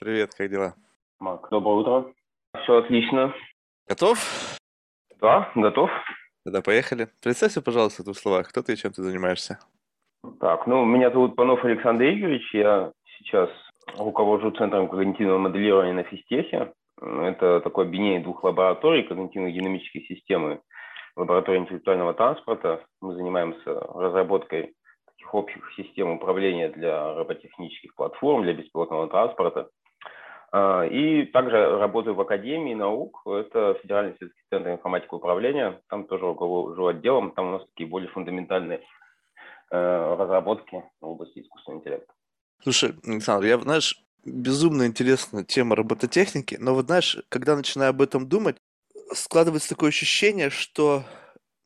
Привет, как дела? Мак, доброе утро. Все отлично. Готов? Да, готов. Тогда поехали. Представься, пожалуйста, в двух словах, кто ты и чем ты занимаешься. Так, ну, меня зовут Панов Александр Игоревич. Я сейчас руковожу Центром когнитивного моделирования на физтехе. Это такое объединение двух лабораторий когнитивной динамической системы лаборатории интеллектуального транспорта. Мы занимаемся разработкой таких общих систем управления для роботехнических платформ, для беспилотного транспорта. А, и также работаю в Академии наук, это Федеральный сельский центр информатики управления, там тоже руковожу отделом, там у нас такие более фундаментальные э, разработки в области искусственного интеллекта. Слушай, Александр, я, знаешь, безумно интересна тема робототехники, но вот знаешь, когда начинаю об этом думать, складывается такое ощущение, что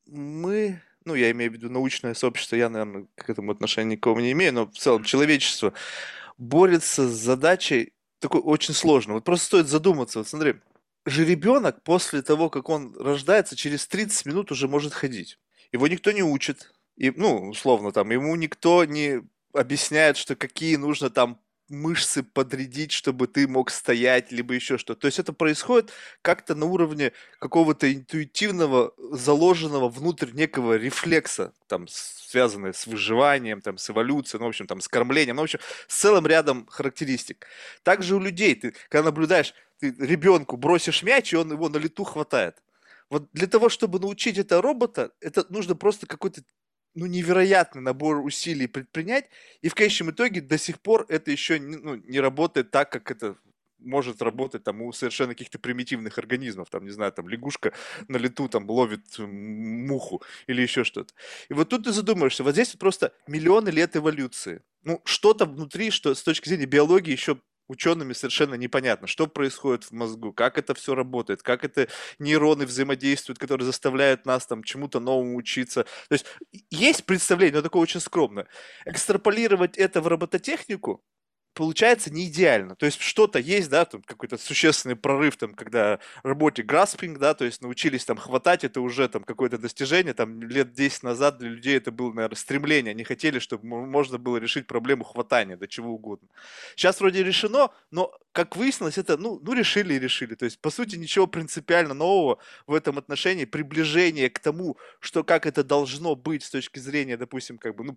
мы, ну, я имею в виду научное сообщество, я, наверное, к этому отношения никого не имею, но в целом человечество борется с задачей такой очень сложный. Вот просто стоит задуматься. Вот смотри, же ребенок после того, как он рождается, через 30 минут уже может ходить. Его никто не учит. И, ну, условно, там, ему никто не объясняет, что какие нужно там мышцы подрядить, чтобы ты мог стоять, либо еще что-то. То есть это происходит как-то на уровне какого-то интуитивного, заложенного внутрь некого рефлекса, там, связанного с выживанием, там, с эволюцией, ну, в общем, там, с кормлением, ну, в общем, с целым рядом характеристик. Также у людей, ты, когда наблюдаешь, ты ребенку бросишь мяч, и он его на лету хватает. Вот для того, чтобы научить это робота, это нужно просто какой-то ну, невероятный набор усилий предпринять, и в конечном итоге до сих пор это еще ну, не работает так, как это может работать там у совершенно каких-то примитивных организмов, там, не знаю, там лягушка на лету там ловит муху или еще что-то. И вот тут ты задумаешься, вот здесь просто миллионы лет эволюции. Ну, что-то внутри, что с точки зрения биологии еще учеными совершенно непонятно, что происходит в мозгу, как это все работает, как это нейроны взаимодействуют, которые заставляют нас там чему-то новому учиться. То есть есть представление, но такое очень скромное. Экстраполировать это в робототехнику получается не идеально. То есть что-то есть, да, там какой-то существенный прорыв, там, когда работе grasping, да, то есть научились там хватать, это уже там какое-то достижение, там лет 10 назад для людей это было, наверное, стремление, они хотели, чтобы можно было решить проблему хватания до чего угодно. Сейчас вроде решено, но, как выяснилось, это, ну, ну решили и решили. То есть, по сути, ничего принципиально нового в этом отношении, приближение к тому, что как это должно быть с точки зрения, допустим, как бы, ну,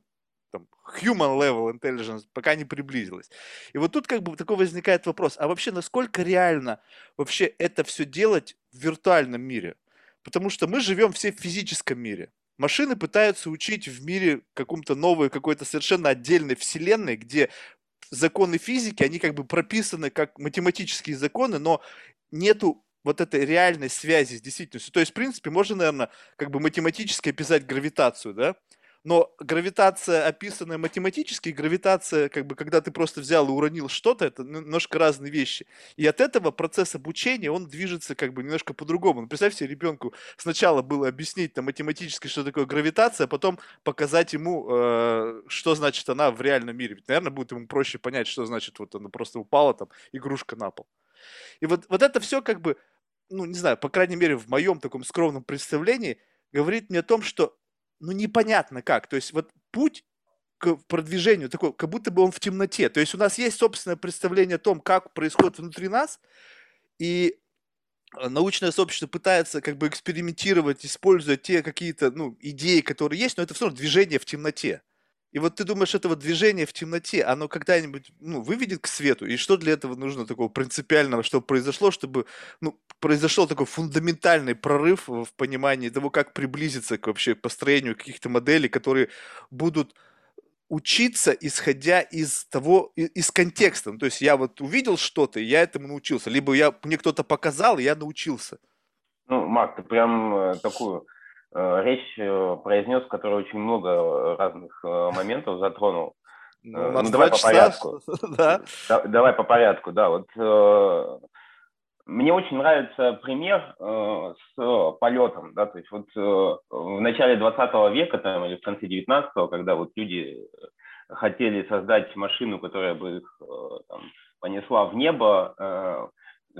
там, human level intelligence пока не приблизилась. И вот тут как бы такой возникает вопрос, а вообще насколько реально вообще это все делать в виртуальном мире? Потому что мы живем все в физическом мире. Машины пытаются учить в мире каком-то новой, какой-то совершенно отдельной вселенной, где законы физики, они как бы прописаны как математические законы, но нету вот этой реальной связи с действительностью. То есть, в принципе, можно, наверное, как бы математически описать гравитацию, да? Но гравитация, описанная математически, гравитация, как бы, когда ты просто взял и уронил что-то, это немножко разные вещи. И от этого процесс обучения, он движется как бы немножко по-другому. Ну, представь себе, ребенку сначала было объяснить там, математически, что такое гравитация, а потом показать ему, э, что значит она в реальном мире. Ведь, наверное, будет ему проще понять, что значит вот она просто упала там, игрушка на пол. И вот, вот это все как бы, ну, не знаю, по крайней мере, в моем таком скромном представлении, говорит мне о том, что ну, непонятно как. То есть вот путь к продвижению такой, как будто бы он в темноте. То есть у нас есть собственное представление о том, как происходит внутри нас, и э, научное сообщество пытается как бы экспериментировать, используя те какие-то ну, идеи, которые есть, но это все равно движение в темноте. И вот ты думаешь, это вот движение в темноте, оно когда-нибудь ну, выведет к свету? И что для этого нужно такого принципиального, чтобы произошло, чтобы ну, произошел такой фундаментальный прорыв в понимании того, как приблизиться к вообще построению каких-то моделей, которые будут учиться, исходя из того, из контекста. Ну, то есть я вот увидел что-то, и я этому научился. Либо я, мне кто-то показал, и я научился. Ну, Марк, ты прям э, такую речь э, произнес, который очень много разных э, моментов затронул. Ну, ну давай по порядку. да. да. Давай по порядку, да. Вот мне очень нравится пример с полетом, да, то есть вот в начале 20 века там, или в конце 19 когда вот люди хотели создать машину, которая бы их там, понесла в небо,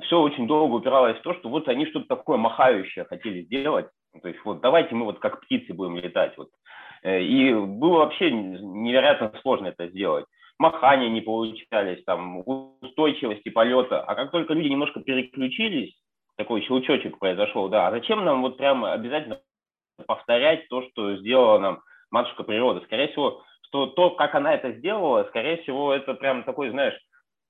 все очень долго упиралось в то, что вот они что-то такое махающее хотели сделать, то есть вот давайте мы вот как птицы будем летать. Вот. Э, и было вообще невероятно сложно это сделать. махания не получались, там, устойчивости полета. А как только люди немножко переключились, такой щелчочек произошел, да, а зачем нам вот прямо обязательно повторять то, что сделала нам матушка природа? Скорее всего, что то, как она это сделала, скорее всего, это прям такой, знаешь,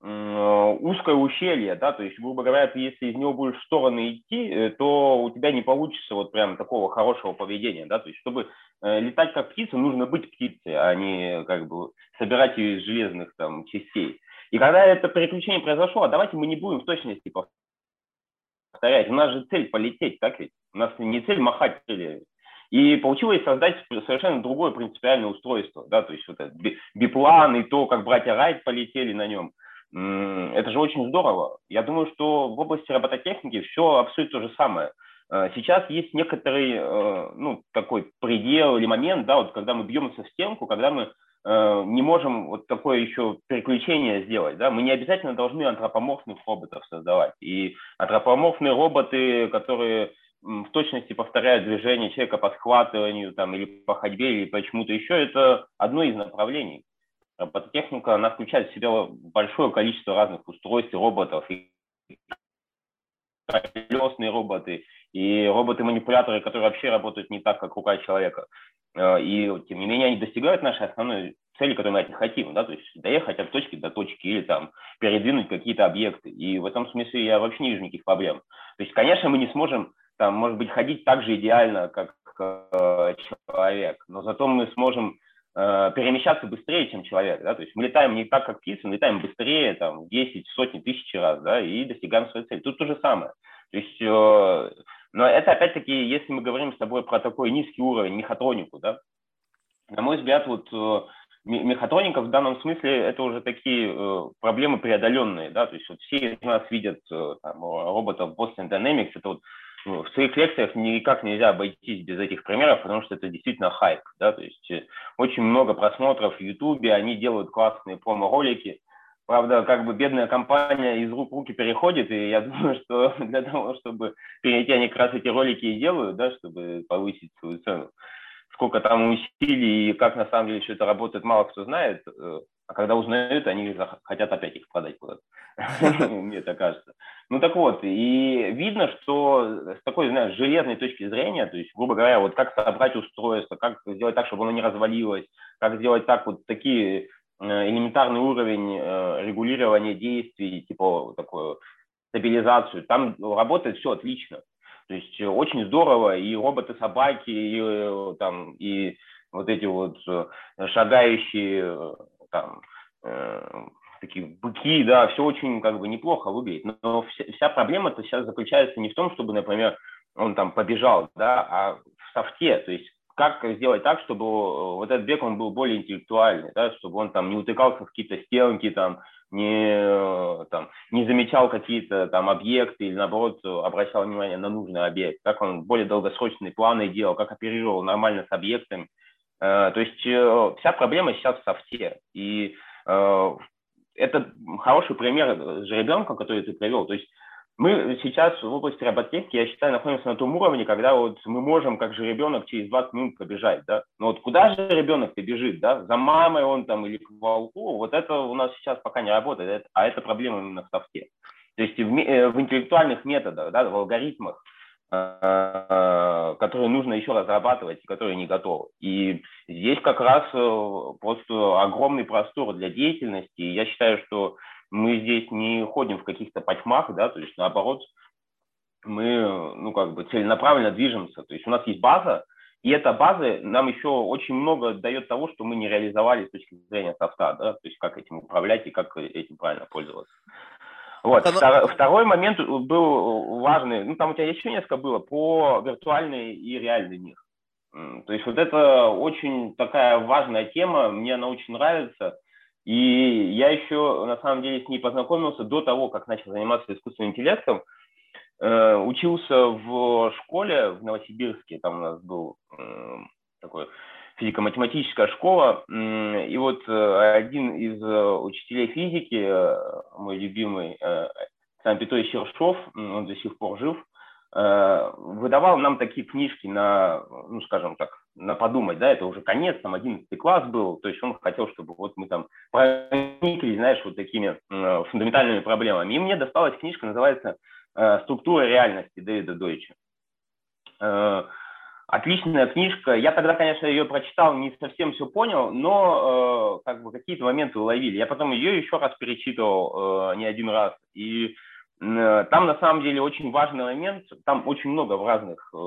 узкое ущелье, да, то есть, грубо говоря, ты, если из него будешь в стороны идти, э, то у тебя не получится вот прям такого хорошего поведения, да, то есть, чтобы э, летать как птица, нужно быть птицей, а не как бы собирать ее из железных там частей. И когда это переключение произошло, а давайте мы не будем в точности повторять, у нас же цель полететь, так ведь? У нас не цель махать крыльями. И получилось создать совершенно другое принципиальное устройство, да, то есть вот этот биплан и то, как братья Райт полетели на нем – это же очень здорово. Я думаю, что в области робототехники все абсолютно то же самое. Э, сейчас есть некоторый, э, ну, такой предел или момент, да, вот когда мы бьемся в стенку, когда мы э, не можем вот такое еще переключение сделать, да, мы не обязательно должны антропоморфных роботов создавать. И антропоморфные роботы, которые в точности повторяют движение человека по схватыванию там, или по ходьбе, или почему-то еще, это одно из направлений. Робототехника, она включает в себя большое количество разных устройств, роботов, и колесные роботы, и роботы-манипуляторы, которые вообще работают не так, как рука человека. Э, и, тем не менее, они достигают нашей основной цели, которую мы от них хотим, да, то есть доехать от точки до точки или там передвинуть какие-то объекты. И в этом смысле я вообще не вижу никаких проблем. То есть, конечно, мы не сможем, там, может быть, ходить так же идеально, как э, человек, но зато мы сможем Э, перемещаться быстрее, чем человек, да, то есть мы летаем не так, как птицы, мы летаем быстрее, там, 10, сотни, тысячи раз, да, и достигаем своей цели. Тут то же самое. То есть, э, но это опять-таки, если мы говорим с тобой про такой низкий уровень, мехатронику, да, на мой взгляд, вот э, мехатроника в данном смысле это уже такие э, проблемы преодоленные, да, то есть вот все из нас видят э, там, роботов Boston Dynamics, это вот ну, в своих лекциях никак нельзя обойтись без этих примеров, потому что это действительно хайп. Да? То есть э, очень много просмотров в Ютубе, они делают классные промо-ролики. Правда, как бы бедная компания из рук в руки переходит, и я думаю, что для того, чтобы перейти, они как раз эти ролики и делают, да, чтобы повысить свою цену. Сколько там усилий и как на самом деле все это работает, мало кто знает. Э, а когда узнают, они хотят опять их продать куда-то. Мне так кажется. Ну так вот, и видно, что с такой, знаешь, железной точки зрения, то есть, грубо говоря, вот как собрать устройство, как сделать так, чтобы оно не развалилось, как сделать так, вот такие э, элементарный уровень э, регулирования действий, типа такую стабилизацию, там работает все отлично. То есть очень здорово, и роботы-собаки, и, там, и вот эти вот шагающие там э, такие быки, да, все очень как бы неплохо выглядит. Но вся, вся проблема-то сейчас заключается не в том, чтобы, например, он там побежал, да, а в софте, то есть как сделать так, чтобы вот этот бег, он был более интеллектуальный, да, чтобы он там не утыкался в какие-то стенки, там, не, там, не замечал какие-то там объекты или, наоборот, обращал внимание на нужный объект, как он более долгосрочные планы делал, как оперировал нормально с объектами. Э, то есть э, вся проблема сейчас в софте. И э, это хороший пример жеребенка, который ты привел. То есть мы сейчас в области роботехники, я считаю, находимся на том уровне, когда вот мы можем, как же ребенок, через 20 минут побежать, да. Но вот куда же ребенок-то бежит, да? За мамой он там или к волку, вот это у нас сейчас пока не работает, а это проблема именно в софте. То есть в, в интеллектуальных методах, да, в алгоритмах, которые нужно еще разрабатывать которые не готовы. И здесь как раз э, просто огромный простор для деятельности. Я считаю, что мы здесь не ходим в каких-то потьмах, да, то есть наоборот, мы, ну, как бы целенаправленно движемся. То есть у нас есть база, и эта база нам еще очень много дает того, что мы не реализовали с точки зрения софта, да, то есть как этим управлять и как этим правильно пользоваться. Вот. Оно... Второй, второй момент был важный, ну там у тебя еще несколько было, по виртуальный и реальный мир. То есть вот это очень такая важная тема, мне она очень нравится. И я еще, на самом деле, с ней познакомился до того, как начал заниматься искусственным интеллектом. Э, учился в школе в Новосибирске, там у нас был такой физико-математическая школа. И вот э, один из э, учителей физики, э, мой любимый Александр Петрович Ершов, он до сих пор жив, выдавал нам такие книжки на, ну, скажем так, на подумать, да, это уже конец, там 11 класс был, то есть он хотел, чтобы вот мы там прониклись, знаешь, вот такими фундаментальными проблемами. И мне досталась книжка, называется «Структура реальности» Дэвида Дойча. Отличная книжка. Я тогда, конечно, ее прочитал, не совсем все понял, но э, как бы какие-то моменты уловили. Я потом ее еще раз перечитывал э, не один раз. И э, там на самом деле очень важный момент, там очень много разных э,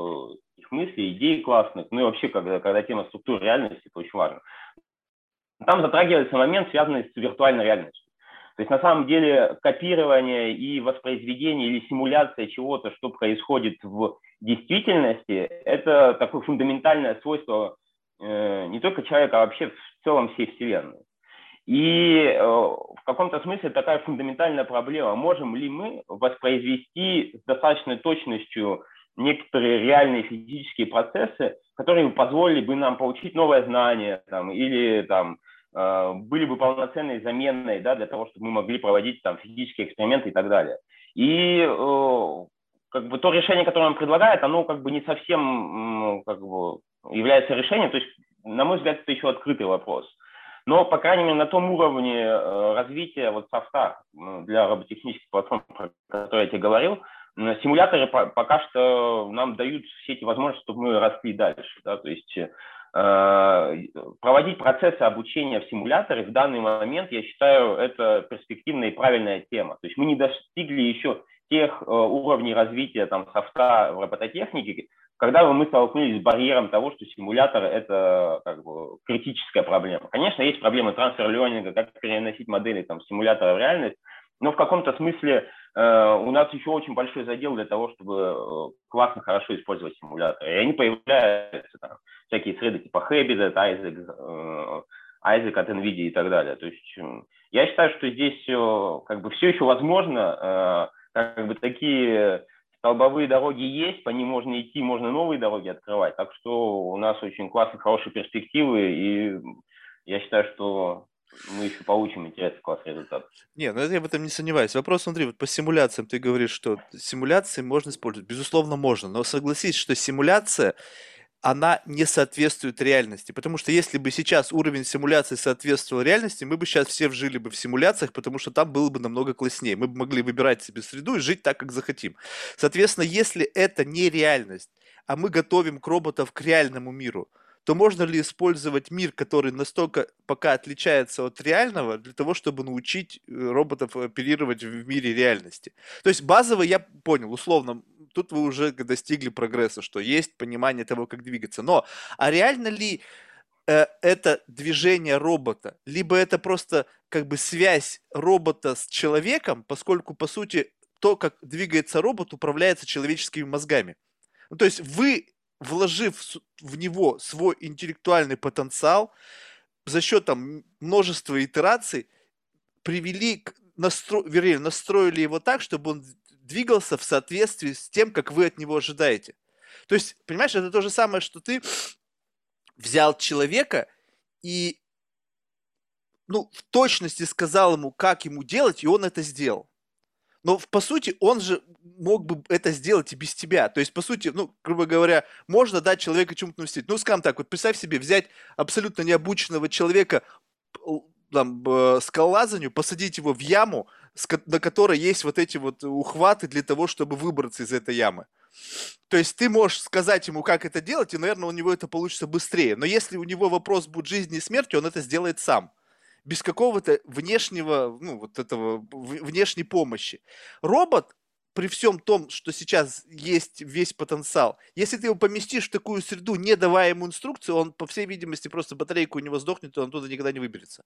мыслей, идей классных, ну и вообще, когда, когда тема структуры реальности, это очень важно. Там затрагивается момент, связанный с виртуальной реальностью. То есть на самом деле копирование и воспроизведение или симуляция чего-то, что происходит в действительности, это такое фундаментальное свойство э, не только человека, а вообще в целом всей Вселенной. И э, в каком-то смысле такая фундаментальная проблема. Можем ли мы воспроизвести с достаточной точностью некоторые реальные физические процессы, которые позволили бы нам получить новое знание там, или там, были бы полноценной заменой да, для того, чтобы мы могли проводить там, физические эксперименты и так далее. И э, как бы, то решение, которое он предлагает, оно как бы не совсем как бы, является решением. То есть, на мой взгляд, это еще открытый вопрос. Но, по крайней мере, на том уровне э, развития вот софта для роботехнических платформ, про которые я тебе говорил, Симуляторы пока что нам дают все эти возможности, чтобы мы росли дальше. Да? То есть э, проводить процессы обучения в симуляторе в данный момент, я считаю, это перспективная и правильная тема. То есть мы не достигли еще тех э, уровней развития там, софта в робототехнике, когда мы столкнулись с барьером того, что симулятор – это как бы, критическая проблема. Конечно, есть проблемы трансфер-ленинга, как переносить модели там, симулятора в реальность, но в каком-то смысле э, у нас еще очень большой задел для того, чтобы э, классно, хорошо использовать симуляторы. И они появляются, там, всякие среды типа Habitat, Isaac, э, Isaac от NVIDIA и так далее. То есть я считаю, что здесь как бы все еще возможно, как бы такие столбовые дороги есть, по ним можно идти, можно новые дороги открывать. Так что у нас очень классные, хорошие перспективы, и я считаю, что мы еще получим интересный классный результат. Не, ну я в этом не сомневаюсь. Вопрос, смотри, вот по симуляциям ты говоришь, что симуляции можно использовать. Безусловно, можно, но согласись, что симуляция, она не соответствует реальности. Потому что если бы сейчас уровень симуляции соответствовал реальности, мы бы сейчас все жили бы в симуляциях, потому что там было бы намного класснее. Мы бы могли выбирать себе среду и жить так, как захотим. Соответственно, если это не реальность, а мы готовим к роботов к реальному миру – то можно ли использовать мир, который настолько пока отличается от реального, для того, чтобы научить э, роботов оперировать в мире реальности? То есть базово я понял, условно, тут вы уже достигли прогресса, что есть понимание того, как двигаться. Но, а реально ли э, это движение робота, либо это просто как бы связь робота с человеком, поскольку, по сути, то, как двигается робот, управляется человеческими мозгами. Ну, то есть вы вложив в него свой интеллектуальный потенциал, за счет там множества итераций привели к настро... вернее, настроили его так, чтобы он двигался в соответствии с тем, как вы от него ожидаете. То есть, понимаешь, это то же самое, что ты взял человека и ну, в точности сказал ему, как ему делать, и он это сделал. Но, по сути, он же мог бы это сделать и без тебя. То есть, по сути, ну, грубо говоря, можно дать человеку чему-то научить. Ну, скажем так, вот представь себе, взять абсолютно необученного человека там, скалолазанию, посадить его в яму, на которой есть вот эти вот ухваты для того, чтобы выбраться из этой ямы. То есть ты можешь сказать ему, как это делать, и, наверное, у него это получится быстрее. Но если у него вопрос будет жизни и смерти, он это сделает сам без какого-то внешнего, ну, вот этого, внешней помощи. Робот, при всем том, что сейчас есть весь потенциал, если ты его поместишь в такую среду, не давая ему инструкции, он, по всей видимости, просто батарейка у него сдохнет, и он туда никогда не выберется.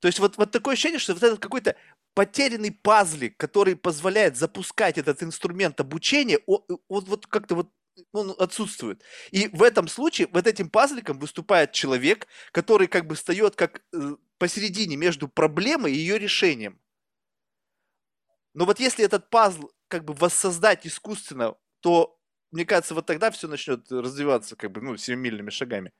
То есть вот, вот такое ощущение, что вот этот какой-то потерянный пазлик, который позволяет запускать этот инструмент обучения, он, вот, вот как-то вот он отсутствует. И в этом случае вот этим пазликом выступает человек, который как бы встает как э, посередине между проблемой и ее решением. Но вот если этот пазл как бы воссоздать искусственно, то, мне кажется, вот тогда все начнет развиваться как бы, ну, семимильными шагами.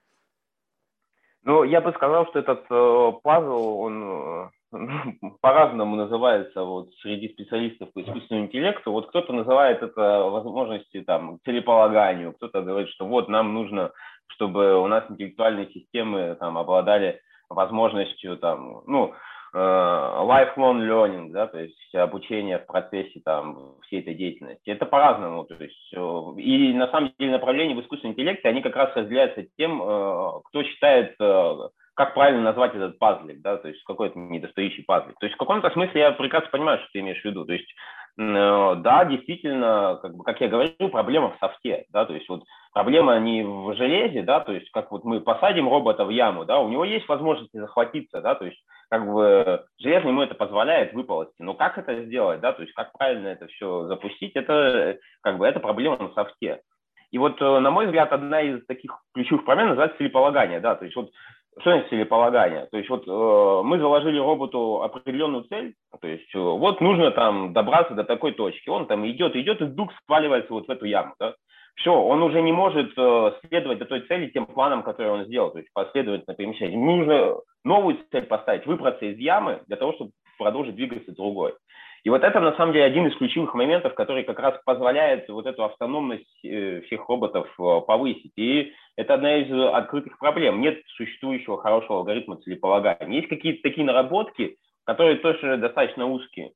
Ну, я бы сказал, что этот э, пазл, он э, по-разному называется вот среди специалистов по искусственному интеллекту. Вот кто-то называет это возможности там целеполаганию, кто-то говорит, что вот нам нужно, чтобы у нас интеллектуальные системы там обладали возможностью там, ну, э, lifelong learning, да, то есть обучение в процессе там всей этой деятельности. Это по-разному, то есть э, и на самом деле направления в искусственном интеллекте, они как раз разделяются тем, э, кто считает как правильно назвать этот пазлик, да, то есть какой-то недостающий пазлик. То есть в каком-то смысле я прекрасно понимаю, что ты имеешь в виду. То есть, да, действительно, как, бы, как я говорил, проблема в софте, да, то есть вот проблема не в железе, да, то есть как вот мы посадим робота в яму, да, у него есть возможность захватиться, да, то есть как бы железо ему это позволяет выползти, но как это сделать, да, то есть как правильно это все запустить, это как бы это проблема на софте. И вот, э, на мой взгляд, одна из таких ключевых проблем называется целеполагание, да, то есть вот что значит целеполагание? То есть вот э, мы заложили роботу определенную цель, то есть э, вот нужно там добраться до такой точки, он там идет, идет и вдруг сваливается вот в эту яму, да? Все, он уже не может э, следовать до той цели тем планам, которые он сделал, то есть последовательно перемещать. Нужно новую цель поставить, выбраться из ямы для того, чтобы продолжить двигаться другой. И вот это на самом деле один из ключевых моментов, который как раз позволяет вот эту автономность э, всех роботов э, повысить. И это одна из открытых проблем. Нет существующего хорошего алгоритма целеполагания. Есть какие-то такие наработки, которые тоже достаточно узкие.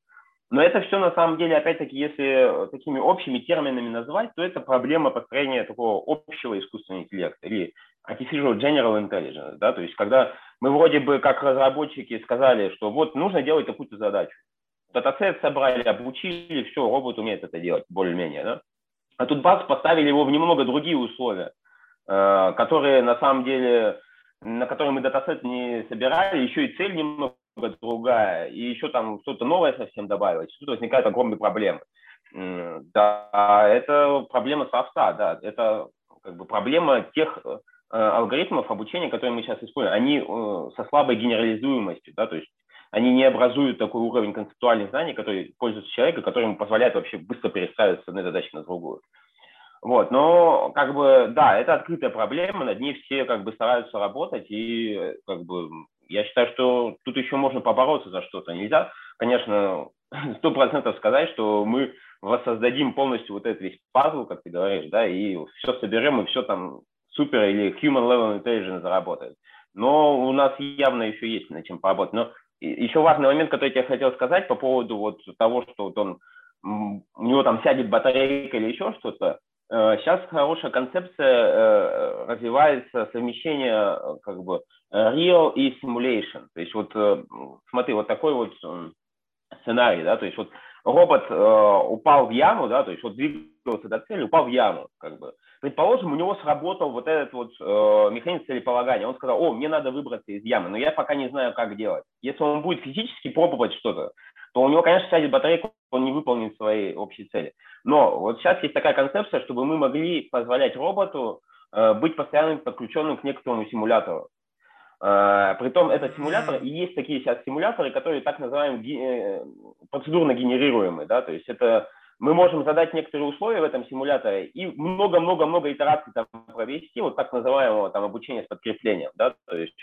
Но это все на самом деле, опять-таки, если такими общими терминами назвать, то это проблема построения такого общего искусственного интеллекта или artificial general intelligence. Да? То есть когда мы вроде бы как разработчики сказали, что вот нужно делать такую-то задачу. Датасет собрали, обучили, все, робот умеет это делать более-менее. Да? А тут бац, поставили его в немного другие условия, э, которые на самом деле, на которые мы датасет не собирали, еще и цель немного другая, и еще там что-то новое совсем добавилось, тут возникают огромные проблемы. Да, это проблема софта, да, это как бы проблема тех э, алгоритмов обучения, которые мы сейчас используем, они э, со слабой генерализуемостью, да, то есть они не образуют такой уровень концептуальных знаний, который пользуется человека, который ему позволяет вообще быстро перестраиваться с одной задачи на другую. Вот, но как бы, да, это открытая проблема, над ней все как бы стараются работать, и как бы я считаю, что тут еще можно побороться за что-то. Нельзя, конечно, сто процентов сказать, что мы воссоздадим полностью вот этот весь пазл, как ты говоришь, да, и все соберем, и все там супер или human level intelligence заработает. Но у нас явно еще есть над чем поработать. Но еще важный момент, который я хотел сказать по поводу вот того, что вот он, у него там сядет батарейка или еще что-то. Сейчас э, хорошая концепция э, развивается совмещение э, как бы real и simulation. То есть вот смотри, вот такой вот сценарий, да, то есть вот робот упал в яму, да, то есть вот двигался до цели, упал в яму, как бы. Предположим, у него сработал вот этот вот э, механизм целеполагания. Он сказал, о, мне надо выбраться из ямы, но я пока не знаю, как делать. Если он будет физически пробовать что-то, то у него, конечно, сядет батарейка, он не выполнит свои общие цели. Но вот сейчас есть такая концепция, чтобы мы могли позволять роботу э, быть постоянно подключенным к некоторому симулятору. Uh, притом это симулятор, и есть такие сейчас симуляторы, которые так называемые э, процедурно генерируемые, да, то есть это мы можем задать некоторые условия в этом симуляторе и много-много-много итераций там провести, вот так называемого там обучения с подкреплением, да, то есть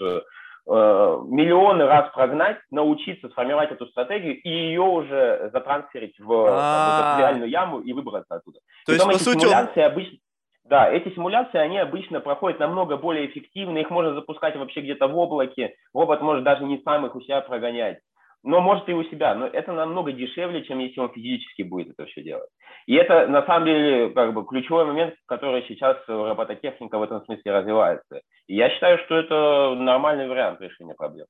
э, миллионы раз прогнать, научиться сформировать эту стратегию и ее уже затрансферить в, в реальную яму и выбраться оттуда. То есть, по сути, обычно... Да, эти симуляции, они обычно проходят намного более эффективно, их можно запускать вообще где-то в облаке, робот может даже не сам их у себя прогонять но может и у себя, но это намного дешевле, чем если он физически будет это все делать. И это на самом деле как бы ключевой момент, который сейчас робототехника в этом смысле развивается. И я считаю, что это нормальный вариант решения проблем.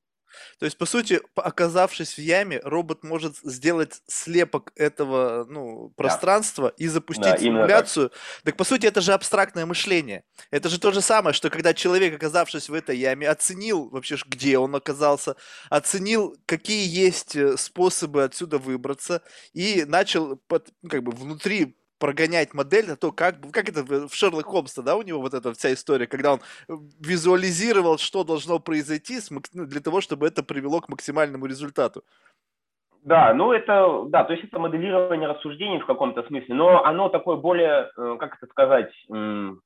То есть, по сути, оказавшись в яме, робот может сделать слепок этого ну, пространства да. и запустить да, симуляцию. Так. так, по сути, это же абстрактное мышление. Это же то же самое, что когда человек, оказавшись в этой яме, оценил вообще, где он оказался, оценил, какие есть э, способы отсюда выбраться, и начал под, ну, как бы внутри прогонять модель на то, как, как это в Шерлок Холмса, да, у него вот эта вся история, когда он э, визуализировал, что должно произойти ну, для того, чтобы это привело к максимальному результату. Да, ну это, да, то есть это моделирование рассуждений в каком-то смысле, но оно такое более, э, как это сказать,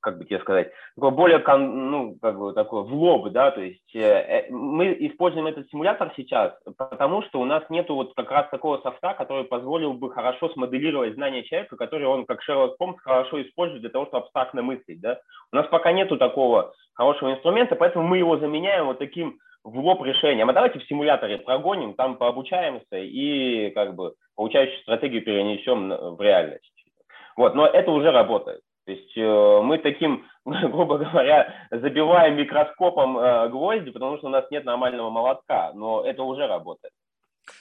как бы тебе сказать, такое более, ну, как бы такое в лоб, да, то есть э, э, мы используем этот симулятор сейчас, потому что у нас нету вот как раз такого софта, который позволил бы хорошо смоделировать знания человека, который он, как Шерлок Холмс, хорошо использует для того, чтобы абстрактно мыслить, да. У нас пока нету такого хорошего инструмента, поэтому мы его заменяем вот таким в лоб решением. А давайте в симуляторе прогоним, там пообучаемся и как бы получающую стратегию перенесем в реальность. Вот, но это уже работает. То есть э, мы таким, грубо говоря, забиваем микроскопом э, гвозди, потому что у нас нет нормального молотка, но это уже работает.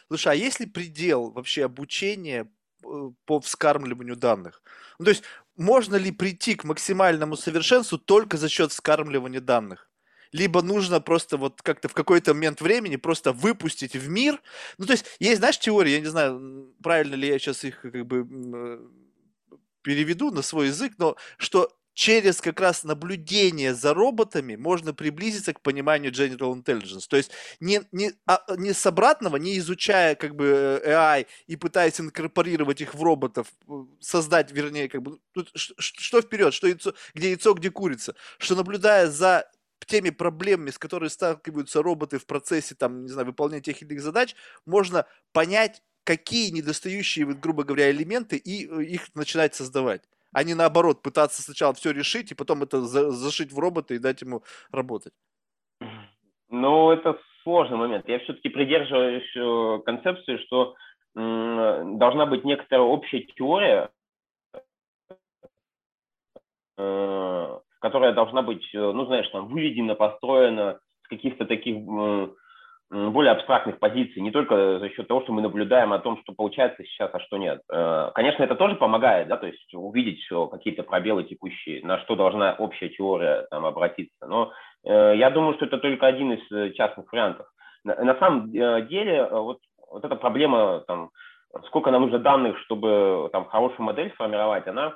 Слушай, а есть ли предел вообще обучения э, по вскармливанию данных? Ну, то есть можно ли прийти к максимальному совершенству только за счет вскармливания данных? Либо нужно просто вот как-то в какой-то момент времени просто выпустить в мир. Ну, то есть, есть, знаешь, теории, я не знаю, правильно ли я сейчас их как бы э, переведу на свой язык, но что через как раз наблюдение за роботами можно приблизиться к пониманию General Intelligence. То есть не, не, а, не с обратного, не изучая как бы э, AI и пытаясь инкорпорировать их в роботов, э, создать, вернее, как бы, что, что вперед, что яйцо, где яйцо, где курица, что наблюдая за теми проблемами, с которыми сталкиваются роботы в процессе, там, не знаю, выполнения тех или иных задач, можно понять, какие недостающие, грубо говоря, элементы, и э, их начинать создавать. А не наоборот, пытаться сначала все решить, и потом это за, зашить в робота и дать ему работать. Ну, это сложный момент. Я все-таки придерживаюсь э, концепции, что должна быть некоторая общая теория, э, которая должна быть, э, ну, знаешь, там, выведена, построена с каких-то таких более абстрактных позиций, не только за счет того, что мы наблюдаем о том, что получается сейчас, а что нет. Э, конечно, это тоже помогает, да, то есть увидеть какие-то пробелы текущие, на что должна общая теория там обратиться. Но э, я думаю, что это только один из частных вариантов. На самом деле, вот, вот эта проблема, там, сколько нам нужно данных, чтобы там хорошую модель сформировать, она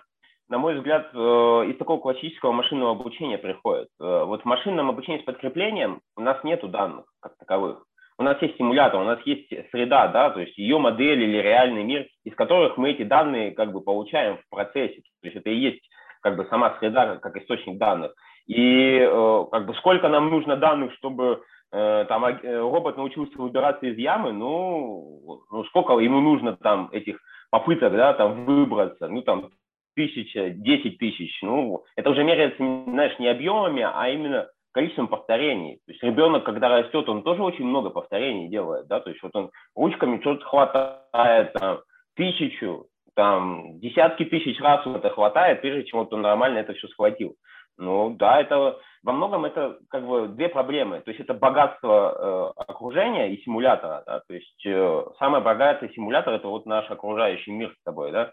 на мой взгляд, э, из такого классического машинного обучения приходит. Э, вот в машинном обучении с подкреплением у нас нет данных как таковых. У нас есть симулятор, у нас есть среда, да, то есть ее модель или реальный мир, из которых мы эти данные как бы получаем в процессе. То есть это и есть как бы сама среда как источник данных. И э, как бы сколько нам нужно данных, чтобы там робот научился выбираться из ямы, ну, ну сколько ему нужно там этих попыток, да, там выбраться, ну там тысяча, десять тысяч, ну, это уже меряется, знаешь, не объемами, а именно количеством повторений. То есть ребенок, когда растет, он тоже очень много повторений делает, да, то есть вот он ручками что-то хватает, там, тысячу, там, десятки тысяч раз это хватает, прежде чем вот он нормально это все схватил. Ну, да, это во многом это как бы две проблемы. То есть это богатство э, окружения и симулятора, да, то есть э, самый богатый симулятор это вот наш окружающий мир с тобой, да,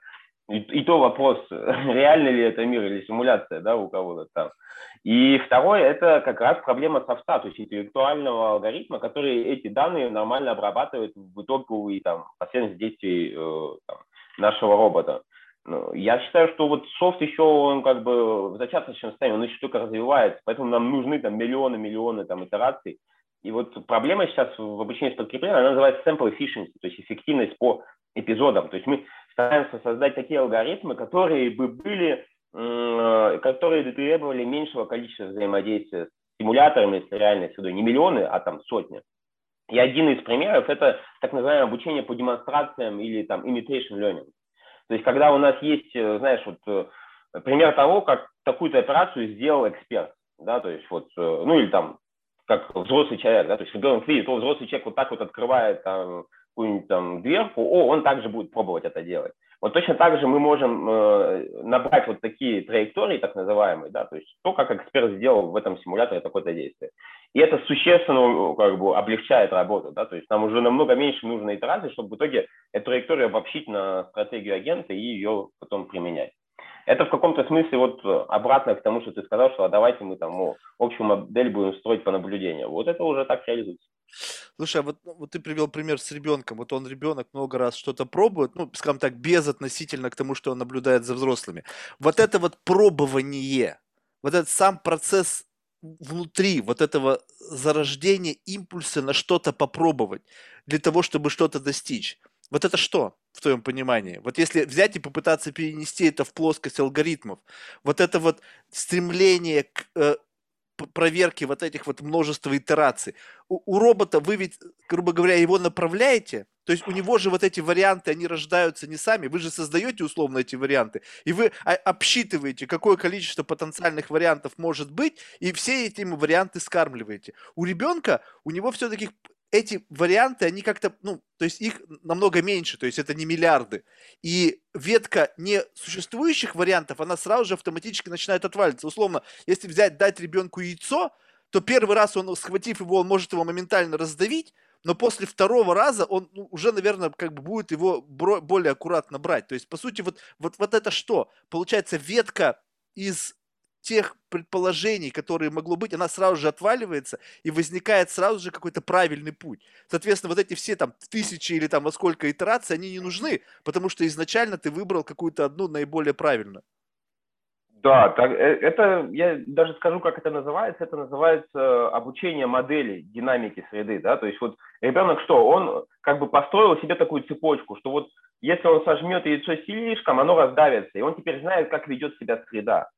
и, и то вопрос, реально ли это мир или симуляция, да, у кого-то там. И второе, это как раз проблема софта, то есть интеллектуального алгоритма, который эти данные нормально обрабатывает в итоговый там, последовательность действий э, там, нашего робота. Ну, я считаю, что вот софт еще, он как бы в зачаточном состоянии, он еще только развивается, поэтому нам нужны там миллионы-миллионы там итераций. И вот проблема сейчас в обучении с подкреплением, она называется sample efficiency, то есть эффективность по эпизодам. То есть мы стараемся создать такие алгоритмы, которые бы были, которые требовали меньшего количества взаимодействия с симуляторами, с реальной средой. Не миллионы, а там сотни. И один из примеров – это так называемое обучение по демонстрациям или там imitation learning. То есть когда у нас есть, э, знаешь, вот э, пример того, как такую-то операцию сделал эксперт, да, то есть вот, э, ну или там, как взрослый человек, да, то есть ребенок видит, то взрослый человек вот так вот открывает там какую-нибудь там дверку, о, он также будет пробовать это делать. Вот точно так же мы можем э, набрать вот такие траектории, так называемые, да, то есть то, как эксперт сделал в этом симуляторе такое-то действие. И это существенно как бы облегчает работу, да, то есть нам уже намного меньше нужно итераций, чтобы в итоге эту траекторию обобщить на стратегию агента и ее потом применять. Это в каком-то смысле вот обратно к тому, что ты сказал, что а давайте мы там общую модель будем строить по наблюдению. Вот это уже так реализуется. Слушай, а вот, ну, вот ты привел пример с ребенком. Вот он, ребенок, много раз что-то пробует, ну, скажем так, без относительно к тому, что он наблюдает за взрослыми. Вот это вот пробование, вот этот сам процесс внутри вот этого зарождения импульса на что-то попробовать, для того, чтобы что-то достичь. Вот это что в твоем понимании? Вот если взять и попытаться перенести это в плоскость алгоритмов, вот это вот стремление к проверке вот этих вот множества итераций. У, у робота вы ведь, грубо говоря, его направляете, то есть у него же вот эти варианты, они рождаются не сами, вы же создаете условно эти варианты, и вы обсчитываете, какое количество потенциальных вариантов может быть, и все эти варианты скармливаете. У ребенка, у него все-таки эти варианты, они как-то, ну, то есть их намного меньше, то есть это не миллиарды. И ветка несуществующих вариантов, она сразу же автоматически начинает отваливаться. Условно, если взять, дать ребенку яйцо, то первый раз он, схватив его, он может его моментально раздавить, но после второго раза он ну, уже, наверное, как бы будет его более аккуратно брать. То есть, по сути, вот, вот, вот это что? Получается, ветка из тех предположений, которые могло быть, она сразу же отваливается, и возникает сразу же какой-то правильный путь. Соответственно, вот эти все там тысячи или там во сколько итераций, они не нужны, потому что изначально ты выбрал какую-то одну наиболее правильную. Да, так, э, это, я даже скажу, как это называется, это называется обучение модели динамики среды, да, то есть вот ребенок что, он как бы построил себе такую цепочку, что вот если он сожмет яйцо слишком, оно раздавится, и он теперь знает, как ведет себя среда.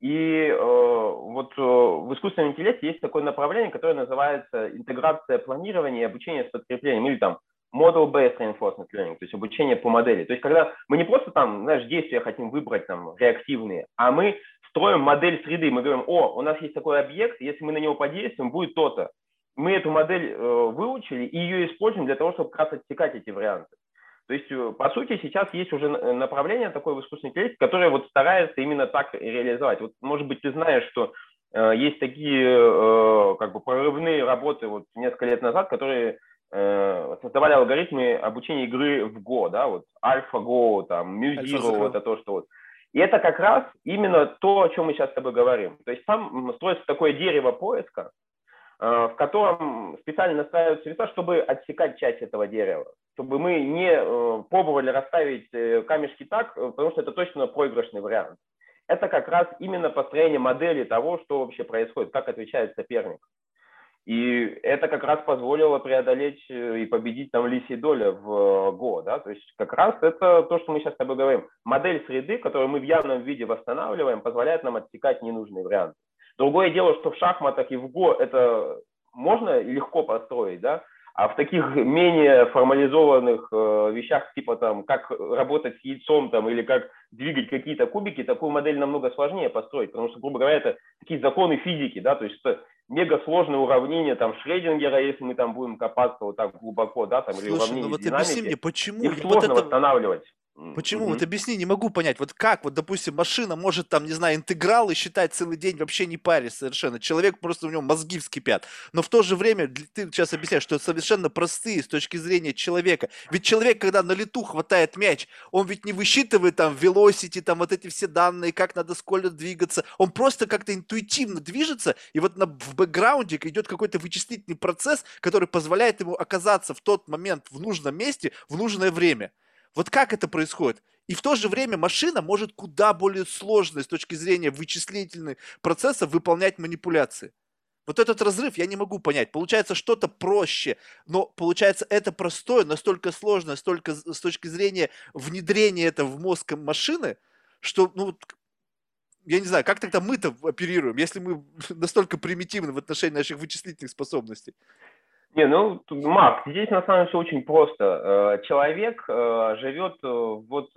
И э, вот э, в искусственном интеллекте есть такое направление, которое называется интеграция планирования и обучения с подкреплением, или там model-based reinforcement learning, то есть обучение по модели. То есть когда мы не просто там, знаешь, действия хотим выбрать там реактивные, а мы строим модель среды, мы говорим, о, у нас есть такой объект, если мы на него подействуем, будет то-то. Мы эту модель э, выучили и ее используем для того, чтобы как раз отсекать эти варианты. То есть, э, по сути, сейчас есть уже направление такое в искусственном интеллекте, которое вот старается именно так реализовать. Вот, может быть, ты знаешь, что э, есть такие э, как бы прорывные работы вот несколько лет назад, которые э, создавали алгоритмы обучения игры в Go, да, вот AlphaGo, там, MuZero, это то, что вот. И это как раз именно то, о чем мы сейчас с тобой говорим. То есть там строится такое дерево поиска, Э, в котором специально настраиваются веса, чтобы отсекать часть этого дерева, чтобы мы не э, пробовали расставить э, камешки так, потому что это точно проигрышный вариант. Это как раз именно построение модели того, что вообще происходит, как отвечает соперник. И это как раз позволило преодолеть и победить там лисий доля в Го. Да? То есть как раз это то, что мы сейчас с тобой говорим. Модель среды, которую мы в явном виде восстанавливаем, позволяет нам отсекать ненужные варианты. Другое дело, что в шахматах и в ГО это можно легко построить, да, а в таких менее формализованных э, вещах, типа там, как работать с яйцом там, или как двигать какие-то кубики, такую модель намного сложнее построить, потому что, грубо говоря, это такие законы физики, да, то есть это мега сложное уравнение там Шрёдингера, если мы там будем копаться вот так глубоко, да, там, Слушай, или уравнение ну вот динамики, объясни мне, почему? Их сложно вот это... восстанавливать. Почему? Mm-hmm. Вот объясни, не могу понять. Вот как, вот, допустим, машина может там, не знаю, интегралы считать целый день вообще не паре совершенно. Человек просто у него мозги вскипят. Но в то же время ты сейчас объясняешь, что совершенно простые с точки зрения человека. Ведь человек, когда на лету хватает мяч, он ведь не высчитывает там velocity, там вот эти все данные, как надо сколько двигаться. Он просто как-то интуитивно движется, и вот на, в бэкграунде идет какой-то вычислительный процесс, который позволяет ему оказаться в тот момент в нужном месте в нужное время. Вот как это происходит? И в то же время машина может куда более сложно с точки зрения вычислительных процессов выполнять манипуляции. Вот этот разрыв я не могу понять. Получается что-то проще, но получается это простое, настолько сложно, столько с точки зрения внедрения это в мозг машины, что, ну, я не знаю, как тогда мы-то оперируем, если мы настолько примитивны в отношении наших вычислительных способностей? Не, ну, Марк, здесь на самом деле все очень просто. Э, человек э, живет э, вот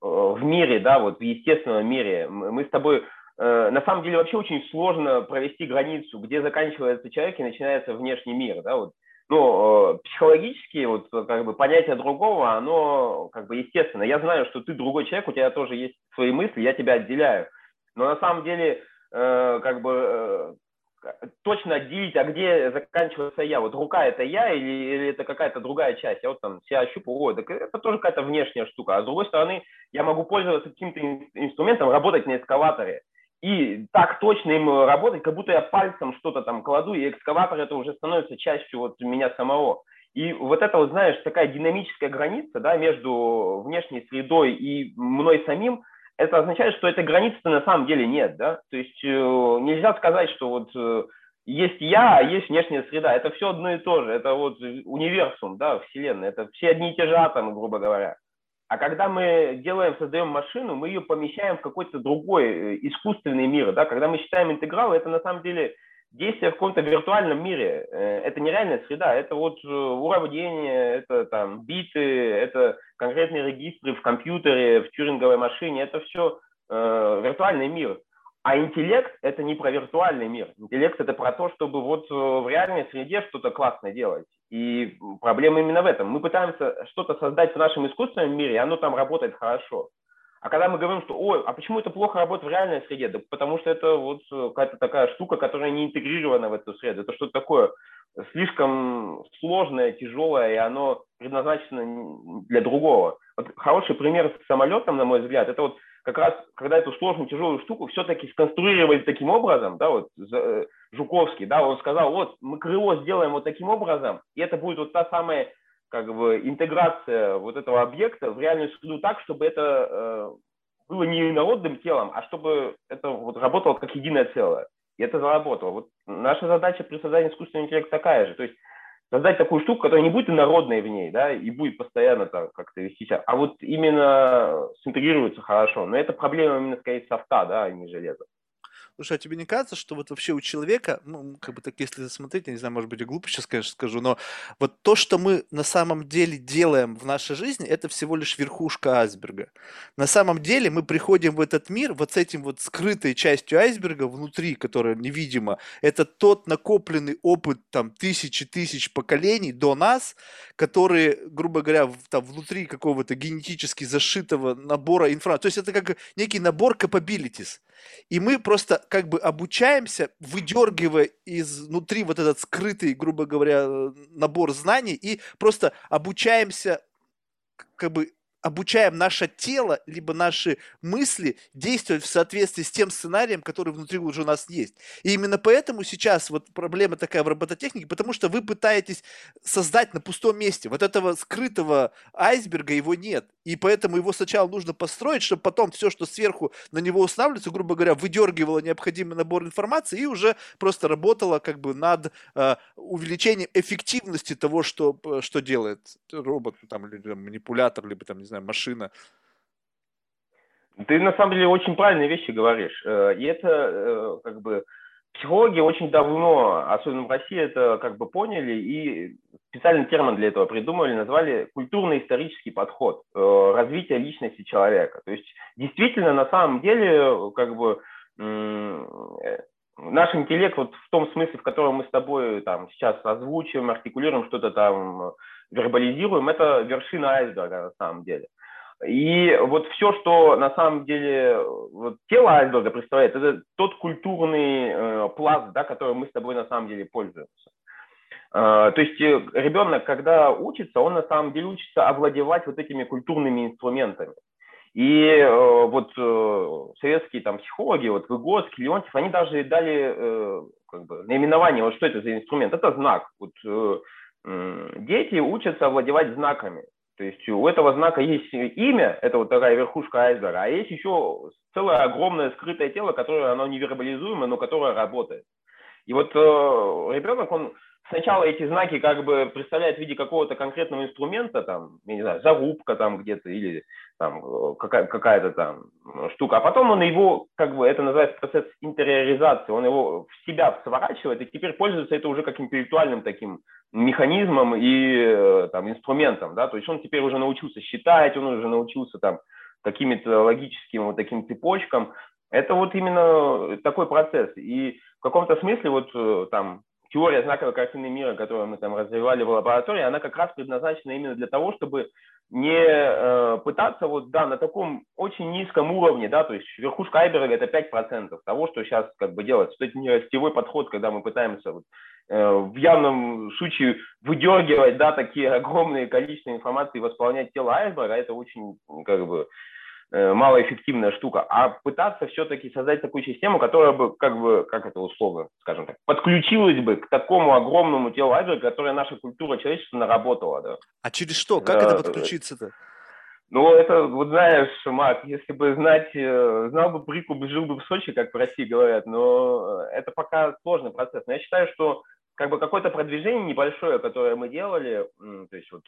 в мире, да, вот в естественном мире. Мы с тобой, на самом деле, вообще очень сложно провести границу, где заканчивается человек и начинается внешний мир, да, вот. Ну, психологически, вот, как бы, понятие другого, оно, как бы, естественно. Я знаю, что ты другой человек, у тебя тоже есть свои мысли, я тебя отделяю. Но на самом деле, как бы, точно отделить, а где заканчивается я. Вот рука это я или, или это какая-то другая часть. Я вот там себя ощупываю, так это тоже какая-то внешняя штука. А с другой стороны, я могу пользоваться каким-то инструментом, работать на экскаваторе. И так точно им работать, как будто я пальцем что-то там кладу, и экскаватор это уже становится частью вот меня самого. И вот это вот, знаешь, такая динамическая граница да, между внешней средой и мной самим, это означает, что этой границы на самом деле нет, да, то есть э, нельзя сказать, что вот э, есть я, а есть внешняя среда. Это все одно и то же. Это вот универсум, да, вселенная. Это все одни и те же атомы, грубо говоря. А когда мы делаем, создаем машину, мы ее помещаем в какой-то другой э, искусственный мир. Да? Когда мы считаем интеграл, это на самом деле действие в каком-то виртуальном мире. Э, это нереальная среда, это вот э, уравнение, это там биты, это конкретные регистры в компьютере, в тюринговой машине. Это все э, виртуальный мир. А интеллект – это не про виртуальный мир. Интеллект – это про то, чтобы вот в реальной среде что-то классное делать. И проблема именно в этом. Мы пытаемся что-то создать в нашем искусственном мире, и оно там работает хорошо. А когда мы говорим, что, ой, а почему это плохо работает в реальной среде? Да потому что это вот какая-то такая штука, которая не интегрирована в эту среду. Это что-то такое слишком сложное, тяжелое, и оно предназначено для другого. Вот хороший пример с самолетом, на мой взгляд, это вот как раз, когда эту сложную, тяжелую штуку все-таки сконструировали таким образом, да, вот э, Жуковский, да, он сказал, вот мы крыло сделаем вот таким образом, и это будет вот та самая как бы интеграция вот этого объекта в реальную среду так, чтобы это э, было не инородным телом, а чтобы это вот работало как единое целое. И это заработало. Вот наша задача при создании искусственного интеллекта такая же. То есть создать такую штуку, которая не будет инородной в ней, да, и будет постоянно так как-то вести себя, а вот именно синтегрируется хорошо. Но это проблема именно скорее софта, да, а не железа. Слушай, а тебе не кажется, что вот вообще у человека, ну, как бы так, если смотреть, я не знаю, может быть, я глупо сейчас, конечно, скажу, но вот то, что мы на самом деле делаем в нашей жизни, это всего лишь верхушка айсберга. На самом деле мы приходим в этот мир вот с этим вот скрытой частью айсберга внутри, которая невидима. Это тот накопленный опыт там тысячи тысяч поколений до нас, которые, грубо говоря, там внутри какого-то генетически зашитого набора информации. То есть это как некий набор capabilities. И мы просто как бы обучаемся, выдергивая изнутри вот этот скрытый, грубо говоря, набор знаний, и просто обучаемся как бы обучаем наше тело, либо наши мысли действовать в соответствии с тем сценарием, который внутри уже у нас есть. И именно поэтому сейчас вот проблема такая в робототехнике, потому что вы пытаетесь создать на пустом месте. Вот этого скрытого айсберга его нет. И поэтому его сначала нужно построить, чтобы потом все, что сверху на него устанавливается, грубо говоря, выдергивало необходимый набор информации и уже просто работало как бы над э, увеличением эффективности того, что, что делает робот, там, или манипулятор, либо там, не знаю, машина. Ты на самом деле очень правильные вещи говоришь. Э, и это э, как бы психологи очень давно, особенно в России, это как бы поняли и специальный термин для этого придумали, назвали культурно-исторический подход э, развития личности человека. То есть действительно на самом деле как бы наш интеллект вот в том смысле, в котором мы с тобой там сейчас озвучиваем, артикулируем что-то там, вербализируем, это вершина айсберга на самом деле. И вот все, что на самом деле вот, тело айсберга представляет, это тот культурный э, пласт, да, которым мы с тобой на самом деле пользуемся. Э, то есть э, ребенок, когда учится, он на самом деле учится овладевать вот этими культурными инструментами. И э, вот э, советские там психологи, вот Выгодский, Леонтьев, они даже дали э, как бы, наименование, вот что это за инструмент. Это знак. Вот, э, дети учатся овладевать знаками. То есть у этого знака есть имя, это вот такая верхушка айсберга, а есть еще целое огромное скрытое тело, которое оно невербализуемо, но которое работает. И вот э, ребенок, он сначала эти знаки как бы представляет в виде какого-то конкретного инструмента, там, я не знаю, зарубка там где-то или там какая- какая-то там штука, а потом он его, как бы, это называется процесс интериоризации, он его в себя сворачивает и теперь пользуется это уже как интеллектуальным таким механизмом и э, там инструментом, да, то есть он теперь уже научился считать, он уже научился там какими-то логическим вот таким цепочкам, это вот именно такой процесс. И в каком-то смысле вот э, там теория знаковой картины мира, которую мы там развивали в лаборатории, она как раз предназначена именно для того, чтобы не э, пытаться вот, да, на таком очень низком уровне, да, то есть верхушка айберга это 5% того, что сейчас как бы делается. То есть не ростевой подход, когда мы пытаемся вот, э, в явном случае выдергивать, да, такие огромные количества информации и восполнять тело айсберга, это очень, как бы, малоэффективная штука, а пытаться все-таки создать такую систему, которая бы, как бы, как это условно, скажем так, подключилась бы к такому огромному телу айсберга, которое наша культура человечества наработала. Да. А через что? Как да, это подключиться-то? Ну, это, вот знаешь, Мак, если бы знать, э, знал бы прикуп, жил бы в Сочи, как в России говорят, но это пока сложный процесс. Но я считаю, что как бы какое-то продвижение небольшое, которое мы делали, то есть вот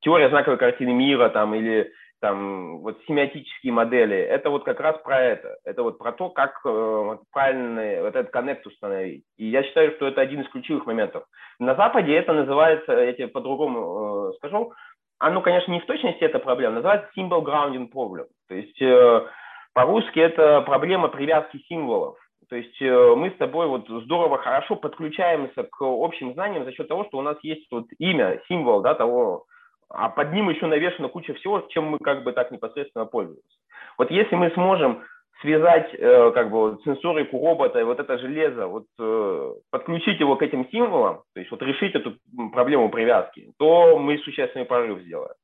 теория знаковой картины мира там или там вот семиотические модели, это вот как раз про это. Это вот про то, как э, правильно вот этот коннект установить. И я считаю, что это один из ключевых моментов. На Западе это называется, я тебе по-другому э, скажу, оно, конечно, не в точности эта проблема, называется symbol grounding problem. То есть э, по-русски это проблема привязки символов. То есть э, мы с тобой вот здорово, хорошо подключаемся к общим знаниям за счет того, что у нас есть вот имя, символ, да, того, а под ним еще навешена куча всего, чем мы как бы так непосредственно пользуемся. Вот если мы сможем связать э, как бы сенсорику робота и вот это железо, вот э, подключить его к этим символам, то есть вот решить эту проблему привязки, то мы существенный прорыв сделаем.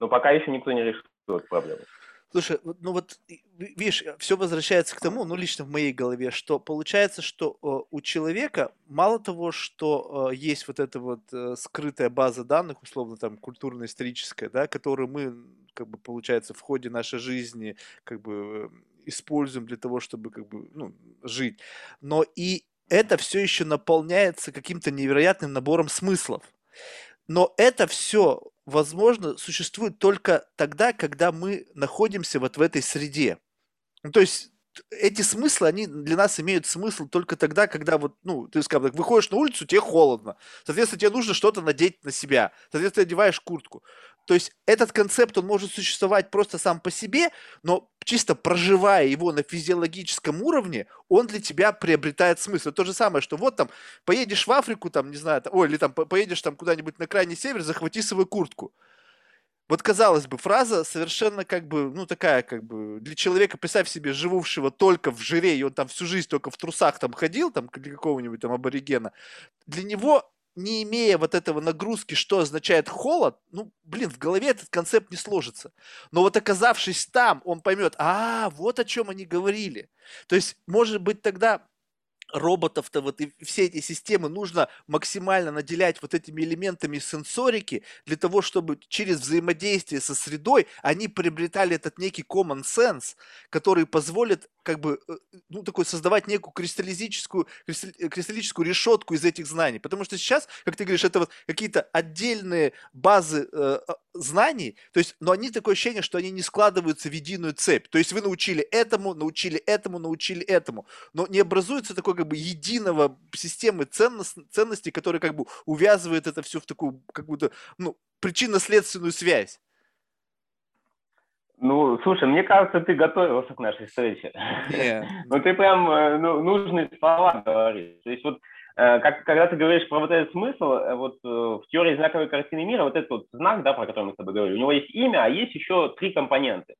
Но пока еще никто не решил эту проблему. Слушай, ну вот, видишь, все возвращается к тому, ну лично в моей голове, что получается, что э, у человека мало того, что э, есть вот эта вот э, скрытая база данных, условно там культурно-историческая, да, которую мы, как бы, получается, в ходе нашей жизни, как бы, используем для того, чтобы, как бы, ну, жить, но и это все еще наполняется каким-то невероятным набором смыслов. Но это все возможно, существует только тогда, когда мы находимся вот в этой среде. Ну, то есть эти смыслы, они для нас имеют смысл только тогда, когда вот, ну, ты, скажем так, выходишь на улицу, тебе холодно. Соответственно, тебе нужно что-то надеть на себя. Соответственно, одеваешь куртку. То есть этот концепт, он может существовать просто сам по себе, но чисто проживая его на физиологическом уровне, он для тебя приобретает смысл. То же самое, что вот там поедешь в Африку, там, не знаю, ой, или там поедешь там куда-нибудь на крайний север, захвати свою куртку. Вот казалось бы, фраза совершенно как бы, ну такая как бы, для человека, представь себе, живущего только в жире, и он там всю жизнь только в трусах там ходил, там, для какого-нибудь там аборигена, для него не имея вот этого нагрузки, что означает холод, ну, блин, в голове этот концепт не сложится. Но вот оказавшись там, он поймет, а, вот о чем они говорили. То есть, может быть, тогда роботов-то вот и все эти системы нужно максимально наделять вот этими элементами сенсорики для того, чтобы через взаимодействие со средой они приобретали этот некий common sense, который позволит как бы, э, ну, такой создавать некую кристаллизическую, э, кристаллическую решетку из этих знаний. Потому что сейчас, как ты говоришь, это вот какие-то отдельные базы э, а, знаний, то есть, но они такое ощущение, что они не складываются в единую цепь. То есть вы научили этому, научили этому, научили этому, но не образуется такой как бы единого системы ценность, ценностей, которая как бы увязывает это все в такую как будто, ну, причинно-следственную связь. Ну, слушай, мне кажется, ты готовился к нашей встрече. Yeah. ну, ты прям э, ну, нужные слова говоришь. То есть вот э, как, когда ты говоришь про вот этот смысл, э, вот в теории знаковой картины мира, вот этот вот знак, да, про который мы с тобой говорили, у него есть имя, а есть еще три компоненты.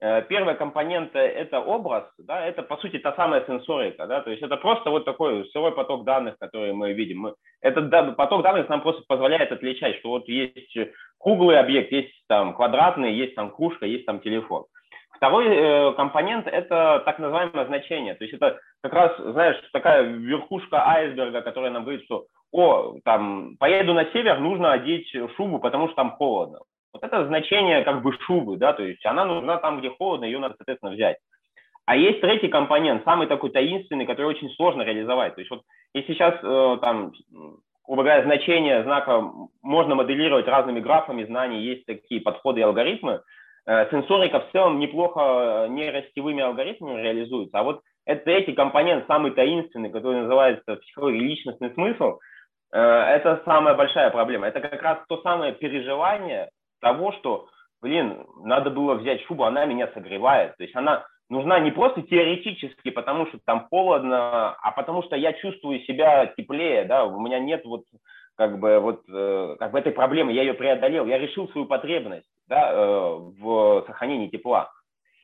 Первая компонента – это образ, да, это, по сути, та самая сенсорика, да, то есть это просто вот такой сырой поток данных, который мы видим. Мы, этот поток данных нам просто позволяет отличать, что вот есть круглый объект, есть там квадратный, есть там кружка, есть там телефон. Второй э, компонент – это так называемое значение. То есть это как раз, знаешь, такая верхушка айсберга, которая нам говорит, что «О, там, поеду на север, нужно одеть шубу, потому что там холодно». Вот это значение как бы шубы, да, то есть она нужна там, где холодно, ее надо, соответственно, взять. А есть третий компонент, самый такой таинственный, который очень сложно реализовать. То есть вот если сейчас э, там грубо говоря, значение знака можно моделировать разными графами знаний, есть такие подходы и алгоритмы. Э, сенсорика в целом неплохо э, нейросетевыми алгоритмами реализуется, а вот это третий компонент, самый таинственный, который называется психология личностный смысл, э, это самая большая проблема. Это как раз то самое переживание того, что, блин, надо было взять шубу, она меня согревает. То есть она нужна не просто теоретически, потому что там холодно, а потому что я чувствую себя теплее, да, у меня нет вот как бы вот э, как бы этой проблемы, я ее преодолел, я решил свою потребность, да, э, в сохранении тепла.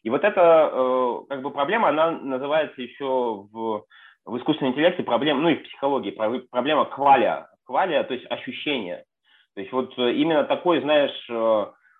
И вот эта э, как бы проблема, она называется еще в, в искусственном интеллекте проблема, ну и в психологии проблема квалия, квалия, то есть ощущение. То есть вот именно такой, знаешь,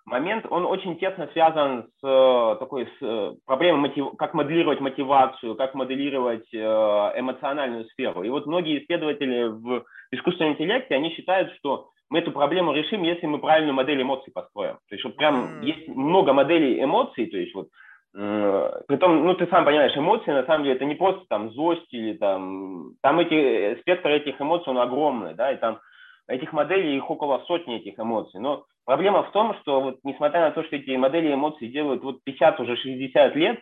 момент, он очень тесно связан с э, такой с э, проблемой, мотив... как моделировать мотивацию, как моделировать э, эмоциональную сферу. И вот многие исследователи в искусственном интеллекте, они считают, что мы эту проблему решим, если мы правильную модель эмоций построим. То есть вот прям есть много моделей эмоций, то есть вот э, Притом, ну, ты сам понимаешь, эмоции, на самом деле, это не просто там злость или там... Там эти, э, спектр этих эмоций, он огромный, да, и там этих моделей, их около сотни этих эмоций. Но проблема в том, что вот несмотря на то, что эти модели эмоций делают вот 50, уже 60 лет,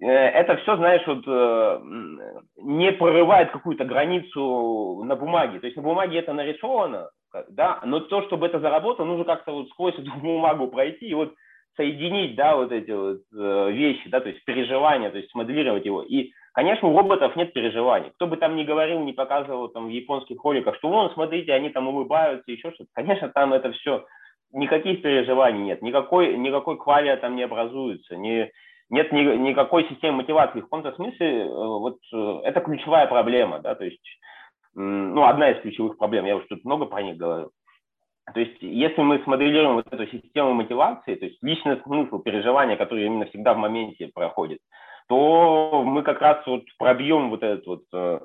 э, это все, знаешь, вот не прорывает какую-то границу на бумаге. То есть на бумаге это нарисовано, да, но то, чтобы это заработало, нужно как-то вот сквозь эту бумагу пройти и вот соединить, да, вот эти вот э, вещи, да, то есть переживания, то есть смоделировать его. И, конечно, у роботов нет переживаний. Кто бы там ни говорил, не показывал там в японских роликах, что вон, смотрите, они там улыбаются, еще что-то. Конечно, там это все, никаких переживаний нет, никакой, никакой квалия там не образуется, не, нет ни, никакой системы мотивации. В каком-то смысле э, вот э, это ключевая проблема, да, то есть ну, одна из ключевых проблем, я уже тут много про них говорил. То есть, если мы смоделируем вот эту систему мотивации, то есть личный смысл, переживания, которые именно всегда в моменте проходит, то мы как раз вот пробьем вот этот вот э,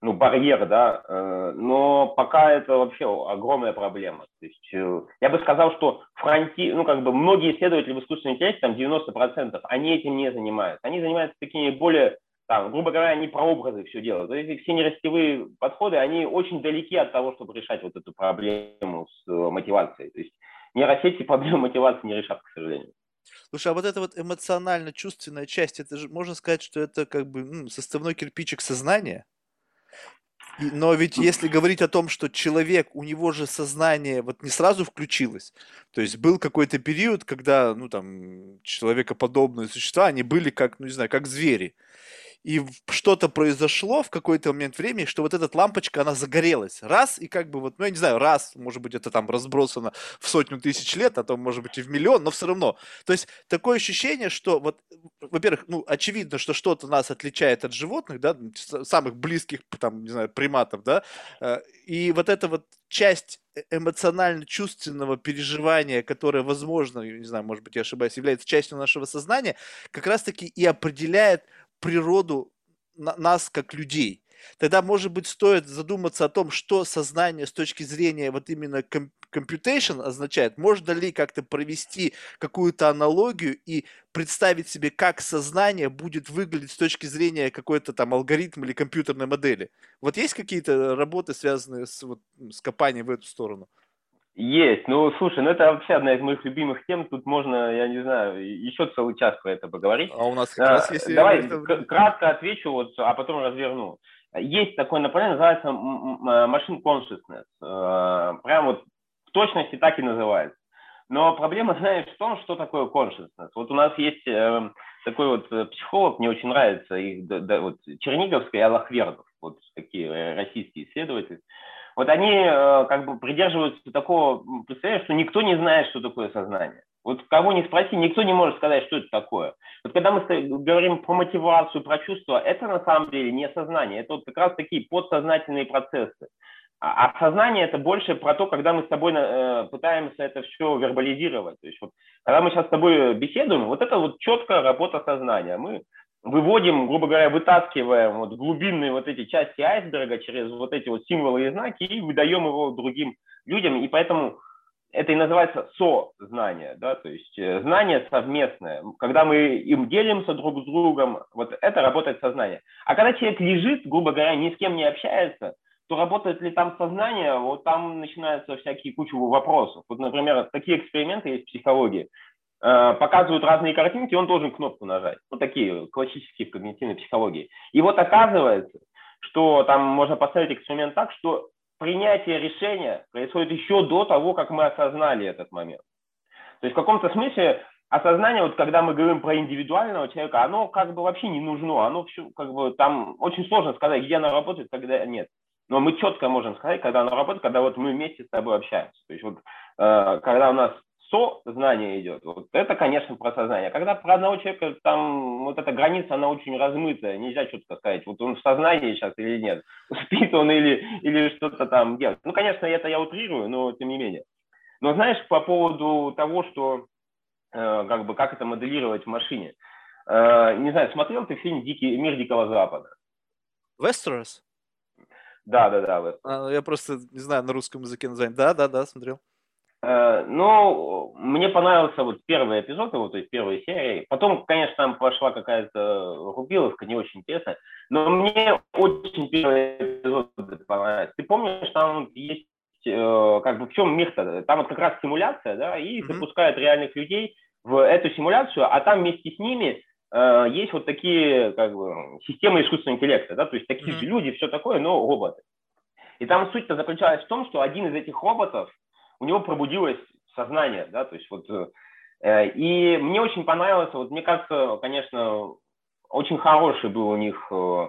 ну, барьер, да, э, но пока это вообще огромная проблема. То есть э, я бы сказал, что фронти, ну, как бы многие исследователи в искусственном интеллекте, там 90%, они этим не занимаются. Они занимаются такими более там, грубо говоря, они про образы все делают. То есть все нерастевые подходы, они очень далеки от того, чтобы решать вот эту проблему с мотивацией. То есть нейросети проблему мотивации не решат, к сожалению. Слушай, а вот эта вот эмоционально-чувственная часть, это же можно сказать, что это как бы ну, составной кирпичик сознания? но ведь если говорить о том, что человек, у него же сознание вот не сразу включилось, то есть был какой-то период, когда, ну там, человекоподобные существа, они были как, ну не знаю, как звери и что-то произошло в какой-то момент времени, что вот эта лампочка, она загорелась. Раз, и как бы вот, ну, я не знаю, раз, может быть, это там разбросано в сотню тысяч лет, а то, может быть, и в миллион, но все равно. То есть такое ощущение, что вот, во-первых, ну, очевидно, что что-то нас отличает от животных, да, самых близких, там, не знаю, приматов, да, э, и вот эта вот часть э, эмоционально-чувственного переживания, которое, возможно, не знаю, может быть, я ошибаюсь, является частью нашего сознания, как раз-таки и определяет природу нас как людей. Тогда, может быть, стоит задуматься о том, что сознание с точки зрения вот именно computation означает. Можно ли как-то провести какую-то аналогию и представить себе, как сознание будет выглядеть с точки зрения какой-то там алгоритма или компьютерной модели? Вот есть какие-то работы, связанные с, вот, с копанием в эту сторону? Есть. Ну, слушай, ну это вообще одна из моих любимых тем. Тут можно, я не знаю, еще целый час про это поговорить. А у нас как а, раз есть... Давай это... кратко отвечу, вот, а потом разверну. Есть такое направление, называется machine consciousness. Э, прям вот в точности так и называется. Но проблема, знаешь, в том, что такое consciousness. Вот у нас есть э, такой вот э, психолог, мне очень нравится, их, да, да, вот, Черниговский и Аллахвердов, вот такие российские исследователи. Вот они э, как бы придерживаются такого представления, что никто не знает, что такое сознание. Вот кого не спроси, никто не может сказать, что это такое. Вот когда мы говорим про мотивацию, про чувства, это на самом деле не сознание, это вот как раз такие подсознательные процессы. А, а сознание это больше про то, когда мы с тобой э, пытаемся это все вербализировать. То есть вот, когда мы сейчас с тобой беседуем, вот это вот четкая работа сознания. Мы выводим, грубо говоря, вытаскиваем вот глубинные вот эти части айсберга через вот эти вот символы и знаки и выдаем его другим людям. И поэтому это и называется со-знание, да, то есть э, знание совместное. Когда мы им делимся друг с другом, вот это работает сознание. А когда человек лежит, грубо говоря, ни с кем не общается, то работает ли там сознание, вот там начинаются всякие кучу вопросов. Вот, например, такие эксперименты есть в психологии. Э, показывают разные картинки, он должен кнопку нажать. Вот такие классические в когнитивной психологии. И вот оказывается, что там можно поставить эксперимент так, что принятие решения происходит еще до того, как мы осознали этот момент. То есть в каком-то смысле осознание, вот когда мы говорим про индивидуального человека, оно как бы вообще не нужно, оно все как бы там очень сложно сказать, где оно работает, когда нет. Но мы четко можем сказать, когда оно работает, когда вот мы вместе с тобой общаемся. То есть вот э, когда у нас сознание идет. Вот это, конечно, про сознание. Когда про одного человека там вот эта граница, она очень размытая, нельзя четко сказать, вот он в сознании сейчас или нет, спит он или, или что-то там делает. Ну, конечно, это я утрирую, но тем не менее. Но знаешь, по поводу того, что э, как бы как это моделировать в машине. Э, не знаю, смотрел ты фильм «Дикий мир Дикого Запада»? Вестерос? Да, да, да. А, я просто не знаю на русском языке название. Да, да, да, смотрел. Э, ну, мне понравился вот первый эпизод, вот, то есть первой серии. Потом, конечно, там пошла какая-то рубиловка, не очень интересная. Но мне очень первый эпизод понравился. Ты помнишь, там есть, э, как бы, в чем мир-то? Там вот как раз симуляция, да, и mm-hmm. запускают реальных людей в эту симуляцию, а там вместе с ними э, есть вот такие, как бы, системы искусственного интеллекта, да, то есть такие mm-hmm. люди, все такое, но роботы. И там суть-то заключалась в том, что один из этих роботов, у него пробудилось сознание, да, то есть вот, э, и мне очень понравилось, вот мне кажется, конечно, очень хороший был у них э,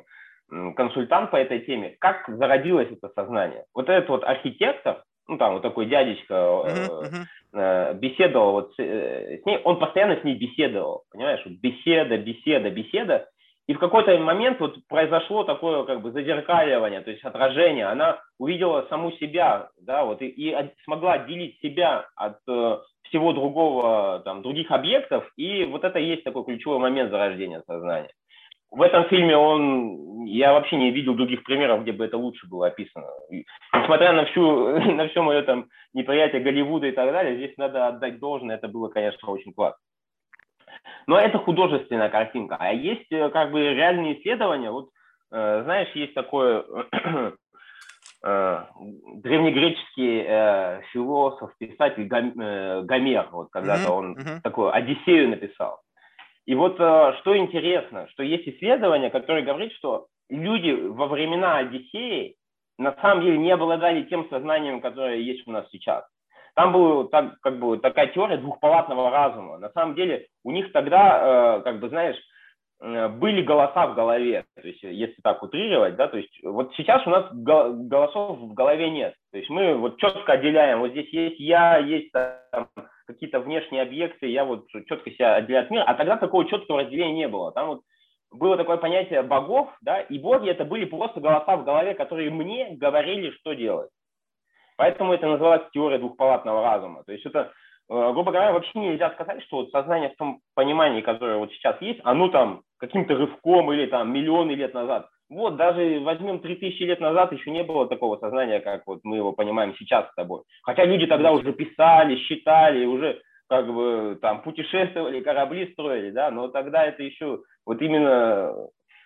консультант по этой теме, как зародилось это сознание. Вот этот вот архитектор, ну там вот такой дядечка uh-huh, uh-huh. беседовал вот с, с ней, он постоянно с ней беседовал, понимаешь, вот беседа, беседа, беседа, и в какой-то момент вот произошло такое как бы зазеркаливание, то есть отражение. Она увидела саму себя, да, вот и, и смогла отделить себя от э, всего другого, там, других объектов. И вот это и есть такой ключевой момент зарождения сознания. В этом фильме он, я вообще не видел других примеров, где бы это лучше было описано. И, несмотря на всю, на все мое там неприятие Голливуда и так далее, здесь надо отдать должное, это было, конечно, очень классно. Но это художественная картинка. А есть э, как бы реальные исследования. Вот, э, знаешь, есть такой э, древнегреческий э, философ, писатель Гом, Гомер, вот когда-то он mm-hmm. такую Одиссею написал. И вот что интересно, что есть исследование, которое говорит, что люди во времена Одиссеи на самом деле не обладали тем сознанием, которое есть у нас сейчас. Там была так, как бы такая теория двухпалатного разума. На самом деле у них тогда, э, как бы, знаешь, э, были голоса в голове, то есть если так утрировать, да, то есть вот сейчас у нас голосов в голове нет, то есть мы вот четко отделяем, вот здесь есть я, есть там, какие-то внешние объекты, я вот четко себя отделяю от мира, а тогда такого четкого разделения не было, там вот было такое понятие богов, да, и боги это были просто голоса в голове, которые мне говорили, что делать. Поэтому это называется теория двухпалатного разума. То есть это, э, грубо говоря, вообще нельзя сказать, что вот сознание в том понимании, которое вот сейчас есть, оно там каким-то рывком или там миллионы лет назад. Вот даже возьмем 3000 лет назад еще не было такого сознания, как вот мы его понимаем сейчас с тобой. Хотя люди тогда уже писали, считали, уже как бы там путешествовали, корабли строили, да, но тогда это еще вот именно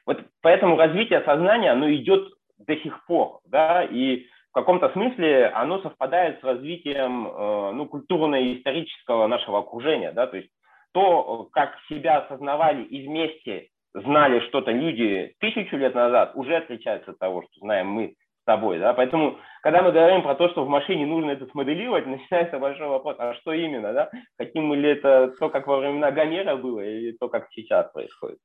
вот поэтому развитие сознания, оно идет до сих пор, да, и в каком-то смысле оно совпадает с развитием э, ну, культурно-исторического нашего окружения. Да? То есть то, как себя осознавали и вместе знали что-то люди тысячу лет назад, уже отличается от того, что знаем мы с тобой. Да? Поэтому, когда мы говорим про то, что в машине нужно это смоделировать, начинается большой вопрос, а что именно? Да? Хотим мы ли это то, как во времена Гомера было, или то, как сейчас происходит?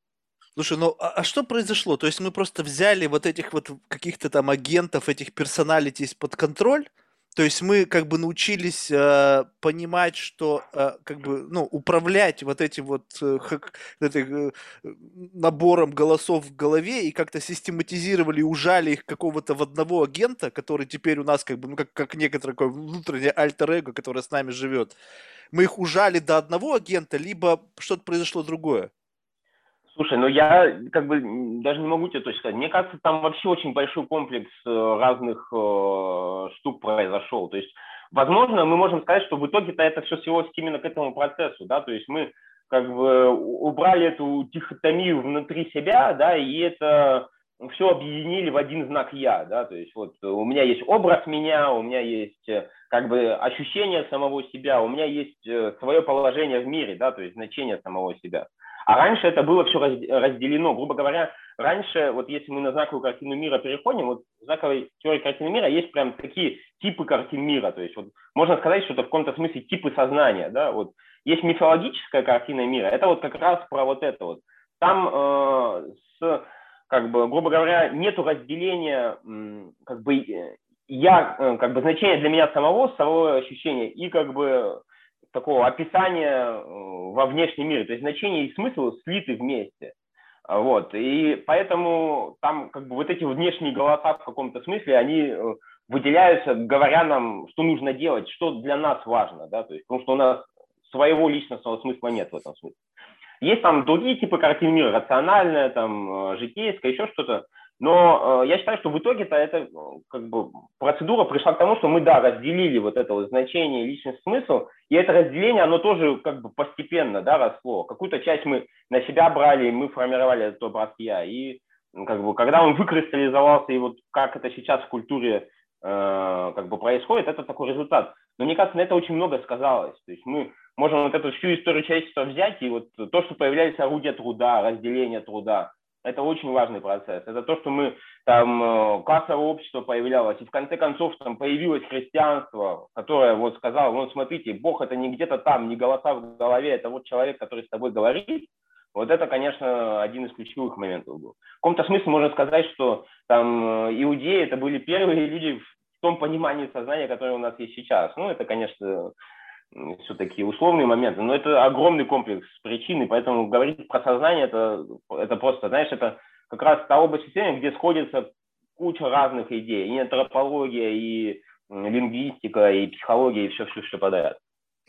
Слушай, ну а, а что произошло? То есть мы просто взяли вот этих вот каких-то там агентов, этих персоналитис под контроль? То есть мы как бы научились э, понимать, что э, как бы ну управлять вот этим вот э, этим, э, набором голосов в голове и как-то систематизировали ужали их какого-то в одного агента, который теперь у нас как бы ну как как некоторое такое внутреннее альтер-эго, которое с нами живет. Мы их ужали до одного агента, либо что-то произошло другое. Слушай, ну я как бы даже не могу тебе точно сказать. Мне кажется, там вообще очень большой комплекс э, разных э, штук произошел. То есть, возможно, мы можем сказать, что в итоге-то это все свелось именно к этому процессу, да, то есть мы как бы убрали эту дихотомию внутри себя, да, и это все объединили в один знак я, да, то есть вот у меня есть образ меня, у меня есть э, как бы ощущение самого себя, у меня есть э, свое положение в мире, да, то есть значение самого себя. А раньше это было все разделено. Грубо говоря, раньше, вот если мы на знаковую картину мира переходим, вот в знаковой теории картины мира есть прям такие типы картин мира. То есть вот можно сказать, что это в каком-то смысле типы сознания. Да? Вот есть мифологическая картина мира, это вот как раз про вот это вот. Там э, с, как бы, грубо говоря, нету разделения, как бы, я, э, как бы, значение для меня самого, самого ощущения и как бы такого описания э, во внешнем мире. То есть значение и смысл слиты вместе. Вот. И поэтому там как бы вот эти внешние голоса в каком-то смысле, они э, выделяются, говоря нам, что нужно делать, что для нас важно, да, то есть, потому что у нас своего личностного смысла нет в этом смысле. Есть там другие типы картин мира, рациональная, там, э, житейская, еще что-то. Но э, я считаю, что в итоге-то эта как бы, процедура пришла к тому, что мы, да, разделили вот это вот значение личный смысл, и это разделение, оно тоже как бы постепенно, да, росло. Какую-то часть мы на себя брали, мы формировали этот образ я, и как бы, когда он выкристаллизовался, и вот как это сейчас в культуре э, как бы происходит, это такой результат. Но мне кажется, на это очень много сказалось. То есть мы можем вот эту всю историю человечества взять, и вот то, что появляется орудия труда, разделение труда, это очень важный процесс. Это то, что мы там э, классовое общество появлялось, и в конце концов там появилось христианство, которое вот сказало, вот смотрите, Бог это не где-то там, не голоса в голове, это вот человек, который с тобой говорит. Вот это, конечно, один из ключевых моментов был. В каком-то смысле можно сказать, что там э, иудеи это были первые люди в том понимании сознания, которое у нас есть сейчас. Ну, это, конечно, все-таки условные моменты, но это огромный комплекс причин, и поэтому говорить про сознание, это, это просто, знаешь, это как раз та область исследования, где сходится куча разных идей, и антропология, и лингвистика, и психология, и все-все, что подряд.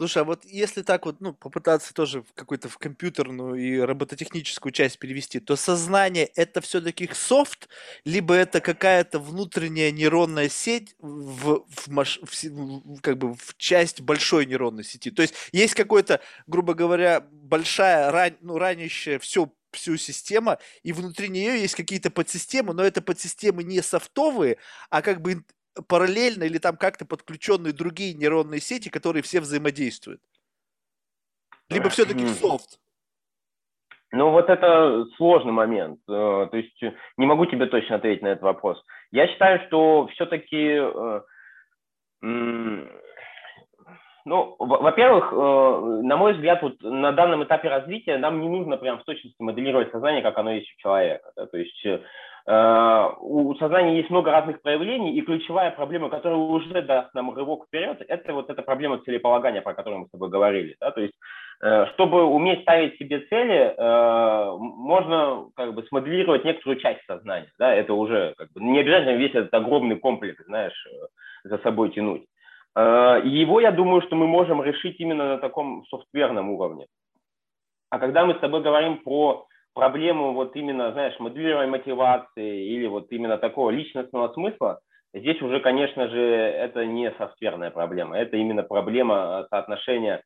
Слушай, а вот если так вот, ну, попытаться тоже в какую-то в компьютерную и робототехническую часть перевести, то сознание это все-таки софт, либо это какая-то внутренняя нейронная сеть в, в, маш, в, как бы в часть большой нейронной сети. То есть есть какой-то, грубо говоря, большая, ран, ну, ранящая все всю систему, и внутри нее есть какие-то подсистемы, но это подсистемы не софтовые, а как бы параллельно или там как-то подключенные другие нейронные сети, которые все взаимодействуют? Либо все-таки софт? Ну, вот это сложный момент. Э, то есть не могу тебе точно ответить на этот вопрос. Я считаю, что все-таки, э, ну, во-первых, э, на мой взгляд, вот на данном этапе развития нам не нужно прям в точности моделировать сознание, как оно есть у человека. Да? То есть Э, у сознания есть много разных проявлений, и ключевая проблема, которая уже даст нам рывок вперед, это вот эта проблема целеполагания, про которую мы с тобой говорили. Да? То есть, э, чтобы уметь ставить себе цели, э, можно как бы смоделировать некоторую часть сознания. Да? Это уже как бы, не обязательно весь этот огромный комплекс, знаешь, за собой тянуть. Его, я думаю, что мы можем решить именно на таком софтверном уровне. А когда мы с тобой говорим про проблему вот именно, знаешь, моделирования мотивации или вот именно такого личностного смысла, здесь уже, конечно же, это не софтверная проблема, это именно проблема соотношения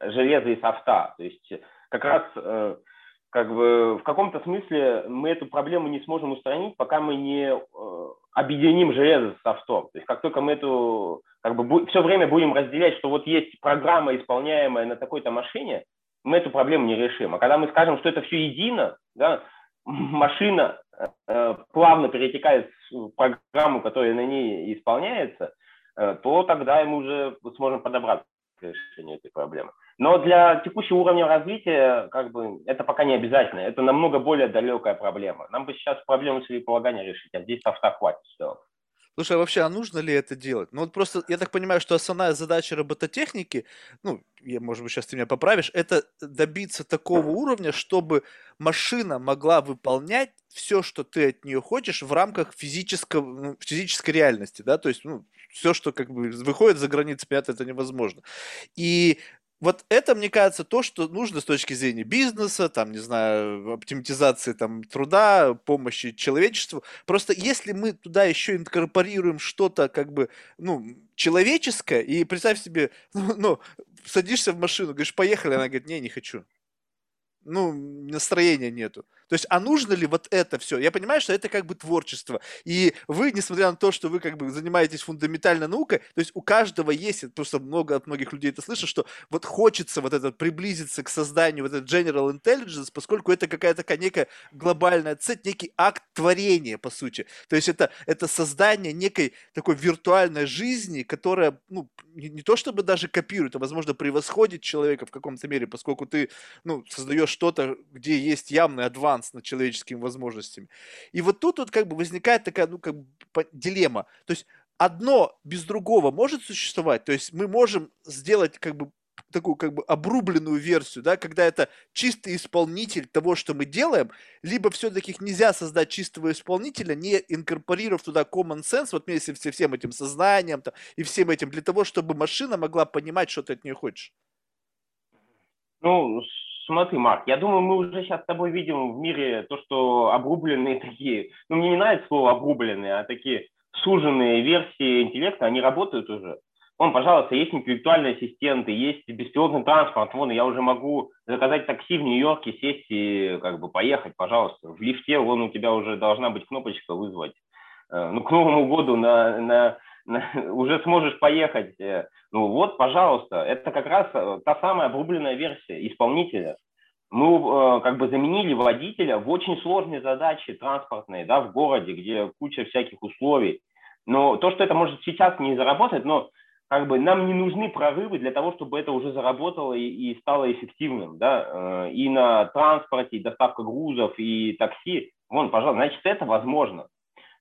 железа и софта. То есть как раз э, как бы в каком-то смысле мы эту проблему не сможем устранить, пока мы не э, объединим железо с софтом. То есть как только мы эту как бы все время будем разделять, что вот есть программа, исполняемая на такой-то машине, мы эту проблему не решим. А когда мы скажем, что это все едино, да, машина э, плавно перетекает в программу, которая на ней исполняется, э, то тогда мы уже сможем подобраться к решению этой проблемы. Но для текущего уровня развития как бы, это пока не обязательно. Это намного более далекая проблема. Нам бы сейчас проблему целеполагания решить, а здесь софта хватит целом. Слушай, а вообще, а нужно ли это делать? Ну вот просто, я так понимаю, что основная задача робототехники, ну, я, может быть, сейчас ты меня поправишь, это добиться такого уровня, чтобы машина могла выполнять все, что ты от нее хочешь в рамках физического, ну, физической реальности, да, то есть, ну, все, что как бы выходит за границы, понятно, это невозможно. И вот это, мне кажется, то, что нужно с точки зрения бизнеса, там, не знаю, оптимизации там, труда, помощи человечеству. Просто если мы туда еще инкорпорируем что-то как бы, ну, человеческое, и представь себе, ну, ну садишься в машину, говоришь, поехали, она говорит, не, не хочу ну, настроения нету. То есть, а нужно ли вот это все? Я понимаю, что это как бы творчество. И вы, несмотря на то, что вы как бы занимаетесь фундаментальной наукой, то есть у каждого есть, просто много от многих людей это слышат, что вот хочется вот это приблизиться к созданию вот этот general intelligence, поскольку это какая-то такая некая глобальная цель, некий акт творения, по сути. То есть это, это создание некой такой виртуальной жизни, которая, ну, не, не то чтобы даже копирует, а, возможно, превосходит человека в каком-то мере, поскольку ты, ну, создаешь что-то, где есть явный адванс над человеческими возможностями. И вот тут вот как бы возникает такая, ну, как бы дилемма. То есть одно без другого может существовать, то есть мы можем сделать как бы такую как бы обрубленную версию, да, когда это чистый исполнитель того, что мы делаем, либо все-таки нельзя создать чистого исполнителя, не инкорпорировав туда common sense, вот вместе со всем этим сознанием там, и всем этим, для того, чтобы машина могла понимать, что ты от нее хочешь. Ну, смотри, Марк, я думаю, мы уже сейчас с тобой видим в мире то, что обрубленные такие, ну, мне не нравится слово обрубленные, а такие суженные версии интеллекта, они работают уже. Вон, пожалуйста, есть интеллектуальные ассистенты, есть беспилотный транспорт. Вон, я уже могу заказать такси в Нью-Йорке, сесть и как бы поехать, пожалуйста. В лифте вон у тебя уже должна быть кнопочка вызвать. Э, ну, к Новому году на, на, на, уже сможешь поехать. Э, ну вот, пожалуйста, это как раз э, та самая обрубленная версия исполнителя. Мы как бы заменили водителя в очень сложной задаче транспортной, да, в городе, где куча всяких условий. Но то, что это может сейчас не заработать, но как бы нам не нужны прорывы для того, чтобы это уже заработало и, и стало эффективным, да, э, и на транспорте, и доставка грузов, и такси, вон, пожалуйста, значит, это возможно.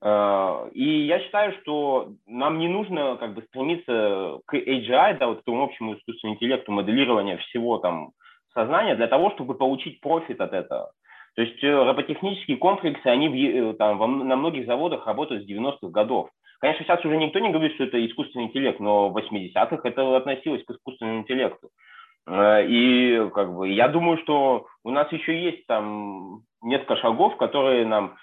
Э, и я считаю, что нам не нужно как бы стремиться к AGI, да, вот этому общему искусственному интеллекту, моделирования всего там сознания для того, чтобы получить профит от этого. То есть э, роботехнические комплексы, они там, на многих заводах работают с 90-х годов. Конечно, сейчас уже никто не говорит, что это искусственный интеллект, но в 80-х это относилось к искусственному интеллекту. Э, и как бы я думаю, что у нас еще есть там несколько шагов, которые нам, э,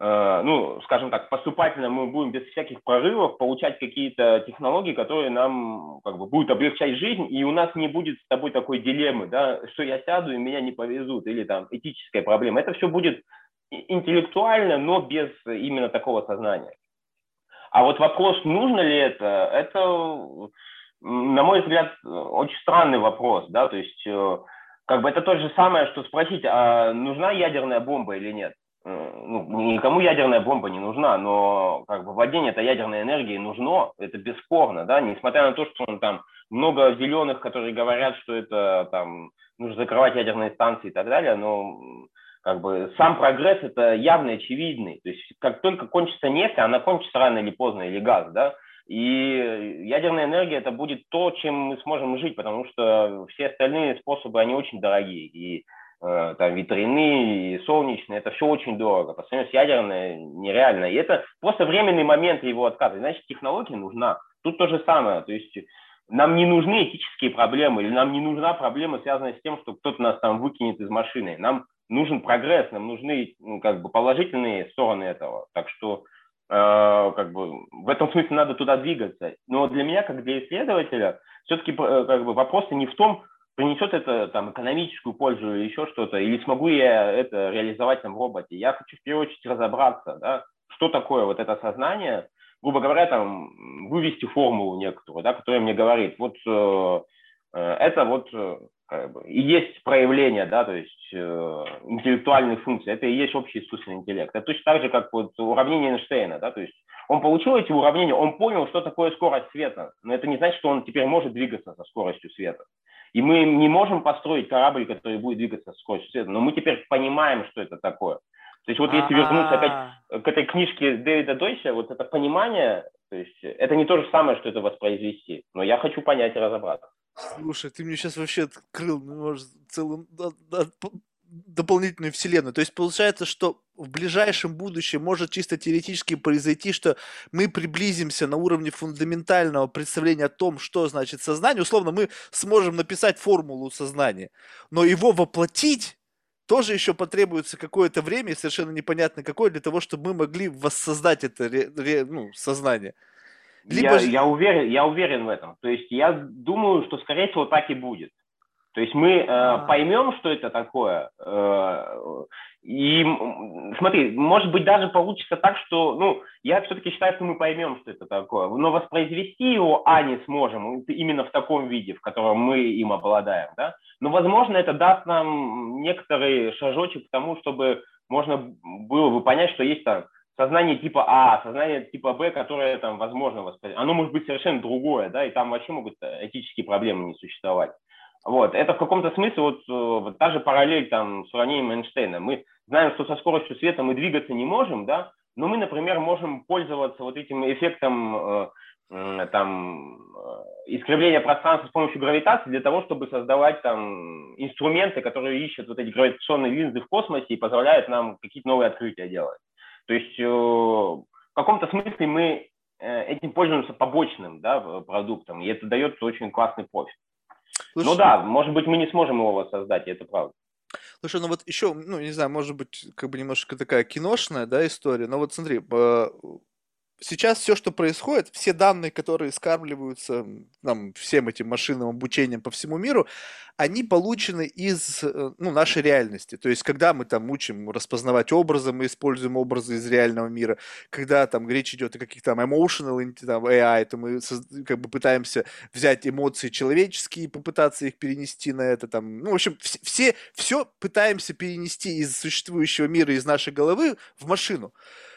ну, скажем так, поступательно мы будем без всяких прорывов получать какие-то технологии, которые нам как бы будут облегчать жизнь, и у нас не будет с тобой такой дилеммы, да, что я сяду и меня не повезут, или там этическая проблема. Это все будет интеллектуально, но без именно такого сознания. А вот вопрос, нужно ли это, это, на мой взгляд, очень странный вопрос, да, то есть э, как бы это то же самое, что спросить, а нужна ядерная бомба или нет. Э, ну, никому ядерная бомба не нужна, но как бы владение этой ядерной энергией нужно, это бесспорно, да, несмотря на то, что он там много зеленых, которые говорят, что это там нужно закрывать ядерные станции и так далее, но как бы сам прогресс это явно очевидный. То есть как только кончится нефть, она кончится рано или поздно, или газ, да, и ядерная энергия это будет то, чем мы сможем жить, потому что все остальные способы, они очень дорогие. И там ветряные, солнечные, это все очень дорого. По сравнению с ядерной нереально. И это просто временный момент его отказа. Значит, технология нужна. Тут то же самое. То есть нам не нужны этические проблемы, или нам не нужна проблема, связанная с тем, что кто-то нас там выкинет из машины. Нам нужен прогресс, нам нужны ну, как бы положительные стороны этого. Так что э, как бы в этом смысле надо туда двигаться. Но для меня, как для исследователя, все-таки э, как бы вопрос не в том, принесет это там экономическую пользу или еще что-то, или смогу я это реализовать там в роботе. Я хочу в первую очередь разобраться, да, что такое вот это сознание, грубо говоря, там вывести формулу некоторую, да, которая мне говорит, вот э, э это вот э, как бы, и есть проявление, да, то есть э, интеллектуальных функций, это и есть общий искусственный интеллект. Это точно так же, как вот уравнение Эйнштейна, да, то есть он получил эти уравнения, он понял, что такое скорость света, но это не значит, что он теперь может двигаться со скоростью света. И мы не можем построить корабль, который будет двигаться со скоростью света, но мы теперь понимаем, что это такое. То есть вот если вернуться опять к этой книжке Дэвида Дойча, вот это понимание, то есть это не то же самое, что это воспроизвести, но я хочу понять и разобраться. Слушай, ты мне сейчас вообще открыл, ну, может, целую дополнительную вселенную. То есть получается, что в ближайшем будущем может чисто теоретически произойти, что мы приблизимся на уровне фундаментального представления о том, что значит сознание. Условно, мы сможем написать формулу сознания, но его воплотить тоже еще потребуется какое-то время, совершенно непонятно какое, для того, чтобы мы могли воссоздать это ре, ре, ну, сознание. Либо... Я, я, уверен, я уверен в этом. То есть я думаю, что, скорее всего, так и будет. То есть мы э, а. поймем, что это такое. Э, и смотри, может быть, даже получится так, что, ну, я все-таки считаю, что мы поймем, что это такое. Но воспроизвести его, а, не сможем, именно в таком виде, в котором мы им обладаем, да. Но, возможно, это даст нам некоторый шажочек к тому, чтобы можно было бы понять, что есть там сознание типа А, сознание типа Б, которое там возможно воспринимать, оно может быть совершенно другое, да, и там вообще могут э, этические проблемы не существовать. Вот, это в каком-то смысле вот, э, вот та же параллель там с уравнением Эйнштейна. Мы знаем, что со скоростью света мы двигаться не можем, да, но мы, например, можем пользоваться вот этим эффектом э, э, там искривления пространства с помощью гравитации для того, чтобы создавать там инструменты, которые ищут вот эти гравитационные линзы в космосе и позволяют нам какие-то новые открытия делать. То есть э, в каком-то смысле мы э, этим пользуемся побочным да, продуктом, и это дает очень классный профит. Ну Слушай, ну да, может быть, мы не сможем его воссоздать, и это правда. Слушай, ну вот еще, ну, не знаю, может быть, как бы немножко такая киношная, да, история, но вот смотри, сейчас все, что происходит, все данные, которые скармливаются нам, всем этим машинным обучением по всему миру, они получены из э, ну, нашей реальности. То есть, когда мы там учим распознавать образы, мы используем образы из реального мира. Когда там речь идет о каких-то там emotional там, AI, то мы как бы пытаемся взять эмоции человеческие и попытаться их перенести на это. Там. Ну, в общем, все, все пытаемся перенести из существующего мира, из нашей головы в машину.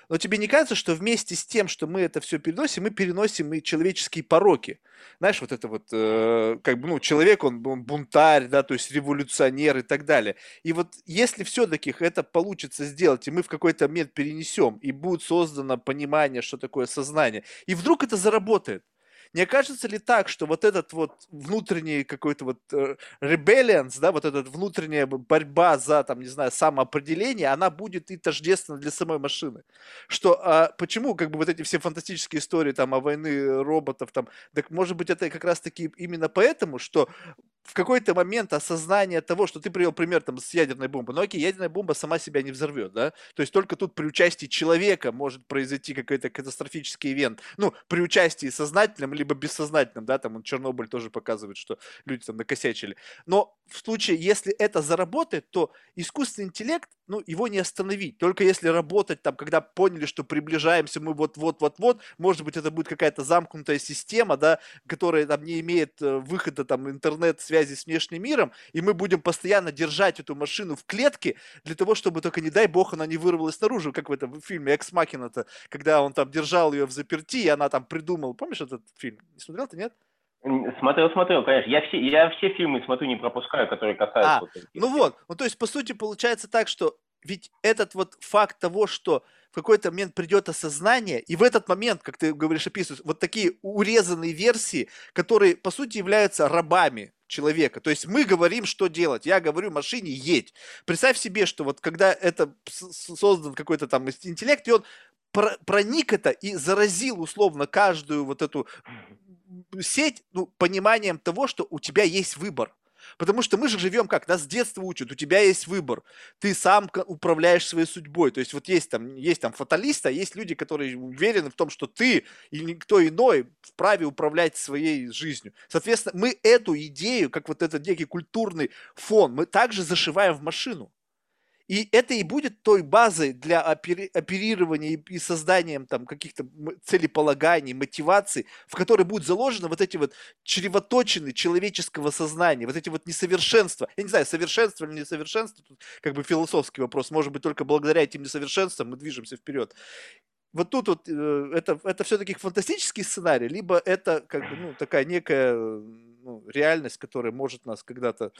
Но тебе не кажется, что вместе с тем, что мы это все переносим, мы переносим и человеческие пороки? Знаешь, вот это вот, э, как бы, ну, человек, он, он бунтарь, да, то есть революционер и так далее. И вот если все-таки это получится сделать, и мы в какой-то момент перенесем, и будет создано понимание, что такое сознание, и вдруг это заработает, не окажется ли так, что вот этот вот внутренний какой-то вот э, rebellions, да, вот эта внутренняя борьба за, там, не знаю, самоопределение, она будет и тождественна для самой машины? Что, а почему, как бы, вот эти все фантастические истории, там, о войны роботов, там, так, может быть, это как раз-таки именно поэтому, что в какой-то момент осознание того, что ты привел пример там с ядерной бомбой, ну окей, ядерная бомба сама себя не взорвет, да, то есть только тут при участии человека может произойти какой-то катастрофический ивент, ну, при участии сознательном либо бессознательном, да, там он Чернобыль тоже показывает, что люди там накосячили, но в случае, если это заработает, то искусственный интеллект, ну, его не остановить, только если работать там, когда поняли, что приближаемся мы вот-вот-вот-вот, может быть, это будет какая-то замкнутая система, да, которая там не имеет э, выхода там интернет-связи, связи с внешним миром, и мы будем постоянно держать эту машину в клетке для того, чтобы только, не дай бог, она не вырвалась наружу, как в этом фильме «Экс Макина», когда он там держал ее в заперти, и она там придумала. Помнишь этот фильм? Не смотрел ты, нет? Смотрел, смотрел, конечно. Я все, я все фильмы смотрю, не пропускаю, которые касаются... А, вот ну вот, ну то есть, по сути, получается так, что ведь этот вот факт того, что в какой-то момент придет осознание, и в этот момент, как ты говоришь, описываешь, вот такие урезанные версии, которые, по сути, являются рабами человека. То есть мы говорим, что делать. Я говорю машине едь. Представь себе, что вот когда это создан какой-то там интеллект, и он проник это и заразил условно каждую вот эту сеть ну, пониманием того, что у тебя есть выбор. Потому что мы же живем как? Нас с детства учат, у тебя есть выбор. Ты сам управляешь своей судьбой. То есть вот есть там, есть там фаталисты, а есть люди, которые уверены в том, что ты или никто иной вправе управлять своей жизнью. Соответственно, мы эту идею, как вот этот некий культурный фон, мы также зашиваем в машину. И это и будет той базой для оперирования и созданием там каких-то целеполаганий, мотиваций, в которой будут заложены вот эти вот чревоточины человеческого сознания, вот эти вот несовершенства. Я не знаю, совершенство или несовершенство, тут как бы философский вопрос. Может быть, только благодаря этим несовершенствам мы движемся вперед. Вот тут вот э, это, это все-таки фантастический сценарий, либо это как бы, ну, такая некая ну, реальность, которая может нас когда-то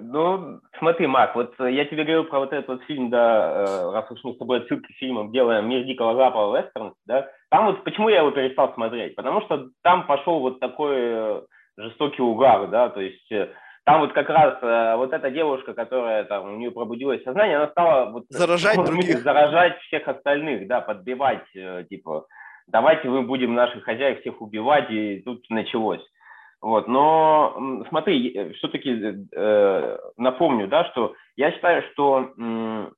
ну, смотри, Марк, вот я тебе говорил про вот этот вот фильм, да, э, раз уж мы с тобой отсылки к фильмам делаем «Мир дикого запада» вестерн, да, там вот почему я его перестал смотреть? Потому что там пошел вот такой э, жестокий угар, да, то есть э, там вот как раз вот эта девушка, которая там, у нее пробудилось сознание, она стала вот, заражать других. Заражать всех остальных, да, подбивать, типа, давайте мы будем наших хозяев всех убивать, и тут началось. Вот, но смотри, все-таки э, напомню, да, что я считаю, что э,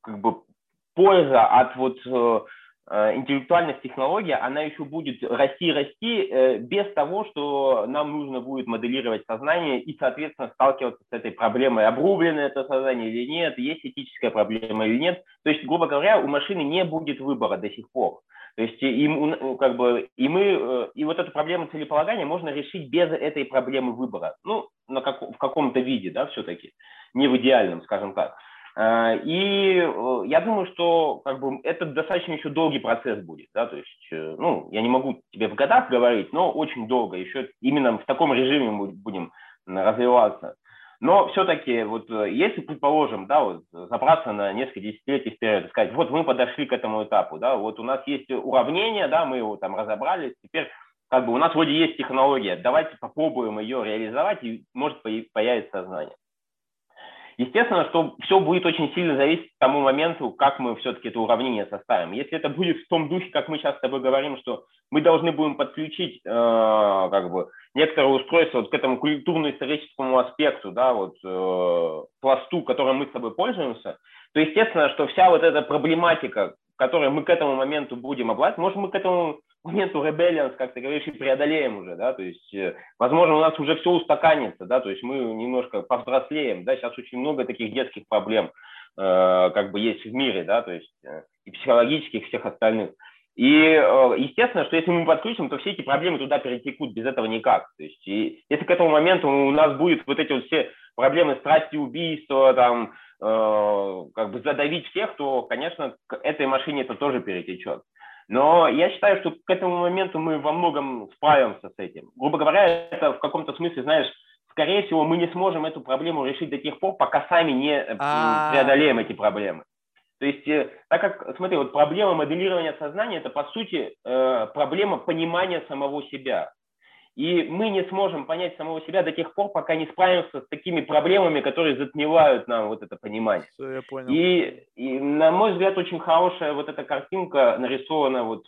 как бы польза от вот э, э, интеллектуальных технологий, она еще будет расти и расти э, без того, что нам нужно будет моделировать сознание и, соответственно, сталкиваться с этой проблемой, обрублено это сознание или нет, есть этическая проблема или нет. То есть, грубо говоря, у машины не будет выбора до сих пор. То есть и, как бы, и мы, э, и вот эту проблему целеполагания можно решить без этой проблемы выбора. Ну, на как, в каком-то виде, да, все-таки, не в идеальном, скажем так. Э, и э, я думаю, что как бы, это достаточно еще долгий процесс будет. Да? То есть, ну, я не могу тебе в годах говорить, но очень долго еще именно в таком режиме будем развиваться. Но все-таки, вот э, если, предположим, да, вот забраться на несколько десятилетий вперед и сказать, вот мы подошли к этому этапу, да, вот у нас есть уравнение, да, мы его там разобрали, теперь как бы у нас вроде есть технология, давайте попробуем ее реализовать, и может появиться сознание. Естественно, что все будет очень сильно зависеть от тому моменту, как мы все-таки это уравнение составим. Если это будет в том духе, как мы сейчас с тобой говорим, что мы должны будем подключить э, как бы некоторое устройство вот к этому культурно-историческому аспекту, да, вот э, пласту, которым мы с тобой пользуемся, то естественно, что вся вот эта проблематика, которой мы к этому моменту будем обладать, может, мы к этому моменту rebellions, как ты говоришь, и преодолеем уже, да, то есть, э, возможно, у нас уже все устаканится, да, то есть мы немножко повзрослеем, да, сейчас очень много таких детских проблем, э, как бы есть в мире, да, то есть э, и психологических, и всех остальных. И э, естественно, что если мы подключим, то все эти проблемы туда перетекут, без этого никак. То есть, и если к этому моменту у нас будет вот эти вот все проблемы страсти, убийства, там, э, как бы задавить всех, то, конечно, к этой машине это тоже перетечет. Но я считаю, что к этому моменту мы во многом справимся с этим. Грубо говоря, это в каком-то смысле, знаешь, скорее всего, мы не сможем эту проблему решить до тех пор, пока сами не э, а. преодолеем эти проблемы. То есть, э, так как, смотри, вот проблема моделирования сознания – это, по сути, э, проблема понимания самого себя. И мы не сможем понять самого себя до тех пор, пока не справимся с такими проблемами, которые затмевают нам вот это понимание. Все, я понял. И, и, на мой взгляд, очень хорошая вот эта картинка нарисована вот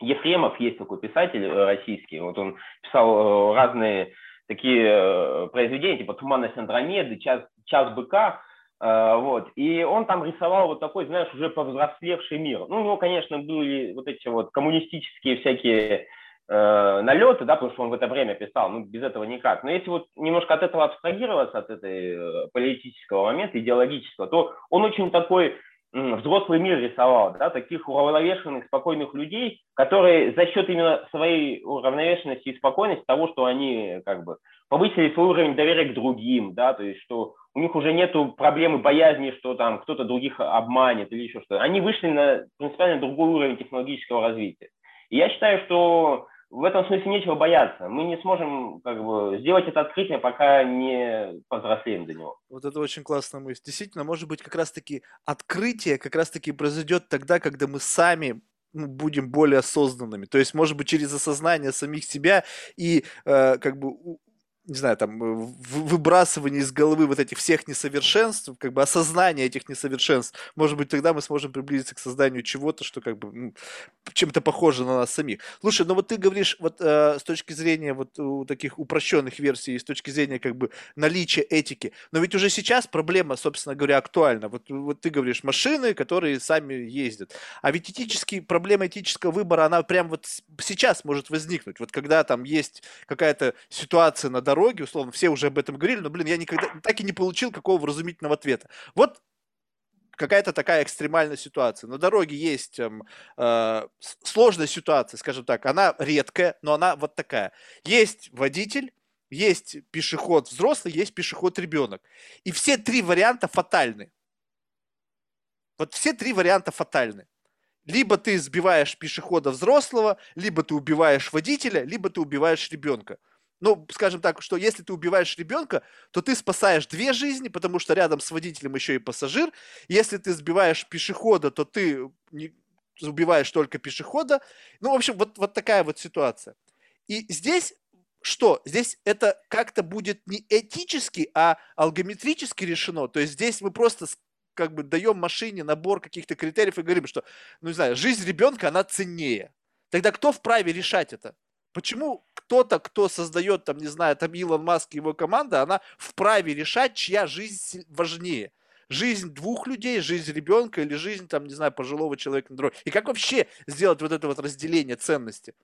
Ефремов, есть такой писатель э, российский, вот он писал э, разные такие э, произведения, типа «Туманность Андромеды», «Час, час быка», вот, и он там рисовал вот такой, знаешь, уже повзрослевший мир. Ну, у него, конечно, были вот эти вот коммунистические всякие э, налеты, да, потому что он в это время писал, ну, без этого никак. Но если вот немножко от этого абстрагироваться, от этой э, политического момента, идеологического, то он очень такой взрослый мир рисовал, да, таких уравновешенных, спокойных людей, которые за счет именно своей уравновешенности и спокойности, того, что они как бы повысили свой уровень доверия к другим, да, то есть что у них уже нету проблемы боязни, что там кто-то других обманет или еще что-то. Они вышли на принципиально другой уровень технологического развития. И я считаю, что в этом смысле нечего бояться. Мы не сможем как бы, сделать это открытие, пока не повзрослеем до него. Вот это очень классная мысль. Действительно, может быть, как раз-таки открытие как раз-таки произойдет тогда, когда мы сами ну, будем более осознанными. То есть, может быть, через осознание самих себя и э, как бы не знаю, там, э, выбрасывание из головы вот этих всех несовершенств, как бы осознание этих несовершенств, может быть, тогда мы сможем приблизиться к созданию чего-то, что как бы чем-то похоже на нас самих. Слушай, ну вот ты говоришь вот э, с точки зрения вот у таких упрощенных версий, с точки зрения как бы наличия этики, но ведь уже сейчас проблема, собственно говоря, актуальна. Вот, вот ты говоришь, машины, которые сами ездят. А ведь этический, проблема этического выбора, она прям вот сейчас может возникнуть. Вот когда там есть какая-то ситуация на дороге, дороге, условно, все уже об этом говорили, но, блин, я никогда так и не получил какого вразумительного ответа. Вот какая-то такая экстремальная ситуация. На дороге есть эм, э, сложная ситуация, скажем так, она редкая, но она вот такая. Есть водитель, есть пешеход взрослый, есть пешеход ребенок. И все три варианта фатальны. Вот все три варианта фатальны. Либо ты сбиваешь пешехода взрослого, либо ты убиваешь водителя, либо ты убиваешь ребенка ну, скажем так, что если ты убиваешь ребенка, то ты спасаешь две жизни, потому что рядом с водителем еще и пассажир. Если ты сбиваешь пешехода, то ты не, убиваешь только пешехода. Ну, в общем, вот, вот такая вот ситуация. И здесь что? Здесь это как-то будет не этически, а алгометрически решено. То есть здесь мы просто как бы даем машине набор каких-то критериев и говорим, что, ну не знаю, жизнь ребенка, она ценнее. Тогда кто вправе решать это? Почему кто-то, кто создает, там, не знаю, там Илон Маск и его команда, она вправе решать, чья жизнь важнее? Жизнь двух людей, жизнь ребенка или жизнь, там, не знаю, пожилого человека? И как вообще сделать вот это вот разделение ценности?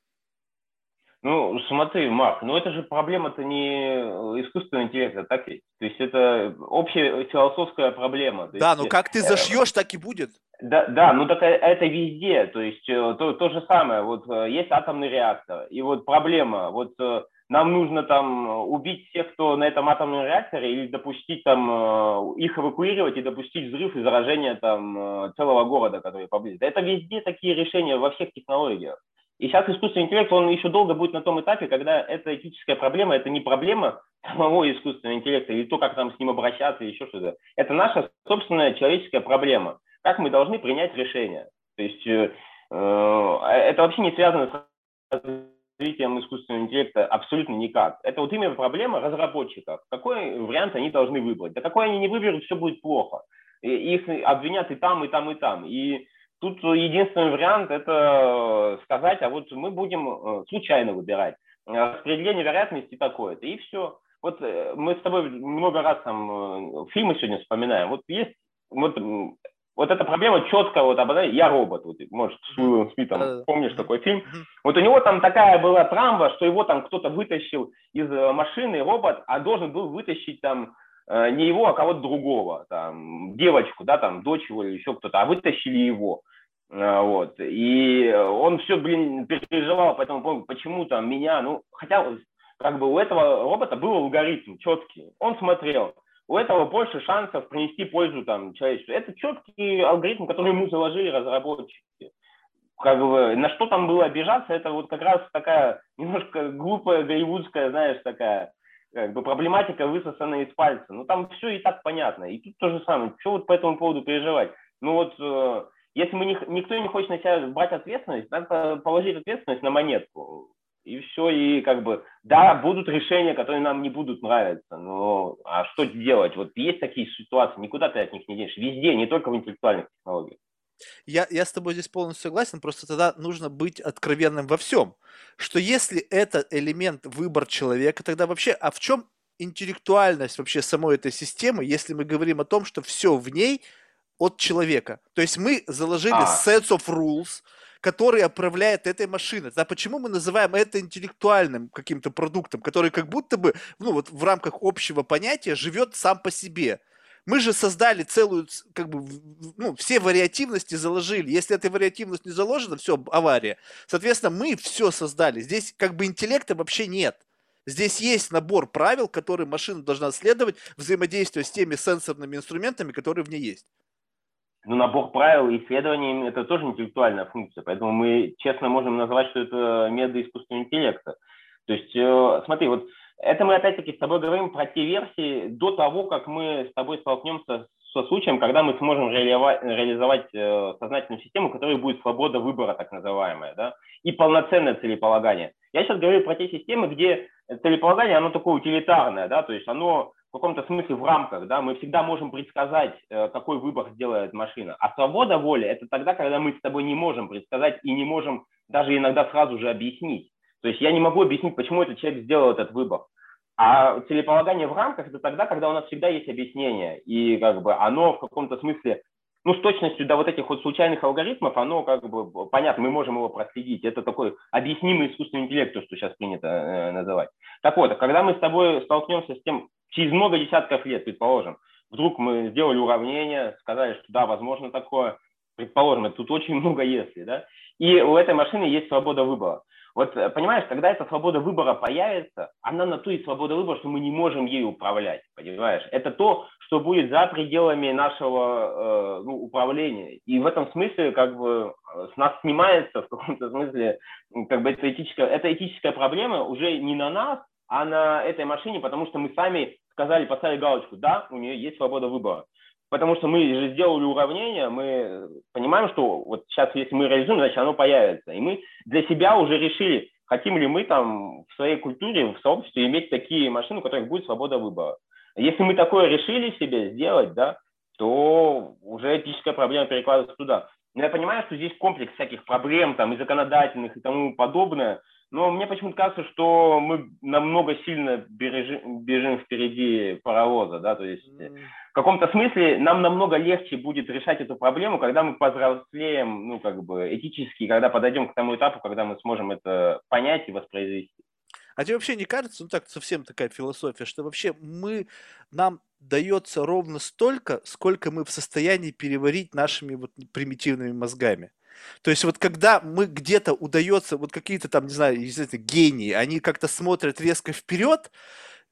Ну, смотри, Марк, ну это же проблема-то не искусственного интеллекта, так ведь? То есть это общая философская проблема. да, есть, но как ты э, зашьешь, так и будет. Да, да, ну так это везде, то есть э, то, то же самое, вот э, есть атомный реактор, и вот проблема, вот э, нам нужно там убить всех, кто на этом атомном реакторе, или допустить там их эвакуировать и допустить взрыв и заражение там целого города, который поблизости. Это везде такие решения во всех технологиях. И сейчас искусственный интеллект, он еще долго будет на том этапе, когда эта этическая проблема, это не проблема самого искусственного интеллекта или то, как там с ним обращаться, или еще что-то. Это наша собственная человеческая проблема как мы должны принять решение. То есть э, э это вообще не связано с развитием искусственного интеллекта абсолютно никак. Это вот именно проблема разработчиков. Какой вариант они должны выбрать? Да какой они не выберут, все будет плохо. И их обвинят и там, и там, и там. И тут единственный вариант – это сказать, а вот мы будем э, случайно выбирать. Распределение вероятности такое-то, и все. Вот э, мы с тобой много раз там э, фильмы сегодня вспоминаем. Вот есть вот вот эта проблема четко вот обладает, я робот, вот, может, с Уиллом Смитом, помнишь такой фильм? Вот у него там такая была травма, что его там кто-то вытащил из э, машины, робот, а должен был вытащить там э, не его, а кого-то другого, там, девочку, да, там, дочь его или еще кто-то, а вытащили его. Э, вот. И он все, блин, переживал по этому поводу, почему там меня, ну, хотя как бы у этого робота был алгоритм четкий. Он смотрел, у этого больше шансов принести пользу там, человечеству. Это четкий алгоритм, который ему заложили разработчики. Как бы, на что там было обижаться, это вот как раз такая немножко глупая голливудская, знаешь, такая как бы проблематика высосанная из пальца. Ну там все и так понятно. И тут то же самое. Что вот по этому поводу переживать? Ну вот э, если мы не, никто не хочет на себя брать ответственность, надо положить ответственность на монетку и все, и как бы, да, будут решения, которые нам не будут нравиться, но а что делать? Вот есть такие ситуации, никуда ты от них не денешь, везде, не только в интеллектуальных технологиях. Я, я с тобой здесь полностью согласен, просто тогда нужно быть откровенным во всем. Что если это элемент выбор человека, тогда вообще, а в чем интеллектуальность вообще самой этой системы, если мы говорим о том, что все в ней от человека? То есть мы заложили а. sets of rules, который управляет этой машиной. Да, почему мы называем это интеллектуальным каким-то продуктом, который как будто бы, ну вот в рамках общего понятия живет сам по себе. Мы же создали целую, как бы, ну, все вариативности заложили. Если эта вариативность не заложена, все, авария. Соответственно, мы все создали. Здесь как бы интеллекта вообще нет. Здесь есть набор правил, которые машина должна следовать, взаимодействуя с теми сенсорными инструментами, которые в ней есть ну, набор правил и исследований – это тоже интеллектуальная функция, поэтому мы честно можем назвать, что это методы искусственного интеллекта. То есть, э, смотри, вот это мы опять-таки с тобой говорим про те версии до того, как мы с тобой столкнемся со случаем, когда мы сможем реализовать, э, сознательную систему, которая будет свобода выбора, так называемая, да, и полноценное целеполагание. Я сейчас говорю про те системы, где целеполагание, оно такое утилитарное, да, то есть оно в каком-то смысле в рамках, да, мы всегда можем предсказать, э, какой выбор сделает машина. А свобода воли – это тогда, когда мы с тобой не можем предсказать и не можем даже иногда сразу же объяснить. То есть я не могу объяснить, почему этот человек сделал этот выбор. А целеполагание в рамках – это тогда, когда у нас всегда есть объяснение, и как бы оно в каком-то смысле ну, с точностью до вот этих вот случайных алгоритмов, оно как бы, понятно, мы можем его проследить. Это такой объяснимый искусственный интеллект, то, что сейчас принято э, называть. Так вот, когда мы с тобой столкнемся с тем, через много десятков лет, предположим, вдруг мы сделали уравнение, сказали, что да, возможно такое, предположим, тут очень много если, да, и у этой машины есть свобода выбора. Вот э, понимаешь, когда эта свобода выбора появится, она на то и свобода выбора, что мы не можем ей управлять, понимаешь? Это то, что будет за пределами нашего э, ну, управления. И в этом смысле как бы э, с нас снимается в каком-то смысле как бы эта этическая, эта этическая проблема уже не на нас, а на этой машине, потому что мы сами сказали, поставили галочку, да, у нее есть свобода выбора. Потому что мы же сделали уравнение, мы понимаем, что вот сейчас, если мы реализуем, значит, оно появится. И мы для себя уже решили, хотим ли мы там в своей культуре, в сообществе иметь такие машины, у которых будет свобода выбора. Если мы такое решили себе сделать, да, то уже этическая проблема перекладывается туда. Но я понимаю, что здесь комплекс всяких проблем, там, и законодательных, и тому подобное – но мне почему-то кажется, что мы намного сильно бежим, бежим впереди паровоза, да, то есть каком-то смысле нам намного легче будет решать эту проблему, когда мы повзрослеем, ну, как бы этически, когда подойдем к тому этапу, когда мы сможем это понять и воспроизвести. А тебе вообще не кажется, ну так совсем такая философия, что вообще мы, нам дается ровно столько, сколько мы в состоянии переварить нашими вот примитивными мозгами. То есть вот когда мы где-то удается, вот какие-то там, не знаю, гении, они как-то смотрят резко вперед,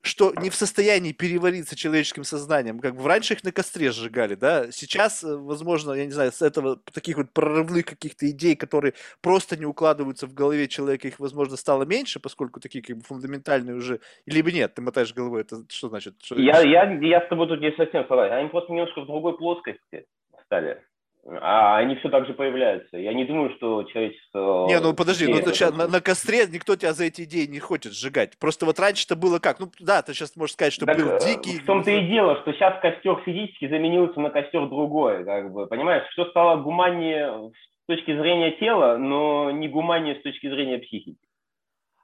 что не в состоянии перевариться человеческим сознанием. Как бы раньше их на костре сжигали, да. Сейчас, э, возможно, я не знаю, с этого таких вот прорывных каких-то идей, которые просто не укладываются в голове человека, их, возможно, стало меньше, поскольку такие как бы фундаментальные уже, либо нет, ты мотаешь головой, это что значит? Что я, я, я с тобой тут не совсем согласен. Они просто немножко в другой плоскости стали. А они все так же появляются. Я не думаю, что человечество... Не, ну подожди, ну сейчас на, на костре никто тебя за эти идеи не хочет сжигать. Просто вот раньше-то было как? Ну да, ты сейчас можешь сказать, что так, был э, дикий... В том-то и дело, что сейчас костер физически заменился на костер другой. Как бы, понимаешь, что стало гуманнее с точки зрения тела, но не гуманнее с точки зрения психики.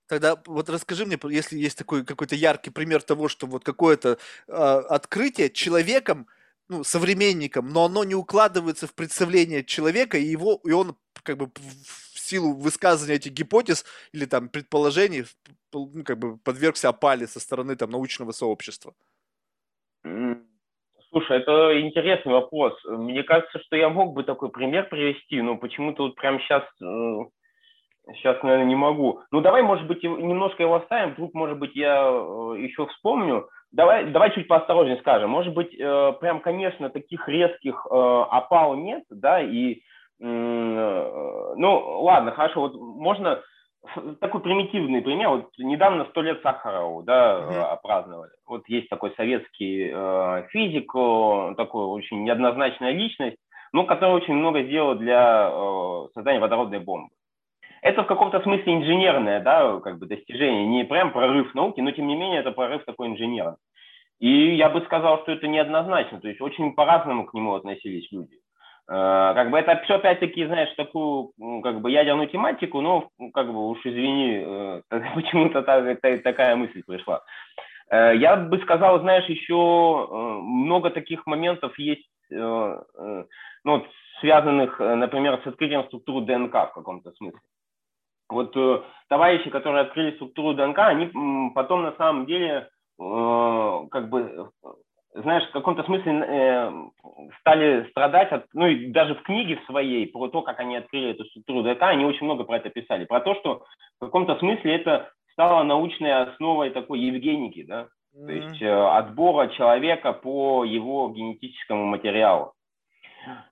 Тогда вот расскажи мне, если есть такой какой-то яркий пример того, что вот какое-то э, открытие человеком, ну, современником, но оно не укладывается в представление человека, и его, и он как бы в силу высказывания этих гипотез или там предположений ну, как бы подвергся опале со стороны там научного сообщества. Слушай, это интересный вопрос. Мне кажется, что я мог бы такой пример привести, но почему-то вот прямо сейчас Сейчас, наверное, не могу. Ну, давай, может быть, немножко его оставим. Вдруг, может быть, я э, еще вспомню. Давай, давай чуть поосторожнее скажем. Может быть, э, прям, конечно, таких резких э, опал нет, да, и, ну, ладно, хорошо, вот можно такой примитивный пример. Вот недавно сто лет Сахарову, да, mm-hmm. опраздновали. Вот есть такой советский физик, такой очень неоднозначная личность, но который очень много сделал для создания водородной бомбы это в каком-то смысле инженерное, да, как бы достижение, не прям прорыв науки, но тем не менее это прорыв такой инженерный. И я бы сказал, что это неоднозначно, то есть очень по-разному к нему относились люди. Э, как бы это все опять-таки, знаешь, такую как бы ядерную тематику, но как бы уж извини, э, почему-то такая мысль пришла. Э, я бы сказал, знаешь, еще много таких моментов есть, ну, связанных, например, с открытием структуры ДНК в каком-то смысле вот э, товарищи, которые открыли структуру ДНК, они потом на самом деле э, как бы знаешь, в каком-то смысле э, стали страдать, от, ну и даже в книге своей про то, как они открыли эту структуру ДНК, они очень много про это писали, про то, что в каком-то смысле это стало научной основой такой евгеники, да, mm-hmm. то есть э, отбора человека по его генетическому материалу.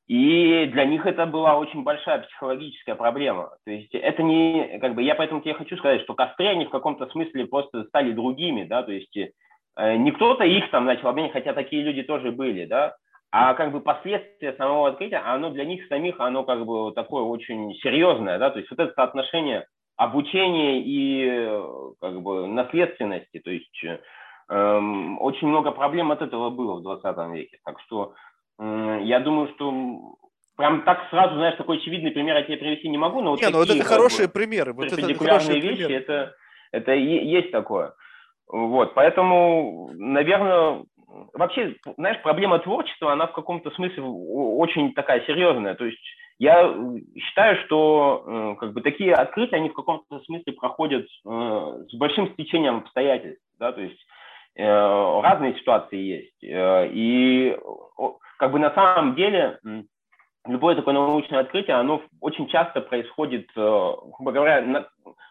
И для них это была очень большая психологическая проблема. То есть это не, как бы, я поэтому тебе хочу сказать, что костры, они в каком-то смысле просто стали другими, да, то есть э, не кто-то их там начал обменять, хотя такие люди тоже были, да, а как бы последствия самого открытия, оно для них самих, оно как бы такое очень серьезное, да, то есть вот это соотношение обучения и как бы наследственности, то есть эм, очень много проблем от этого было в 20 веке, так что я думаю, что прям так сразу, знаешь, такой очевидный пример я тебе привести не могу, но вот не, ну вот это хорошие бы, примеры. Вот это хорошие вещи, примеры. это, это есть такое. Вот, поэтому, наверное, вообще, знаешь, проблема творчества, она в каком-то смысле очень такая серьезная. То есть я считаю, что э, как бы такие открытия, они в каком-то смысле проходят э, с большим стечением обстоятельств, да, то есть э, разные ситуации есть. И как бы на самом деле любое такое научное открытие, оно очень часто происходит, э, грубо говоря, на,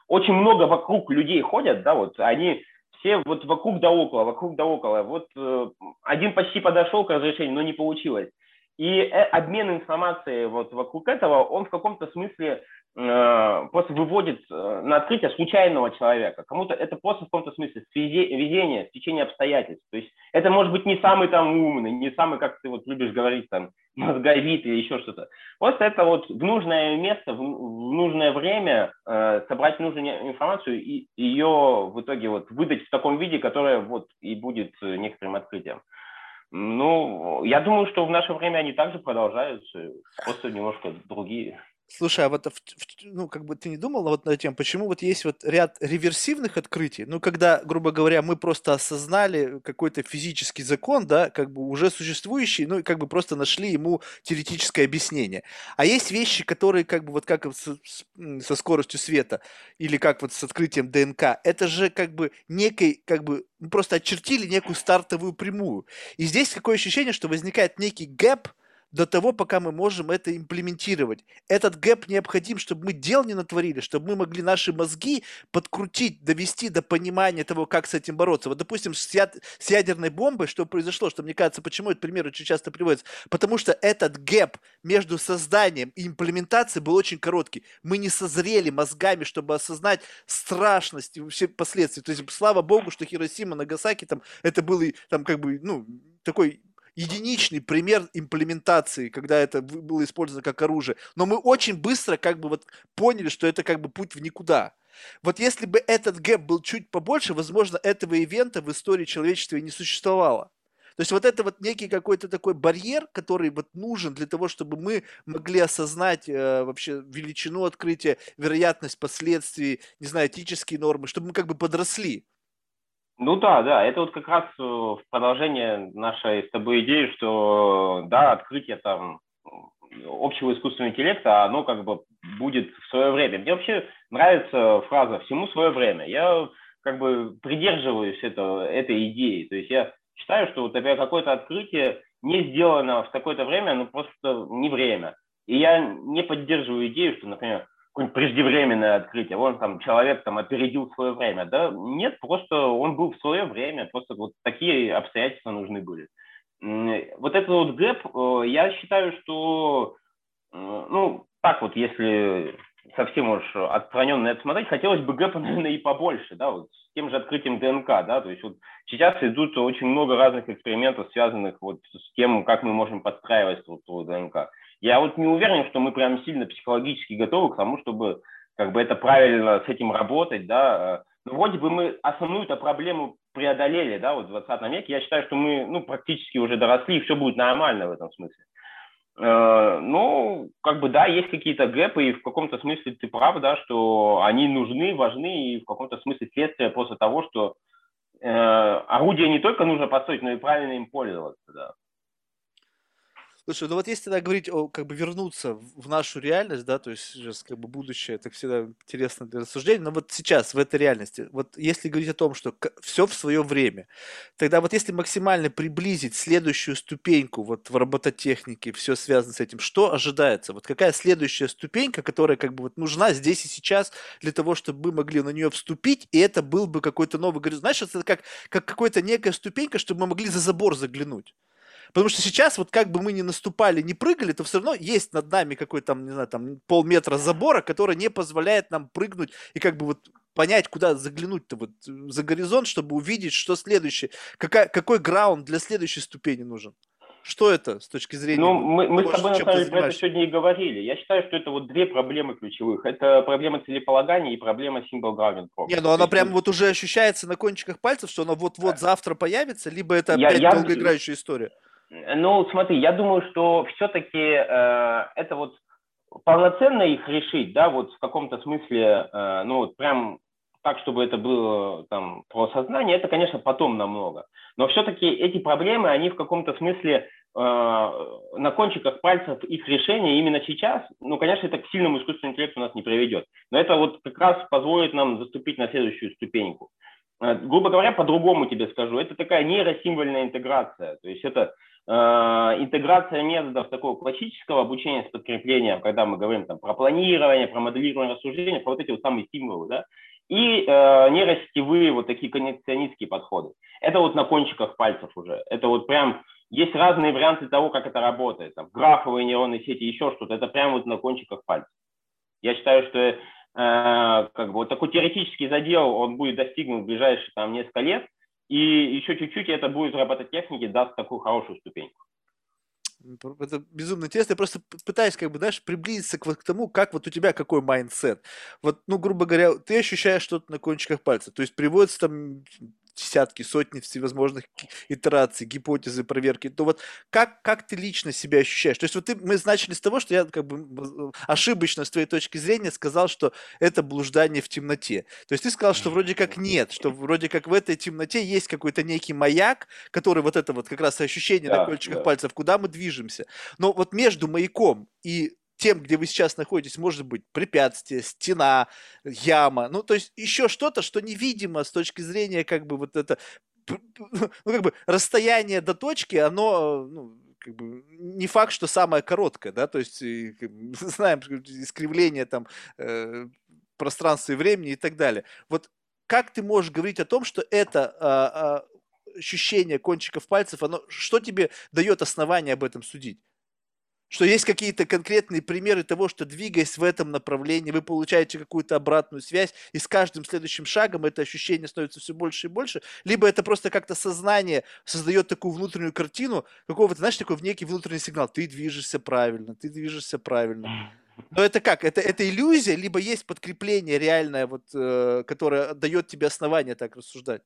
очень много вокруг людей ходят, да, вот они все вот вокруг да около, вокруг да около. Вот э, один почти подошел к разрешению, но не получилось. И э, обмен информацией вот вокруг этого, он в каком-то смысле просто выводит э, на открытие случайного человека. Кому-то это просто в каком-то смысле везение, стечение обстоятельств. То есть это может быть не самый там умный, не самый, как ты вот любишь говорить, там, мозговит или еще что-то. Просто это вот в нужное место, в, нужное время э, собрать нужную информацию и ее в итоге вот выдать в таком виде, которое вот и будет некоторым открытием. Ну, я думаю, что в наше время они также продолжаются, просто немножко другие. Слушай, а вот, ну, как бы ты не думал вот над тем, почему вот есть вот ряд реверсивных открытий, ну, когда, грубо говоря, мы просто осознали какой-то физический закон, да, как бы уже существующий, ну, и как бы просто нашли ему теоретическое объяснение. А есть вещи, которые как бы вот как со, со скоростью света или как вот с открытием ДНК, это же как бы некой, как бы, просто очертили некую стартовую прямую. И здесь какое ощущение, что возникает некий gap, до того, пока мы можем это имплементировать. Этот gap необходим, чтобы мы дел не натворили, чтобы мы могли наши мозги подкрутить, довести до понимания того, как с этим бороться. Вот, допустим, с, яд... с ядерной бомбой, что произошло, что мне кажется, почему этот пример очень часто приводится, потому что этот gap между созданием и имплементацией был очень короткий. Мы не созрели мозгами, чтобы осознать страшность и все последствия. То есть, слава богу, что Хиросима, Нагасаки, там, это был там как бы, ну, такой единичный пример имплементации, когда это было использовано как оружие. Но мы очень быстро как бы вот поняли, что это как бы путь в никуда. Вот если бы этот гэп был чуть побольше, возможно, этого ивента в истории человечества и не существовало. То есть вот это вот некий какой-то такой барьер, который вот нужен для того, чтобы мы могли осознать э, вообще величину открытия, вероятность последствий, не знаю, этические нормы, чтобы мы как бы подросли. Ну да, да, это вот как раз э, в продолжение нашей с тобой идеи, что да, открытие там общего искусственного интеллекта, оно как бы будет в свое время. Мне вообще нравится фраза «всему свое время». Я как бы придерживаюсь это, этой идеи. То есть я считаю, что вот например, какое-то открытие не сделано в такое-то время, ну просто не время. И я не поддерживаю идею, что, например, какое-нибудь преждевременное открытие, он там, человек там опередил свое время. Да нет, просто он был в свое время, просто вот такие обстоятельства нужны были. Вот этот вот гэп, э, я считаю, что, э, ну, так вот, если совсем уж отстраненно это смотреть, хотелось бы гэпа, наверное, и побольше, да, вот с тем же открытием ДНК, да, то есть вот сейчас идут очень много разных экспериментов, связанных вот с тем, как мы можем подстраивать структуру ДНК. Я вот не уверен, что мы прям сильно психологически готовы к тому, чтобы как бы это правильно с этим работать, да, но вроде бы мы основную-то проблему преодолели, да, вот в 20 веке. Я считаю, что мы, ну, практически уже доросли, и все будет нормально в этом смысле. Э, ну, как бы, да, есть какие-то гэпы, и в каком-то смысле ты прав, да, что они нужны, важны, и в каком-то смысле следствие после того, что э, орудие не только нужно построить, но и правильно им пользоваться, да. Слушай, ну вот если тогда говорить о, как бы вернуться в нашу реальность, да, то есть сейчас как бы будущее, это всегда интересно для рассуждения, но вот сейчас, в этой реальности, вот если говорить о том, что все в свое время, тогда вот если максимально приблизить следующую ступеньку вот в робототехнике, все связано с этим, что ожидается? Вот какая следующая ступенька, которая как бы вот нужна здесь и сейчас для того, чтобы мы могли на нее вступить, и это был бы какой-то новый горизонт. Знаешь, это как, как какая-то некая ступенька, чтобы мы могли за забор заглянуть. Потому что сейчас, вот как бы мы ни наступали, не прыгали, то все равно есть над нами какой-то там, не знаю, там полметра забора, который не позволяет нам прыгнуть и как бы вот понять, куда заглянуть-то вот э, за горизонт, чтобы увидеть, что следующее, какая, какой граунд для следующей ступени нужен. Что это с точки зрения? Ну, мы, мы с тобой на самом деле про это сегодня и говорили. Я считаю, что это вот две проблемы ключевых. Это проблема целеполагания и проблема single grounding problem. Не, ну она прям вот уже ощущается на кончиках пальцев, что она вот-вот завтра появится, либо это опять я, долгоиграющая история. Ну, смотри, я думаю, что все-таки э, это вот полноценно их решить, да, вот в каком-то смысле, э, ну, вот прям так, чтобы это было там про сознание, это, конечно, потом намного. Но все-таки эти проблемы, они в каком-то смысле э, на кончиках пальцев их решения именно сейчас, ну, конечно, это к сильному искусственному интеллекту нас не приведет. Но это вот как раз позволит нам заступить на следующую ступеньку. Э, грубо говоря, по-другому тебе скажу, это такая нейросимвольная интеграция. То есть это интеграция методов такого классического обучения с подкреплением, когда мы говорим там, про планирование, про моделирование рассуждения, про вот эти вот самые стимулы, да, и э, нейросетевые вот такие коннекционистские подходы. Это вот на кончиках пальцев уже. Это вот прям есть разные варианты того, как это работает. Там, графовые нейронные сети, еще что-то. Это прям вот на кончиках пальцев. Я считаю, что э, как бы вот такой теоретический задел, он будет достигнут в ближайшие там несколько лет. И еще чуть-чуть это будет в робототехнике даст такую хорошую ступеньку. Это безумно интересно. Я просто пытаюсь, как бы, знаешь, приблизиться к, к тому, как вот у тебя какой mindset. Вот, ну, грубо говоря, ты ощущаешь что-то на кончиках пальца. То есть приводится там десятки, сотни всевозможных итераций, гипотезы, проверки, то вот как, как ты лично себя ощущаешь? То есть вот ты, мы начали с того, что я как бы ошибочно с твоей точки зрения сказал, что это блуждание в темноте. То есть ты сказал, что вроде как нет, что вроде как в этой темноте есть какой-то некий маяк, который вот это вот как раз ощущение да, на кончиках да. пальцев, куда мы движемся. Но вот между маяком и тем, где вы сейчас находитесь, может быть препятствие, стена, яма, ну, то есть еще что-то, что невидимо с точки зрения как бы вот это, ну, как бы расстояние до точки, оно, ну, как бы не факт, что самое короткое, да, то есть как бы, знаем искривление там э, пространства и времени и так далее. Вот как ты можешь говорить о том, что это а, ощущение кончиков пальцев, оно что тебе дает основание об этом судить? Что есть какие-то конкретные примеры того, что двигаясь в этом направлении, вы получаете какую-то обратную связь, и с каждым следующим шагом это ощущение становится все больше и больше, либо это просто как-то сознание создает такую внутреннюю картину, какого-то, знаешь, такой некий внутренний сигнал, ты движешься правильно, ты движешься правильно. Но это как? Это, это иллюзия, либо есть подкрепление реальное, вот, э, которое дает тебе основание так рассуждать?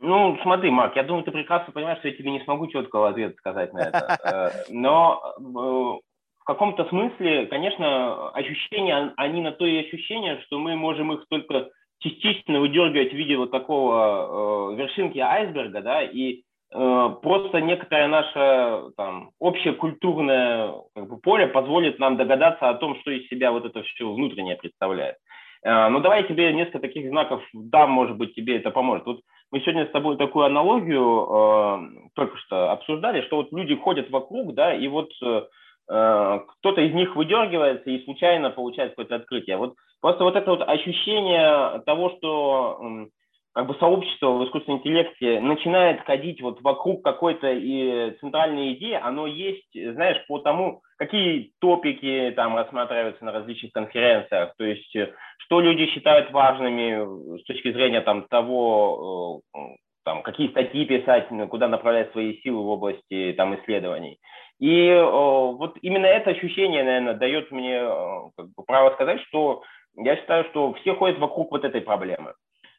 Ну, смотри, Марк, я думаю, ты прекрасно понимаешь, что я тебе не смогу четкого ответа сказать на это. Э, но э, в каком-то смысле, конечно, ощущения, они на то и ощущения, что мы можем их только частично выдергивать в виде вот такого э, вершинки айсберга, да, и просто некоторое наше там, общее культурное как бы, поле позволит нам догадаться о том, что из себя вот это все внутреннее представляет. Ну, давай я тебе несколько таких знаков дам, может быть, тебе это поможет. Вот мы сегодня с тобой такую аналогию э, только что обсуждали, что вот люди ходят вокруг, да, и вот э, кто-то из них выдергивается и случайно получает какое-то открытие. Вот просто вот это вот ощущение того, что э, как бы сообщество в искусственном интеллекте начинает ходить вот вокруг какой-то и центральной идеи, оно есть, знаешь, по тому, какие топики там рассматриваются на различных конференциях, то есть э, что люди считают важными с точки зрения там того, э, там, какие статьи писать, куда направлять свои силы в области там исследований. И вот именно это ощущение, наверное, дает мне как бы, право сказать, что я считаю, что все ходят вокруг вот этой проблемы.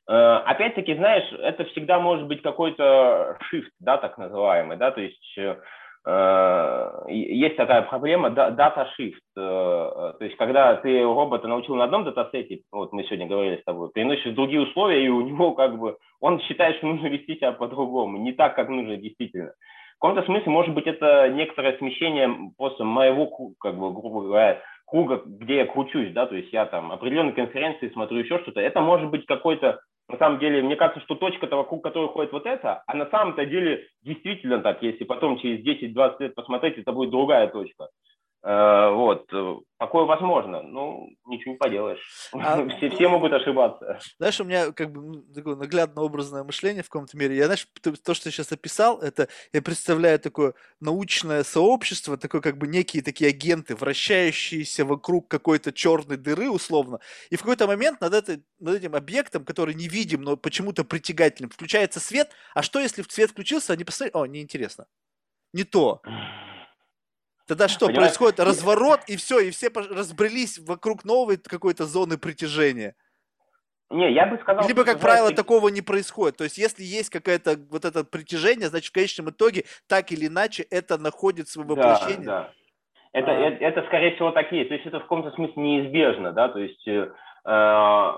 Э, опять-таки, знаешь, это всегда может быть какой-то shift, да, так называемый, да, то есть э, есть такая проблема data shift, э, то есть когда ты робота научил на одном датасете, вот мы сегодня говорили с тобой, переносишь другие условия, и у него как бы, он считает, что нужно вести себя по-другому, не так, как нужно действительно. В каком-то смысле, может быть, это некоторое смещение просто моего, как бы, грубо говоря, круга, где я кручусь, да, то есть я там определенные конференции смотрю, еще что-то. Это может быть какой-то на самом деле, мне кажется, что точка-то, вокруг которой ходит вот это, а на самом-то деле действительно так, если потом через 10-20 лет посмотреть, это будет другая точка. Э, вот. Такое возможно. Ну, ничего не поделаешь. А, все, все могут ошибаться. Знаешь, у меня как бы такое наглядно образное мышление в каком-то мере. Я, знаешь, то, что я сейчас описал, это я представляю такое научное сообщество, такое как бы некие такие агенты, вращающиеся вокруг какой-то черной дыры, условно. И в какой-то момент над, этой, над этим объектом, который не видим, но почему-то притягательным, включается свет. А что, если свет включился, они посмотрят, о, неинтересно. Не то. Тогда что, Понимаешь? происходит разворот, и все, и все разбрелись вокруг новой какой-то зоны притяжения? Не, я бы сказал... Либо, как правило, ты... такого не происходит. То есть, если есть какое-то вот это притяжение, значит, в конечном итоге, так или иначе, это находит свое воплощение. Да, да. Это, а... это, это, скорее всего, так и есть. То есть, это в каком-то смысле неизбежно, да, то есть... Э, э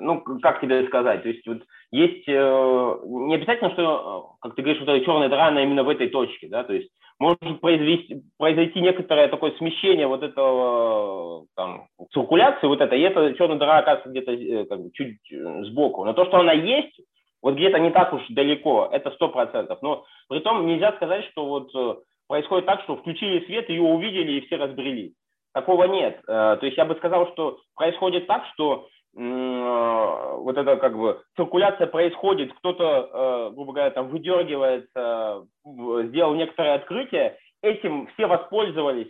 ну, как тебе сказать, то есть вот есть э, не обязательно, что, э, как ты говоришь, вот эта черная дыра, она именно в этой точке, да, то есть может произвести, произойти некоторое такое смещение вот этого там, циркуляции, вот это, и эта черная дыра оказывается где-то э, как бы, чуть э, сбоку. Но то, что она есть, вот где-то не так уж далеко, это сто процентов. Но при том нельзя сказать, что вот э, происходит так, что включили свет, ее увидели и все разбрелись. Такого нет. То есть я бы сказал, что происходит так, что вот эта как бы циркуляция происходит, кто-то, э, грубо говоря, там выдергивается, сделал некоторое открытие, этим все воспользовались,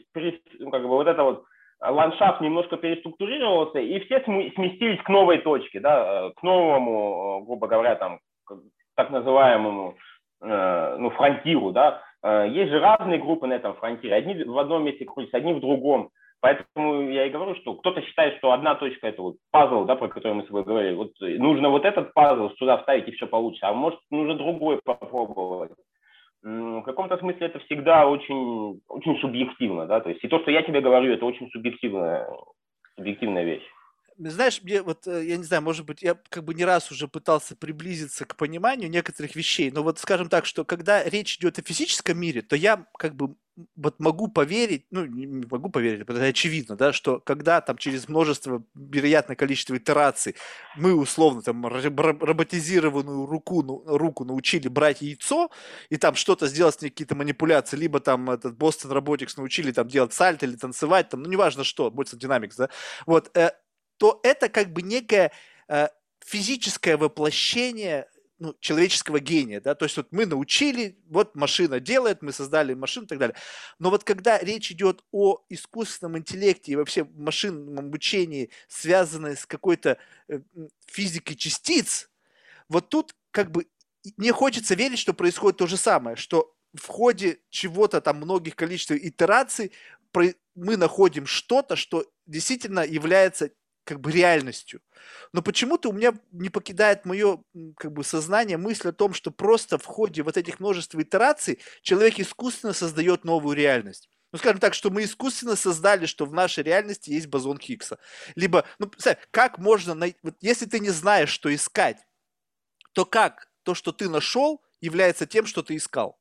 ну, как бы вот это вот ландшафт немножко переструктурировался, и все сместились к новой точке, да, э, к новому, э, грубо говоря, там, так называемому, ну, фронтиру, да. Есть же разные группы на этом фронтире, одни в одном месте крутятся, одни в другом. Поэтому я и говорю, что кто-то считает, что одна точка – это вот пазл, да, про который мы с тобой говорили. Вот нужно вот этот пазл сюда вставить, и все получится. А может, нужно другой попробовать. В каком-то смысле это всегда очень, очень субъективно, да, то есть и то, что я тебе говорю, это очень субъективная, субъективная вещь. Знаешь, мне вот, э, я не знаю, может быть, я как бы не раз уже пытался приблизиться к пониманию некоторых вещей, но вот скажем так, что когда речь идет о физическом мире, то я как бы вот могу поверить, ну, не могу поверить, это очевидно, да, что когда там через множество, вероятное количество итераций мы условно там роботизированную руку, ну, руку научили брать яйцо и там что-то сделать с ней, какие-то манипуляции, либо там этот Boston Robotics научили там делать сальто или танцевать, там, ну, неважно что, Boston Dynamics, да, вот, э, то это как бы некое э, физическое воплощение ну, человеческого гения, да, то есть вот мы научили, вот машина делает, мы создали машину и так далее. Но вот когда речь идет о искусственном интеллекте и вообще машинном обучении, связанной с какой-то э, физикой частиц, вот тут как бы мне хочется верить, что происходит то же самое, что в ходе чего-то там многих количеств итераций мы находим что-то, что действительно является как бы реальностью. Но почему-то у меня не покидает мое как бы сознание мысль о том, что просто в ходе вот этих множества итераций человек искусственно создает новую реальность. Ну, скажем так, что мы искусственно создали, что в нашей реальности есть бозон Хиггса. Либо, ну, как можно найти, вот если ты не знаешь, что искать, то как то, что ты нашел, является тем, что ты искал?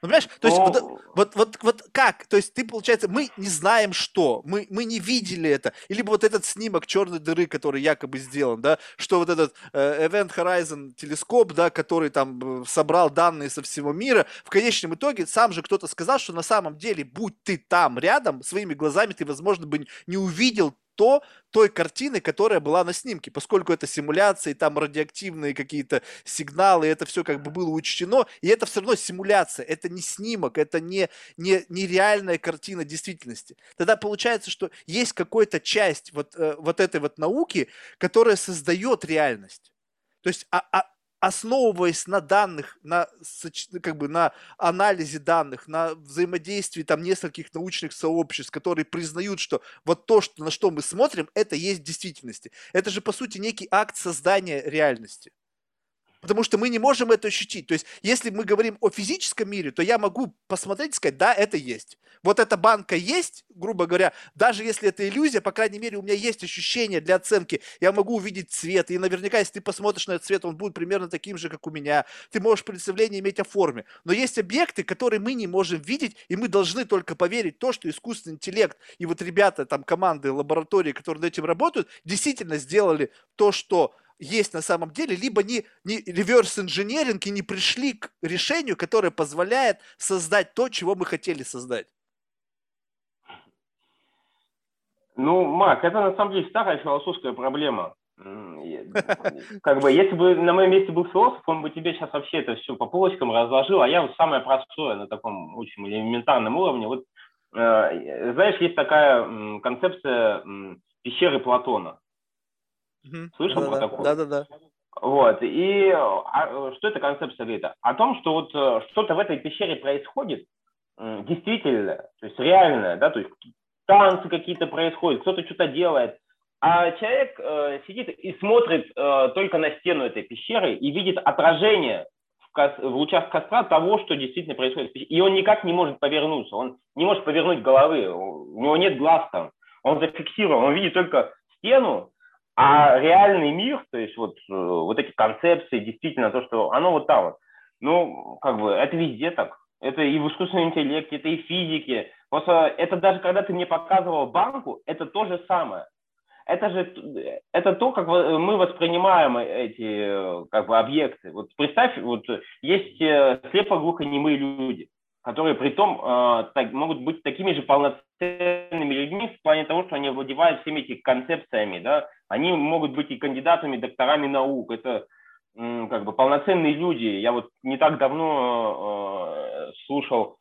Ну, понимаешь, то есть, вот, вот, вот, вот как? То есть, ты, получается, мы не знаем, что, мы, мы не видели это. Или вот этот снимок черной дыры, который якобы сделан, да, что вот этот э, Event Horizon телескоп, да, который там э, собрал данные со всего мира, в конечном итоге сам же кто-то сказал, что на самом деле, будь ты там рядом, своими глазами ты, возможно, бы не увидел то, той картины, которая была на снимке, поскольку это симуляция, и там радиоактивные какие-то сигналы, это все как бы было учтено, и это все равно симуляция, это не снимок, это не, не, не реальная картина действительности. Тогда получается, что есть какая-то часть вот, э, вот этой вот науки, которая создает реальность. То есть а, а, основываясь на данных, на, как бы, на анализе данных, на взаимодействии там нескольких научных сообществ, которые признают, что вот то, что, на что мы смотрим, это есть в действительности. Это же, по сути, некий акт создания реальности. Потому что мы не можем это ощутить. То есть, если мы говорим о физическом мире, то я могу посмотреть и сказать, да, это есть. Вот эта банка есть, грубо говоря, даже если это иллюзия, по крайней мере, у меня есть ощущение для оценки. Я могу увидеть цвет, и наверняка, если ты посмотришь на этот цвет, он будет примерно таким же, как у меня. Ты можешь представление иметь о форме. Но есть объекты, которые мы не можем видеть, и мы должны только поверить в то, что искусственный интеллект и вот ребята, там, команды, лаборатории, которые над этим работают, действительно сделали то, что есть на самом деле, либо не, не реверс-инженеринг и не пришли к решению, которое позволяет создать то, чего мы хотели создать. Ну, Мак, это на самом деле старая философская проблема. Как бы, если бы на моем месте был философ, он бы тебе сейчас вообще это все по полочкам разложил, а я вот самое простое на таком очень элементарном уровне. Вот, э, знаешь, есть такая концепция пещеры Платона. Угу. Слышал да, про такое? Да, да, да. Вот, и а, что эта концепция говорит? О том, что вот э, что-то в этой пещере происходит, действительно, то есть реально, да, то есть танцы какие-то происходят, кто-то что-то делает, а человек э, сидит и смотрит э, только на стену этой пещеры и видит отражение в, кос- в лучах костра того, что действительно происходит. И он никак не может повернуться, он не может повернуть головы, у него нет глаз там, он зафиксирован, он видит только стену, а реальный мир, то есть вот, э, вот эти концепции, действительно то, что оно вот там вот, ну, как бы, это везде так. Это и в искусственном интеллекте, это и в физике. Просто это даже когда ты мне показывал банку, это то же самое. Это же это то, как мы воспринимаем эти как бы объекты. Вот представь, вот есть э, слепо-глухонемые люди которые при том э, так, могут быть такими же полноценными людьми в плане того, что они владевают всеми этими концепциями, да, они могут быть и кандидатами, докторами наук, это э, как бы полноценные люди. Я вот не так давно э, слушал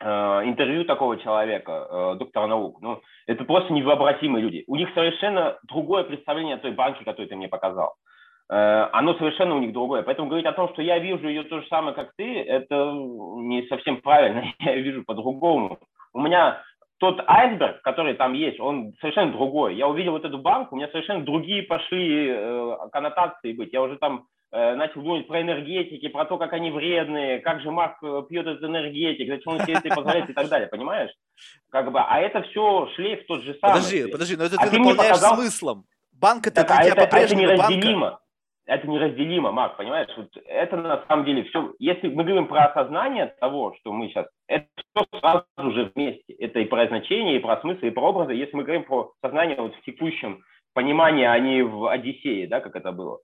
э, интервью такого человека, э, доктора наук, ну, это просто невообразимые люди. У них совершенно другое представление о той банке, которую ты мне показал. Э, оно совершенно у них другое. Поэтому говорить о том, что я вижу ее то же самое, как ты, это не совсем правильно. Я ее вижу по-другому. У меня тот айсберг, который там есть, он совершенно другой. Я увидел вот эту банку, у меня совершенно другие пошли э, коннотации быть. Я уже там э, начал думать про энергетики, про то, как они вредные, как же Марк э, пьет этот энергетик, зачем он себе это позволяет и так далее, понимаешь? Как бы, а это все шлейф тот же самый. Подожди, подожди, но это а ты, ты наполняешь показал... смыслом. Банк это так, а это, это неразделимо. Банка это неразделимо, Марк, понимаешь? Вот это на самом деле все. Если мы говорим про осознание того, что мы сейчас, это все сразу же вместе. Это и про значение, и про смысл, и про образы. Если мы говорим про сознание вот в текущем понимании, а не в Одиссее, да, как это было.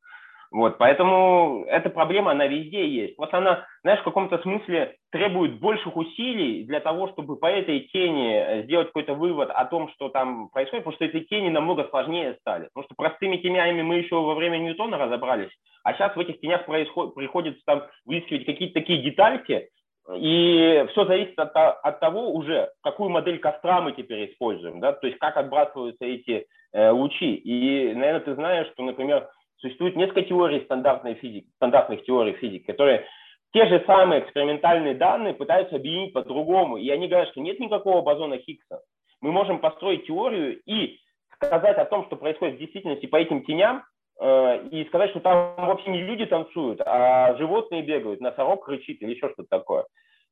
Вот, поэтому эта проблема, она везде есть. Вот она, знаешь, в каком-то смысле требует больших усилий для того, чтобы по этой тени э, сделать какой-то вывод о том, что там происходит, потому что эти тени намного сложнее стали. Потому что простыми тенями мы еще во время Ньютона разобрались, а сейчас в этих тенях происходит, приходится там выискивать какие-то такие детальки, и все зависит от, от того уже, какую модель костра мы теперь используем, да, то есть как отбрасываются эти э, лучи. И, наверное, ты знаешь, что, например, Существует несколько теорий стандартной физики, стандартных теорий физики, которые те же самые экспериментальные данные пытаются объединить по-другому. И они говорят, что нет никакого бозона Хиггса. Мы можем построить теорию и сказать о том, что происходит в действительности по этим теням, э, и сказать, что там вообще не люди танцуют, а животные бегают, носорог рычит или еще что-то такое.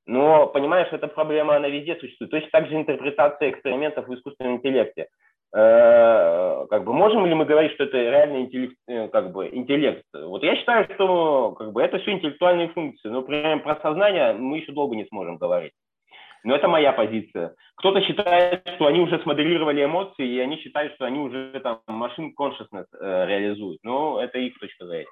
Но, понимаешь, эта проблема, она везде существует. Точно так же интерпретация экспериментов в искусственном интеллекте. Э, как бы можем ли мы говорить, что это реальный интеллект, э, как бы интеллект? Вот я считаю, что как бы это все интеллектуальные функции, но прям про сознание мы еще долго не сможем говорить. Но это моя позиция. Кто-то считает, что они уже смоделировали эмоции, и они считают, что они уже там машин consciousness э, реализуют. Но это их точка зрения.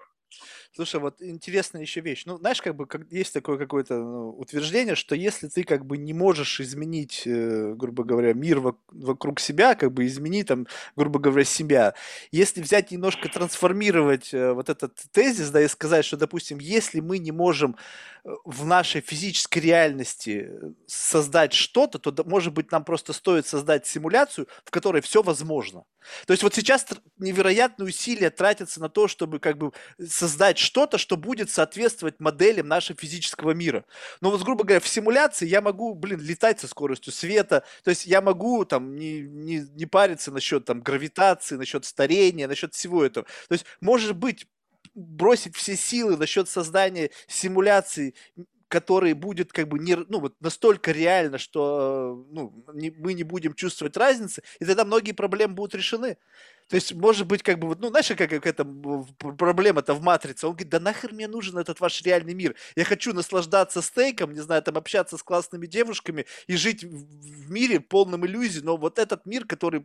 Слушай, вот интересная еще вещь. Ну, знаешь, как бы как, есть такое какое-то ну, утверждение, что если ты как бы не можешь изменить, э, грубо говоря, мир во- вокруг себя, как бы изменить там, грубо говоря, себя, если взять немножко трансформировать э, вот этот тезис, да, и сказать, что, допустим, если мы не можем э, в нашей физической реальности создать что-то, то, может быть, нам просто стоит создать симуляцию, в которой все возможно. То есть вот сейчас невероятные усилия тратятся на то, чтобы как бы создать что-то, что будет соответствовать моделям нашего физического мира. Но вот, грубо говоря, в симуляции я могу, блин, летать со скоростью света, то есть я могу там не, не, не париться насчет там гравитации, насчет старения, насчет всего этого. То есть, может быть, бросить все силы насчет создания симуляции который будет как бы не, ну, вот настолько реально, что ну, не, мы не будем чувствовать разницы, и тогда многие проблемы будут решены. То есть, может быть, как бы, вот, ну, знаешь, как, как это проблема-то в матрице? Он говорит, да нахер мне нужен этот ваш реальный мир? Я хочу наслаждаться стейком, не знаю, там, общаться с классными девушками и жить в мире полном иллюзий, но вот этот мир, который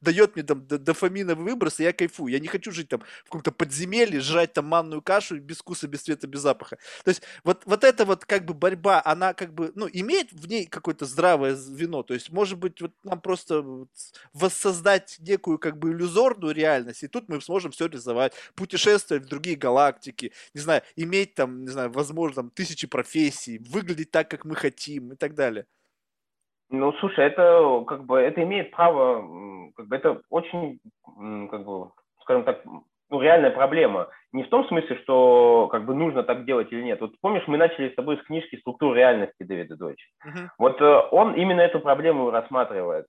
дает мне там дофаминовый выброс, я кайфую. Я не хочу жить там в каком-то подземелье, жрать там манную кашу без вкуса, без цвета, без запаха. То есть, вот, вот эта вот как бы борьба, она как бы, ну, имеет в ней какое-то здравое вино. То есть, может быть, вот нам просто воссоздать некую как бы иллюзию иллюзорную реальность, и тут мы сможем все рисовать, путешествовать в другие галактики, не знаю, иметь там, не знаю, возможно, там, тысячи профессий, выглядеть так, как мы хотим и так далее. Ну, слушай, это как бы это имеет право, как бы это очень, как бы, скажем так, ну, реальная проблема. Не в том смысле, что как бы нужно так делать или нет. Вот помнишь, мы начали с тобой с книжки «Структура реальности» Дэвида Дойча. Uh-huh. Вот э, он именно эту проблему рассматривает,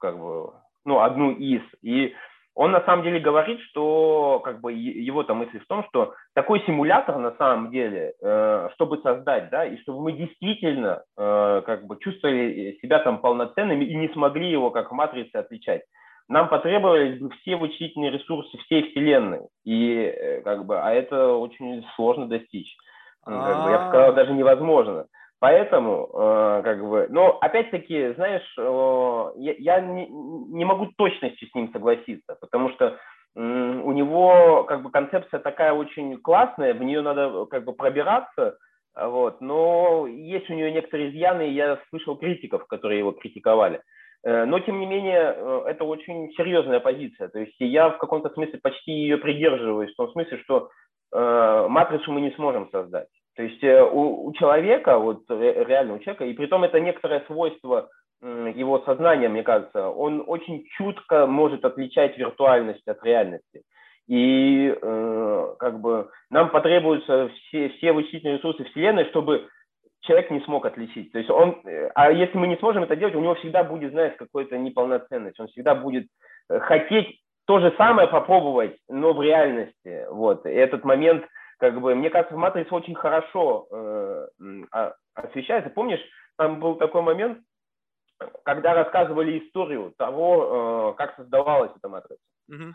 как бы, ну, одну из. И он на самом деле говорит, что как бы его там мысль в том, что такой симулятор на самом деле, э, чтобы создать, да, и чтобы мы действительно э, как бы чувствовали себя там полноценными и не смогли его как в матрице отличать, нам потребовались бы все вычислительные ресурсы всей Вселенной, и э, как бы, а это очень сложно достичь. Как бы, я бы сказал, даже невозможно. Поэтому, э, как бы, но опять-таки, знаешь, э, я, я не, не могу точностью с ним согласиться, потому что э, у него как бы концепция такая очень классная, в нее надо как бы пробираться, вот, но есть у нее некоторые изъяны, и я слышал критиков, которые его критиковали. Э, но, тем не менее, э, это очень серьезная позиция. То есть я в каком-то смысле почти ее придерживаюсь, в том смысле, что э, матрицу мы не сможем создать. То есть э, у, у человека, вот реально у человека, и при том это некоторое свойство его сознания, мне кажется, он очень чутко может отличать виртуальность от реальности. И э, как бы нам потребуются все, все вычислительные ресурсы Вселенной, чтобы человек не смог отличить. То есть он, э, а если мы не сможем это делать, у него всегда будет, знаешь, какая-то неполноценность. Он всегда будет хотеть то же самое попробовать, но в реальности. Вот. И этот момент – как бы, мне кажется, в «Матрице» очень хорошо э, освещается. Помнишь, там был такой момент, когда рассказывали историю того, э, как создавалась эта «Матрица». Mm-hmm.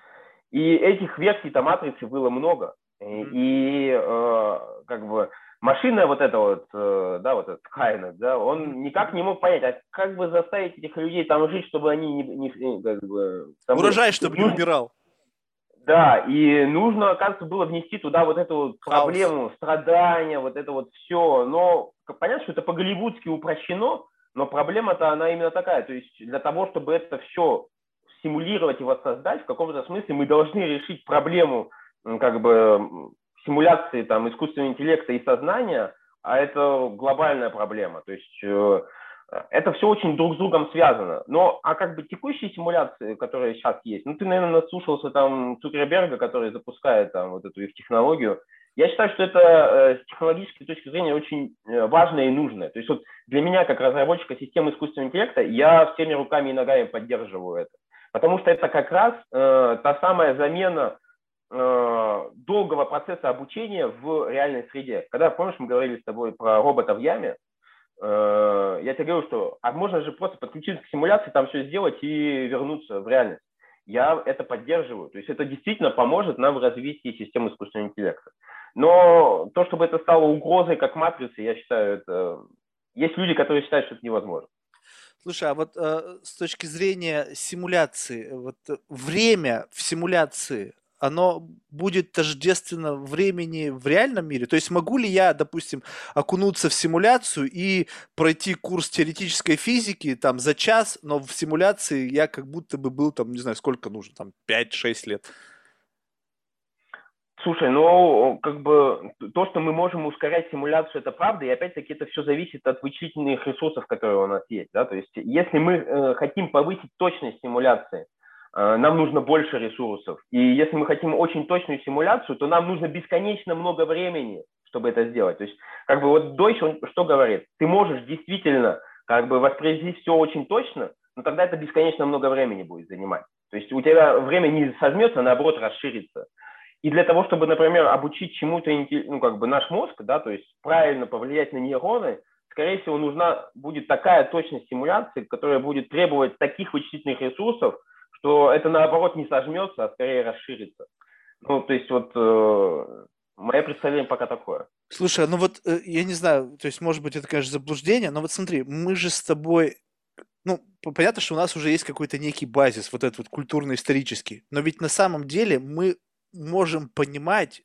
И этих версий-то «Матрицы» было много. Mm-hmm. И, э, как бы машина вот эта вот, э, да, вот этот Кайнет, да, он никак не мог понять, а как бы заставить этих людей там жить, чтобы они не, не как бы... Там Урожай, чтобы не убирал. Да, и нужно, оказывается, было внести туда вот эту вот проблему страдания, вот это вот все. Но понятно, что это по-голливудски упрощено, но проблема-то она именно такая. То есть для того, чтобы это все симулировать и воссоздать, в каком-то смысле мы должны решить проблему как бы симуляции там, искусственного интеллекта и сознания, а это глобальная проблема. То есть э, это все очень друг с другом связано. Но, а как бы текущие симуляции, которые сейчас есть, ну, ты, наверное, наслушался там Цукерберга, который запускает там вот эту их технологию. Я считаю, что это э, с технологической точки зрения очень э, важное и нужное. То есть вот для меня, как разработчика системы искусственного интеллекта, я всеми руками и ногами поддерживаю это. Потому что это как раз э, та самая замена э, долгого процесса обучения в реальной среде. Когда, помнишь, мы говорили с тобой про робота в яме, Э, я тебе говорю, что а можно же просто подключиться к симуляции, там все сделать и вернуться в реальность. Я это поддерживаю. То есть это действительно поможет нам в развитии системы искусственного интеллекта. Но то, чтобы это стало угрозой, как матрица, я считаю, это... Есть люди, которые считают, что это невозможно. Слушай, а вот э, с точки зрения симуляции, вот время в симуляции, оно будет тождественно времени в реальном мире? То есть могу ли я, допустим, окунуться в симуляцию и пройти курс теоретической физики там за час, но в симуляции я как будто бы был там, не знаю, сколько нужно, там 5-6 лет? Слушай, ну, как бы то, что мы можем ускорять симуляцию, это правда, и опять-таки это все зависит от вычислительных ресурсов, которые у нас есть, да, то есть если мы э, хотим повысить точность симуляции, нам нужно больше ресурсов. И если мы хотим очень точную симуляцию, то нам нужно бесконечно много времени, чтобы это сделать. То есть, как бы вот Дойч, он что говорит? Ты можешь действительно как бы воспроизвести все очень точно, но тогда это бесконечно много времени будет занимать. То есть у тебя время не сожмется, а наоборот расширится. И для того, чтобы, например, обучить чему-то ну, как бы наш мозг, да, то есть правильно повлиять на нейроны, скорее всего, нужна будет такая точность симуляции, которая будет требовать таких вычислительных ресурсов, что это наоборот не сожмется, а скорее расширится. Ну, то есть вот э, мое представление пока такое. Слушай, ну вот э, я не знаю, то есть может быть это, конечно, заблуждение, но вот смотри, мы же с тобой ну, понятно, что у нас уже есть какой-то некий базис, вот этот вот культурно-исторический, но ведь на самом деле мы можем понимать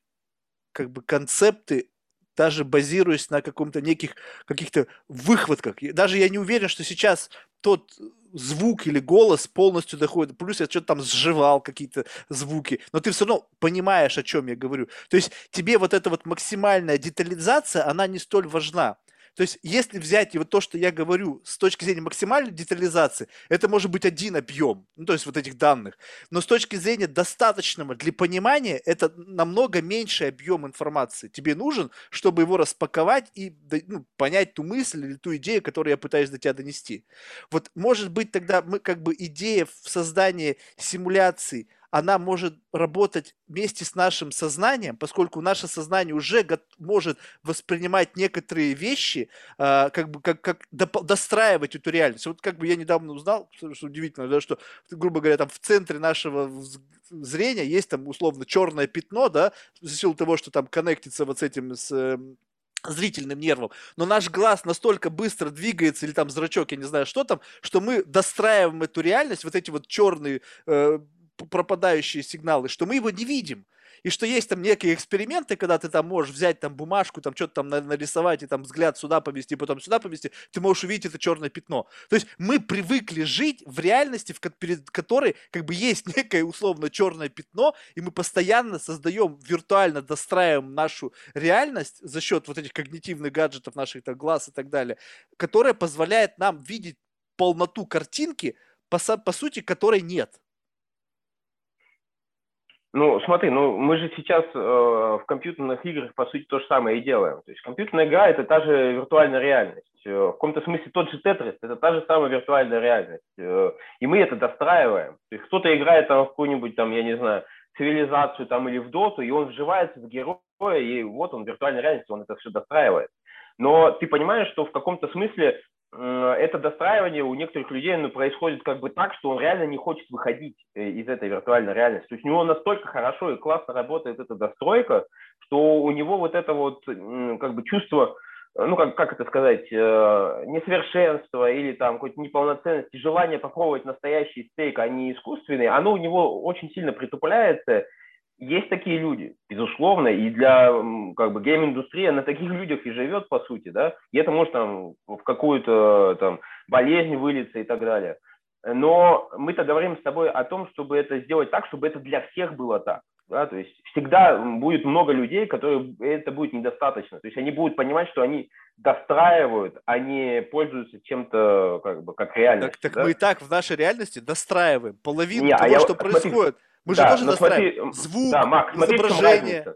как бы концепты даже базируясь на каком-то неких каких-то выхватках. Даже я не уверен, что сейчас тот звук или голос полностью доходит. Плюс я что-то там сживал какие-то звуки. Но ты все равно понимаешь, о чем я говорю. То есть тебе вот эта вот максимальная детализация, она не столь важна. То есть, если взять вот то, что я говорю с точки зрения максимальной детализации, это может быть один объем, ну, то есть вот этих данных. Но с точки зрения достаточного для понимания, это намного меньший объем информации. Тебе нужен, чтобы его распаковать и ну, понять ту мысль или ту идею, которую я пытаюсь до тебя донести. Вот может быть тогда мы как бы идея в создании симуляции – она может работать вместе с нашим сознанием, поскольку наше сознание уже может воспринимать некоторые вещи, э, как бы как, как достраивать эту реальность. Вот как бы я недавно узнал, что удивительно, да, что, грубо говоря, там в центре нашего зрения есть там условно черное пятно, да, за силу того, что там коннектится вот с этим, с эм, зрительным нервом, но наш глаз настолько быстро двигается, или там зрачок, я не знаю, что там, что мы достраиваем эту реальность, вот эти вот черные э, пропадающие сигналы, что мы его не видим. И что есть там некие эксперименты, когда ты там можешь взять там бумажку, там что-то там нарисовать и там взгляд сюда повести, потом сюда повести, ты можешь увидеть это черное пятно. То есть мы привыкли жить в реальности, в, перед которой как бы есть некое условно черное пятно, и мы постоянно создаем, виртуально достраиваем нашу реальность за счет вот этих когнитивных гаджетов наших там, глаз и так далее, которая позволяет нам видеть полноту картинки, по, по сути, которой нет. Ну, смотри, ну мы же сейчас э, в компьютерных играх, по сути, то же самое и делаем. То есть компьютерная игра – это та же виртуальная реальность. Э, в каком-то смысле тот же Тетрис – это та же самая виртуальная реальность. Э, и мы это достраиваем. То есть кто-то играет там в какую-нибудь, там, я не знаю, цивилизацию там или в доту, и он вживается в героя, и вот он в виртуальной реальности, он это все достраивает. Но ты понимаешь, что в каком-то смысле это достраивание у некоторых людей ну, происходит как бы так, что он реально не хочет выходить э, из этой виртуальной реальности. То есть у него настолько хорошо и классно работает эта достройка, что у него вот это вот как бы чувство, э, ну как, как это сказать, э, несовершенства или там какой-то неполноценности, желание попробовать настоящий стейк, а не искусственный, оно у него очень сильно притупляется, есть такие люди, безусловно, и для как бы гейм-индустрии на таких людях и живет, по сути, да, и это может там в какую-то там болезнь вылиться и так далее. Но мы-то говорим с тобой о том, чтобы это сделать так, чтобы это для всех было так. Да? То есть всегда будет много людей, которые это будет недостаточно. То есть они будут понимать, что они достраивают, они пользуются чем-то как бы как реальность. Так, так да? мы и так в нашей реальности достраиваем половину Не, а того, а я, что смотри, происходит. Мы да, же тоже достраиваем смотри, звук, да, смотри, изображение. В чем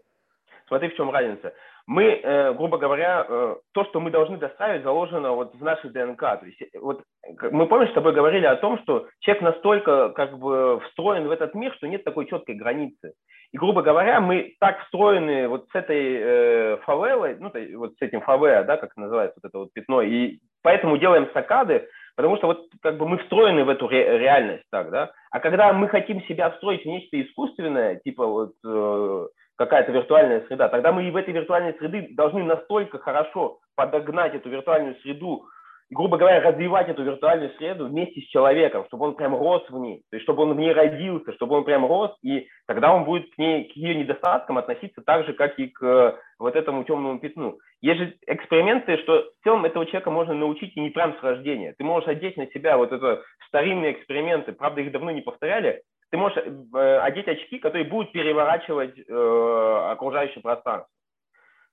смотри, в чем разница мы, э, грубо говоря, э, то, что мы должны доставить, заложено вот в нашей ДНК. То есть, э, вот мы, помнишь, с тобой говорили о том, что человек настолько как бы встроен в этот мир, что нет такой четкой границы. И, грубо говоря, мы так встроены вот с этой э, фавелой, ну, вот с этим фаве, да, как называется вот это вот пятно, и поэтому делаем сакады, потому что вот как бы мы встроены в эту ре- реальность так, да. А когда мы хотим себя встроить в нечто искусственное, типа вот э, какая-то виртуальная среда, тогда мы и в этой виртуальной среды должны настолько хорошо подогнать эту виртуальную среду, грубо говоря, развивать эту виртуальную среду вместе с человеком, чтобы он прям рос в ней, то есть чтобы он в ней родился, чтобы он прям рос, и тогда он будет к, ней, к ее недостаткам относиться так же, как и к э, вот этому темному пятну. Есть же эксперименты, что в целом этого человека можно научить и не прям с рождения. Ты можешь одеть на себя вот это старинные эксперименты, правда, их давно не повторяли, ты можешь э, одеть очки, которые будут переворачивать э, окружающее пространство.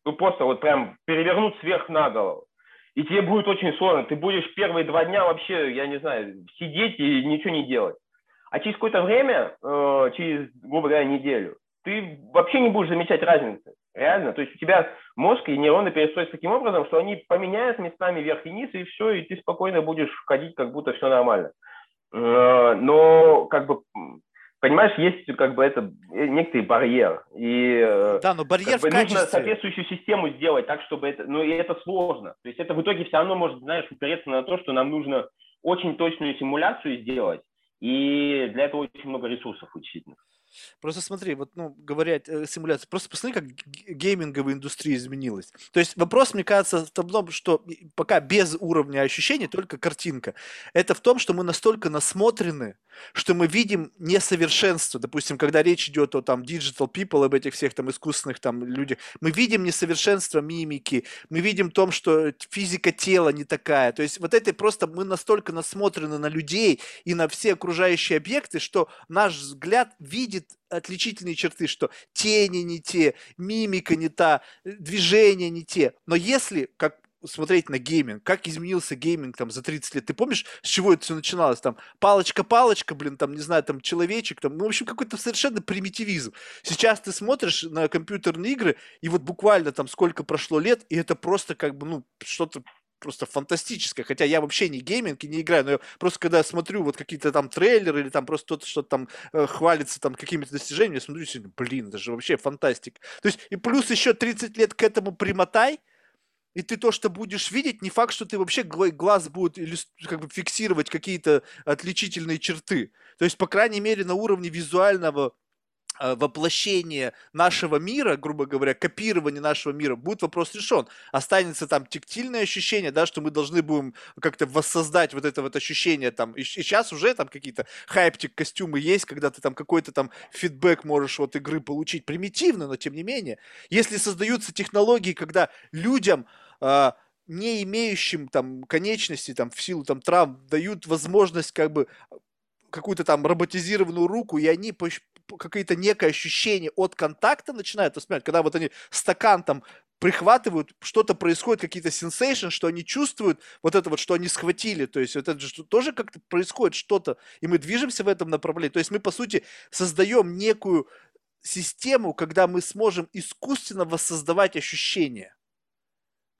Ну, просто вот прям перевернуть сверх на голову. И тебе будет очень сложно. Ты будешь первые два дня вообще, я не знаю, сидеть и ничего не делать. А через какое-то время, э, через, грубо говоря, неделю, ты вообще не будешь замечать разницы. Реально. То есть у тебя мозг и нейроны перестроятся таким образом, что они поменяют местами вверх и низ, и все, и ты спокойно будешь ходить, как будто все нормально. Э, но как бы понимаешь, есть как бы это э, некоторый барьер. И э, да, но барьер как бы, в качестве... нужно соответствующую систему сделать так, чтобы это... Ну, и это сложно. То есть это в итоге все равно может, знаешь, упереться на то, что нам нужно очень точную симуляцию сделать, и для этого очень много ресурсов вычислительных. Просто смотри, вот, ну, говоря о симуляции, просто посмотри, как гейминговая индустрия изменилась. То есть вопрос, мне кажется, в том, что пока без уровня ощущений, только картинка. Это в том, что мы настолько насмотрены, что мы видим несовершенство. Допустим, когда речь идет о там digital people, об этих всех там искусственных там людях, мы видим несовершенство мимики, мы видим том, что физика тела не такая. То есть вот это просто мы настолько насмотрены на людей и на все окружающие объекты, что наш взгляд видит отличительные черты, что тени не те, мимика не та, движения не те. Но если, как смотреть на гейминг, как изменился гейминг там за 30 лет. Ты помнишь, с чего это все начиналось? Там палочка-палочка, блин, там, не знаю, там человечек, там, ну, в общем, какой-то совершенно примитивизм. Сейчас ты смотришь на компьютерные игры, и вот буквально там сколько прошло лет, и это просто как бы, ну, что-то просто фантастическое. Хотя я вообще не гейминг и не играю, но я просто когда смотрю вот какие-то там трейлеры или там просто кто-то что-то там э, хвалится там какими-то достижениями, я смотрю, блин, это же вообще фантастика. То есть и плюс еще 30 лет к этому примотай, и ты то, что будешь видеть, не факт, что ты вообще глаз будет как бы фиксировать какие-то отличительные черты. То есть, по крайней мере, на уровне визуального воплощение нашего мира, грубо говоря, копирование нашего мира, будет вопрос решен. Останется там тактильное ощущение, да, что мы должны будем как-то воссоздать вот это вот ощущение там. И, и сейчас уже там какие-то хайптик костюмы есть, когда ты там какой-то там фидбэк можешь от игры получить. Примитивно, но тем не менее. Если создаются технологии, когда людям э, не имеющим там конечности там в силу там травм дают возможность как бы какую-то там роботизированную руку, и они какое-то некое ощущение от контакта начинают воспринимать, когда вот они стакан там прихватывают, что-то происходит, какие-то сенсейшн, что они чувствуют, вот это вот, что они схватили, то есть вот это же тоже как-то происходит что-то, и мы движемся в этом направлении. То есть мы, по сути, создаем некую систему, когда мы сможем искусственно воссоздавать ощущения.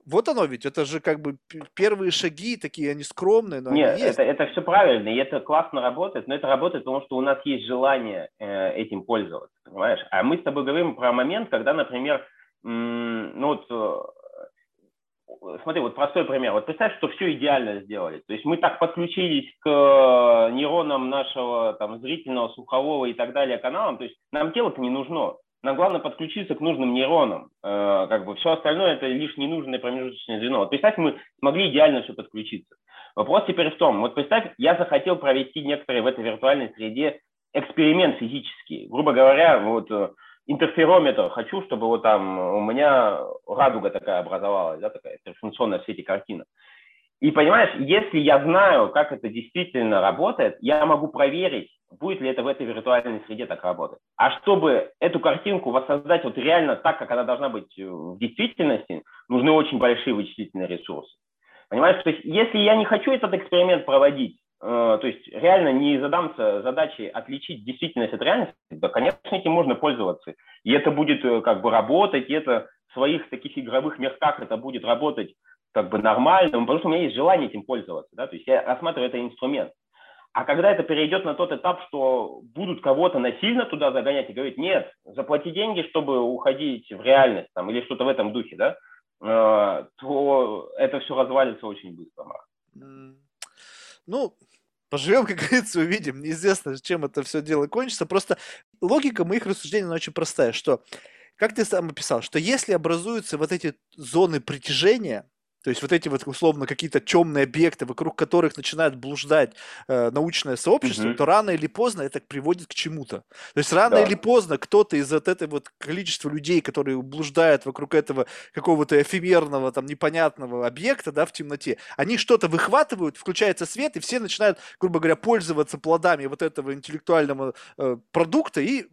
Вот оно ведь, это же как бы первые шаги, такие они скромные, но Нет, они есть. Это, это все правильно, и это классно работает, но это работает потому, что у нас есть желание э, этим пользоваться, понимаешь? А мы с тобой говорим про момент, когда, например, м- ну вот, э, смотри, вот простой пример. Вот представь, что все идеально сделали. То есть мы так подключились к нейронам нашего там, зрительного, слухового и так далее каналам, то есть нам тело-то не нужно. Нам главное подключиться к нужным нейронам. Э, как бы все остальное это лишь ненужное промежуточное звено. Вот представь, мы смогли идеально все подключиться. Вопрос теперь в том, вот представь, я захотел провести некоторые в этой виртуальной среде эксперимент физический. Грубо говоря, вот э, интерферометр хочу, чтобы вот там у меня радуга такая образовалась, да, такая интерференционная в свете картина. И понимаешь, если я знаю, как это действительно работает, я могу проверить, будет ли это в этой виртуальной среде так работать. А чтобы эту картинку воссоздать вот реально так, как она должна быть в действительности, нужны очень большие вычислительные ресурсы. Понимаешь, то есть если я не хочу этот эксперимент проводить, э, то есть реально не задамся задачей отличить действительность от реальности, да, конечно, этим можно пользоваться. И это будет э, как бы работать, и это в своих таких игровых мирках это будет работать как бы нормальным, потому что у меня есть желание этим пользоваться, да, то есть я рассматриваю это инструмент. А когда это перейдет на тот этап, что будут кого-то насильно туда загонять и говорить, нет, заплати деньги, чтобы уходить в реальность, там, или что-то в этом духе, да, э, то это все развалится очень быстро. Ну, поживем, как говорится, увидим. Неизвестно, чем это все дело кончится. Просто логика моих рассуждений она очень простая, что, как ты сам описал, что если образуются вот эти зоны притяжения, то есть вот эти вот условно какие-то темные объекты, вокруг которых начинает блуждать э, научное сообщество, угу. то рано или поздно это приводит к чему-то. То есть рано да. или поздно кто-то из вот этого вот количества людей, которые блуждают вокруг этого какого-то эфемерного, там, непонятного объекта, да, в темноте, они что-то выхватывают, включается свет, и все начинают, грубо говоря, пользоваться плодами вот этого интеллектуального э, продукта и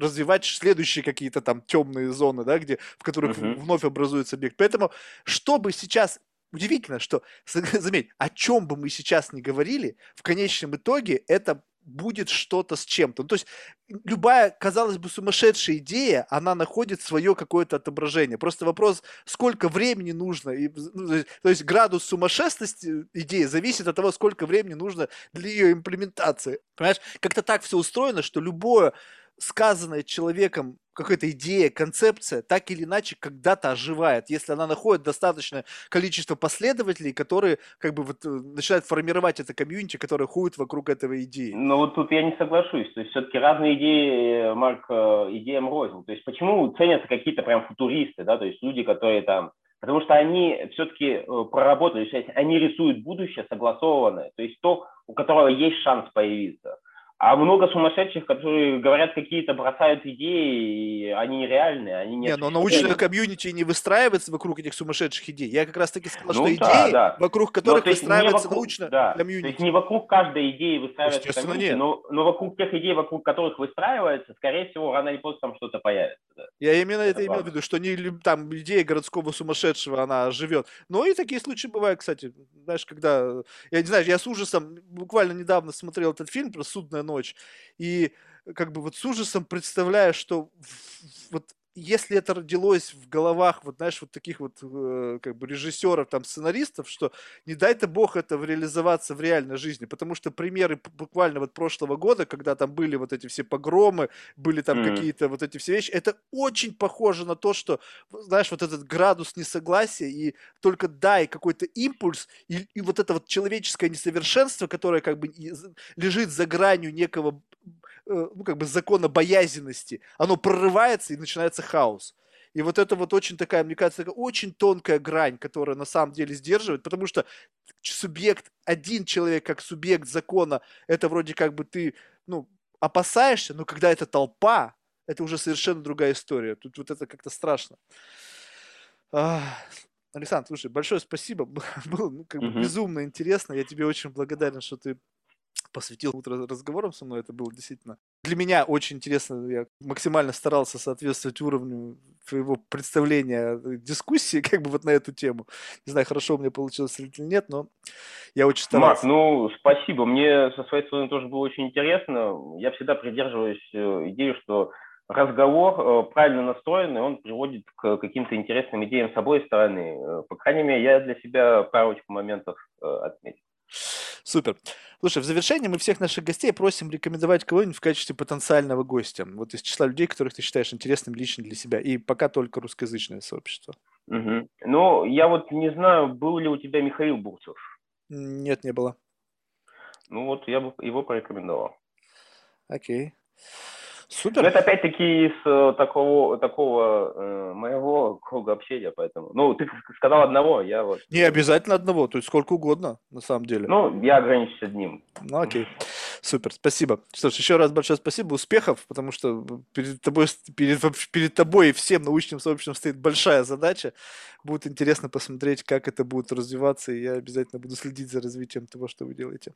развивать следующие какие-то там темные зоны, да, где, в которых uh-huh. вновь образуется объект. Поэтому, чтобы сейчас удивительно, что, заметь, о чем бы мы сейчас не говорили, в конечном итоге это будет что-то с чем-то. Ну, то есть любая, казалось бы, сумасшедшая идея, она находит свое какое-то отображение. Просто вопрос, сколько времени нужно. И, ну, то есть градус сумасшествости идеи зависит от того, сколько времени нужно для ее имплементации. Понимаешь, как-то так все устроено, что любое сказанная человеком какая-то идея, концепция, так или иначе когда-то оживает, если она находит достаточное количество последователей, которые как бы вот э, начинают формировать это комьюнити, которое ходит вокруг этого идеи. Ну вот тут я не соглашусь. То есть все-таки разные идеи, э, Марк, э, идеям рознь. То есть почему ценятся какие-то прям футуристы, да, то есть люди, которые там Потому что они все-таки проработали, то есть они рисуют будущее согласованное, то есть то, у которого есть шанс появиться. А много сумасшедших, которые говорят какие-то, бросают идеи, и они нереальные, они не... Не, но научное комьюнити не выстраивается вокруг этих сумасшедших идей. Я как раз таки сказал, ну, что да, идеи, да. вокруг которых но, выстраивается вокруг, научное да. комьюнити. То есть не вокруг каждой идеи выстраивается комьюнити, нет. Но, но вокруг тех идей, вокруг которых выстраивается, скорее всего, рано или поздно там что-то появится. Да. Я именно это, это имел в виду, что не там идея городского сумасшедшего, она живет. Но и такие случаи бывают, кстати. Знаешь, когда... Я не знаю, я с ужасом буквально недавно смотрел этот фильм про «Судная ночь», и как бы вот с ужасом представляю, что вот если это родилось в головах, вот знаешь, вот таких вот э, как бы режиссеров, там, сценаристов, что не дай-то бог это реализоваться в реальной жизни, потому что примеры буквально вот прошлого года, когда там были вот эти все погромы, были там mm-hmm. какие-то вот эти все вещи, это очень похоже на то, что, знаешь, вот этот градус несогласия, и только дай какой-то импульс, и, и вот это вот человеческое несовершенство, которое как бы лежит за гранью некого ну, как бы закона боязенности, оно прорывается и начинается хаос. И вот это вот очень такая, мне кажется, такая очень тонкая грань, которая на самом деле сдерживает, потому что субъект, один человек как субъект закона, это вроде как бы ты, ну, опасаешься, но когда это толпа, это уже совершенно другая история. Тут вот это как-то страшно. Александр, слушай, большое спасибо. Было ну, как бы безумно интересно. Я тебе очень благодарен, что ты посвятил утро разговорам со мной. Это было действительно для меня очень интересно. Я максимально старался соответствовать уровню твоего представления э, дискуссии как бы вот на эту тему. Не знаю, хорошо у меня получилось или нет, но я очень старался. Мак, ну, спасибо. Мне со своей стороны тоже было очень интересно. Я всегда придерживаюсь э, идеи, что разговор э, правильно настроенный, он приводит к каким-то интересным идеям с обоей стороны. По крайней мере, я для себя парочку моментов отметил. Супер. Слушай, в завершение мы всех наших гостей просим рекомендовать кого-нибудь в качестве потенциального гостя. Вот из числа людей, которых ты считаешь интересным лично для себя. И пока только русскоязычное сообщество. Угу. Ну, я вот не знаю, был ли у тебя Михаил Бурцев? Нет, не было. Ну вот, я бы его порекомендовал. Окей. Супер. Но это опять-таки из э, такого, такого э, моего круга общения, поэтому. Ну, ты сказал одного, я вот. Не обязательно одного, то есть сколько угодно, на самом деле. Ну, я ограничусь одним. Ну, окей. Супер, спасибо. Что ж, еще раз большое спасибо, успехов, потому что перед тобой, перед, перед тобой и всем научным сообществом стоит большая задача. Будет интересно посмотреть, как это будет развиваться, и я обязательно буду следить за развитием того, что вы делаете.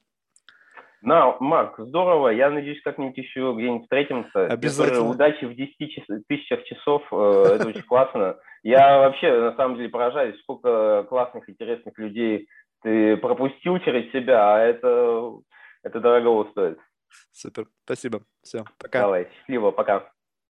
На, Марк, здорово. Я надеюсь, как-нибудь еще где-нибудь встретимся. Обязательно. Удачи в 10 тысячах часов. Э, это очень классно. Я вообще, на самом деле, поражаюсь, сколько классных, интересных людей ты пропустил через себя, а это, это дорого стоит. Супер. Спасибо. Все, пока. Давай, счастливо, пока.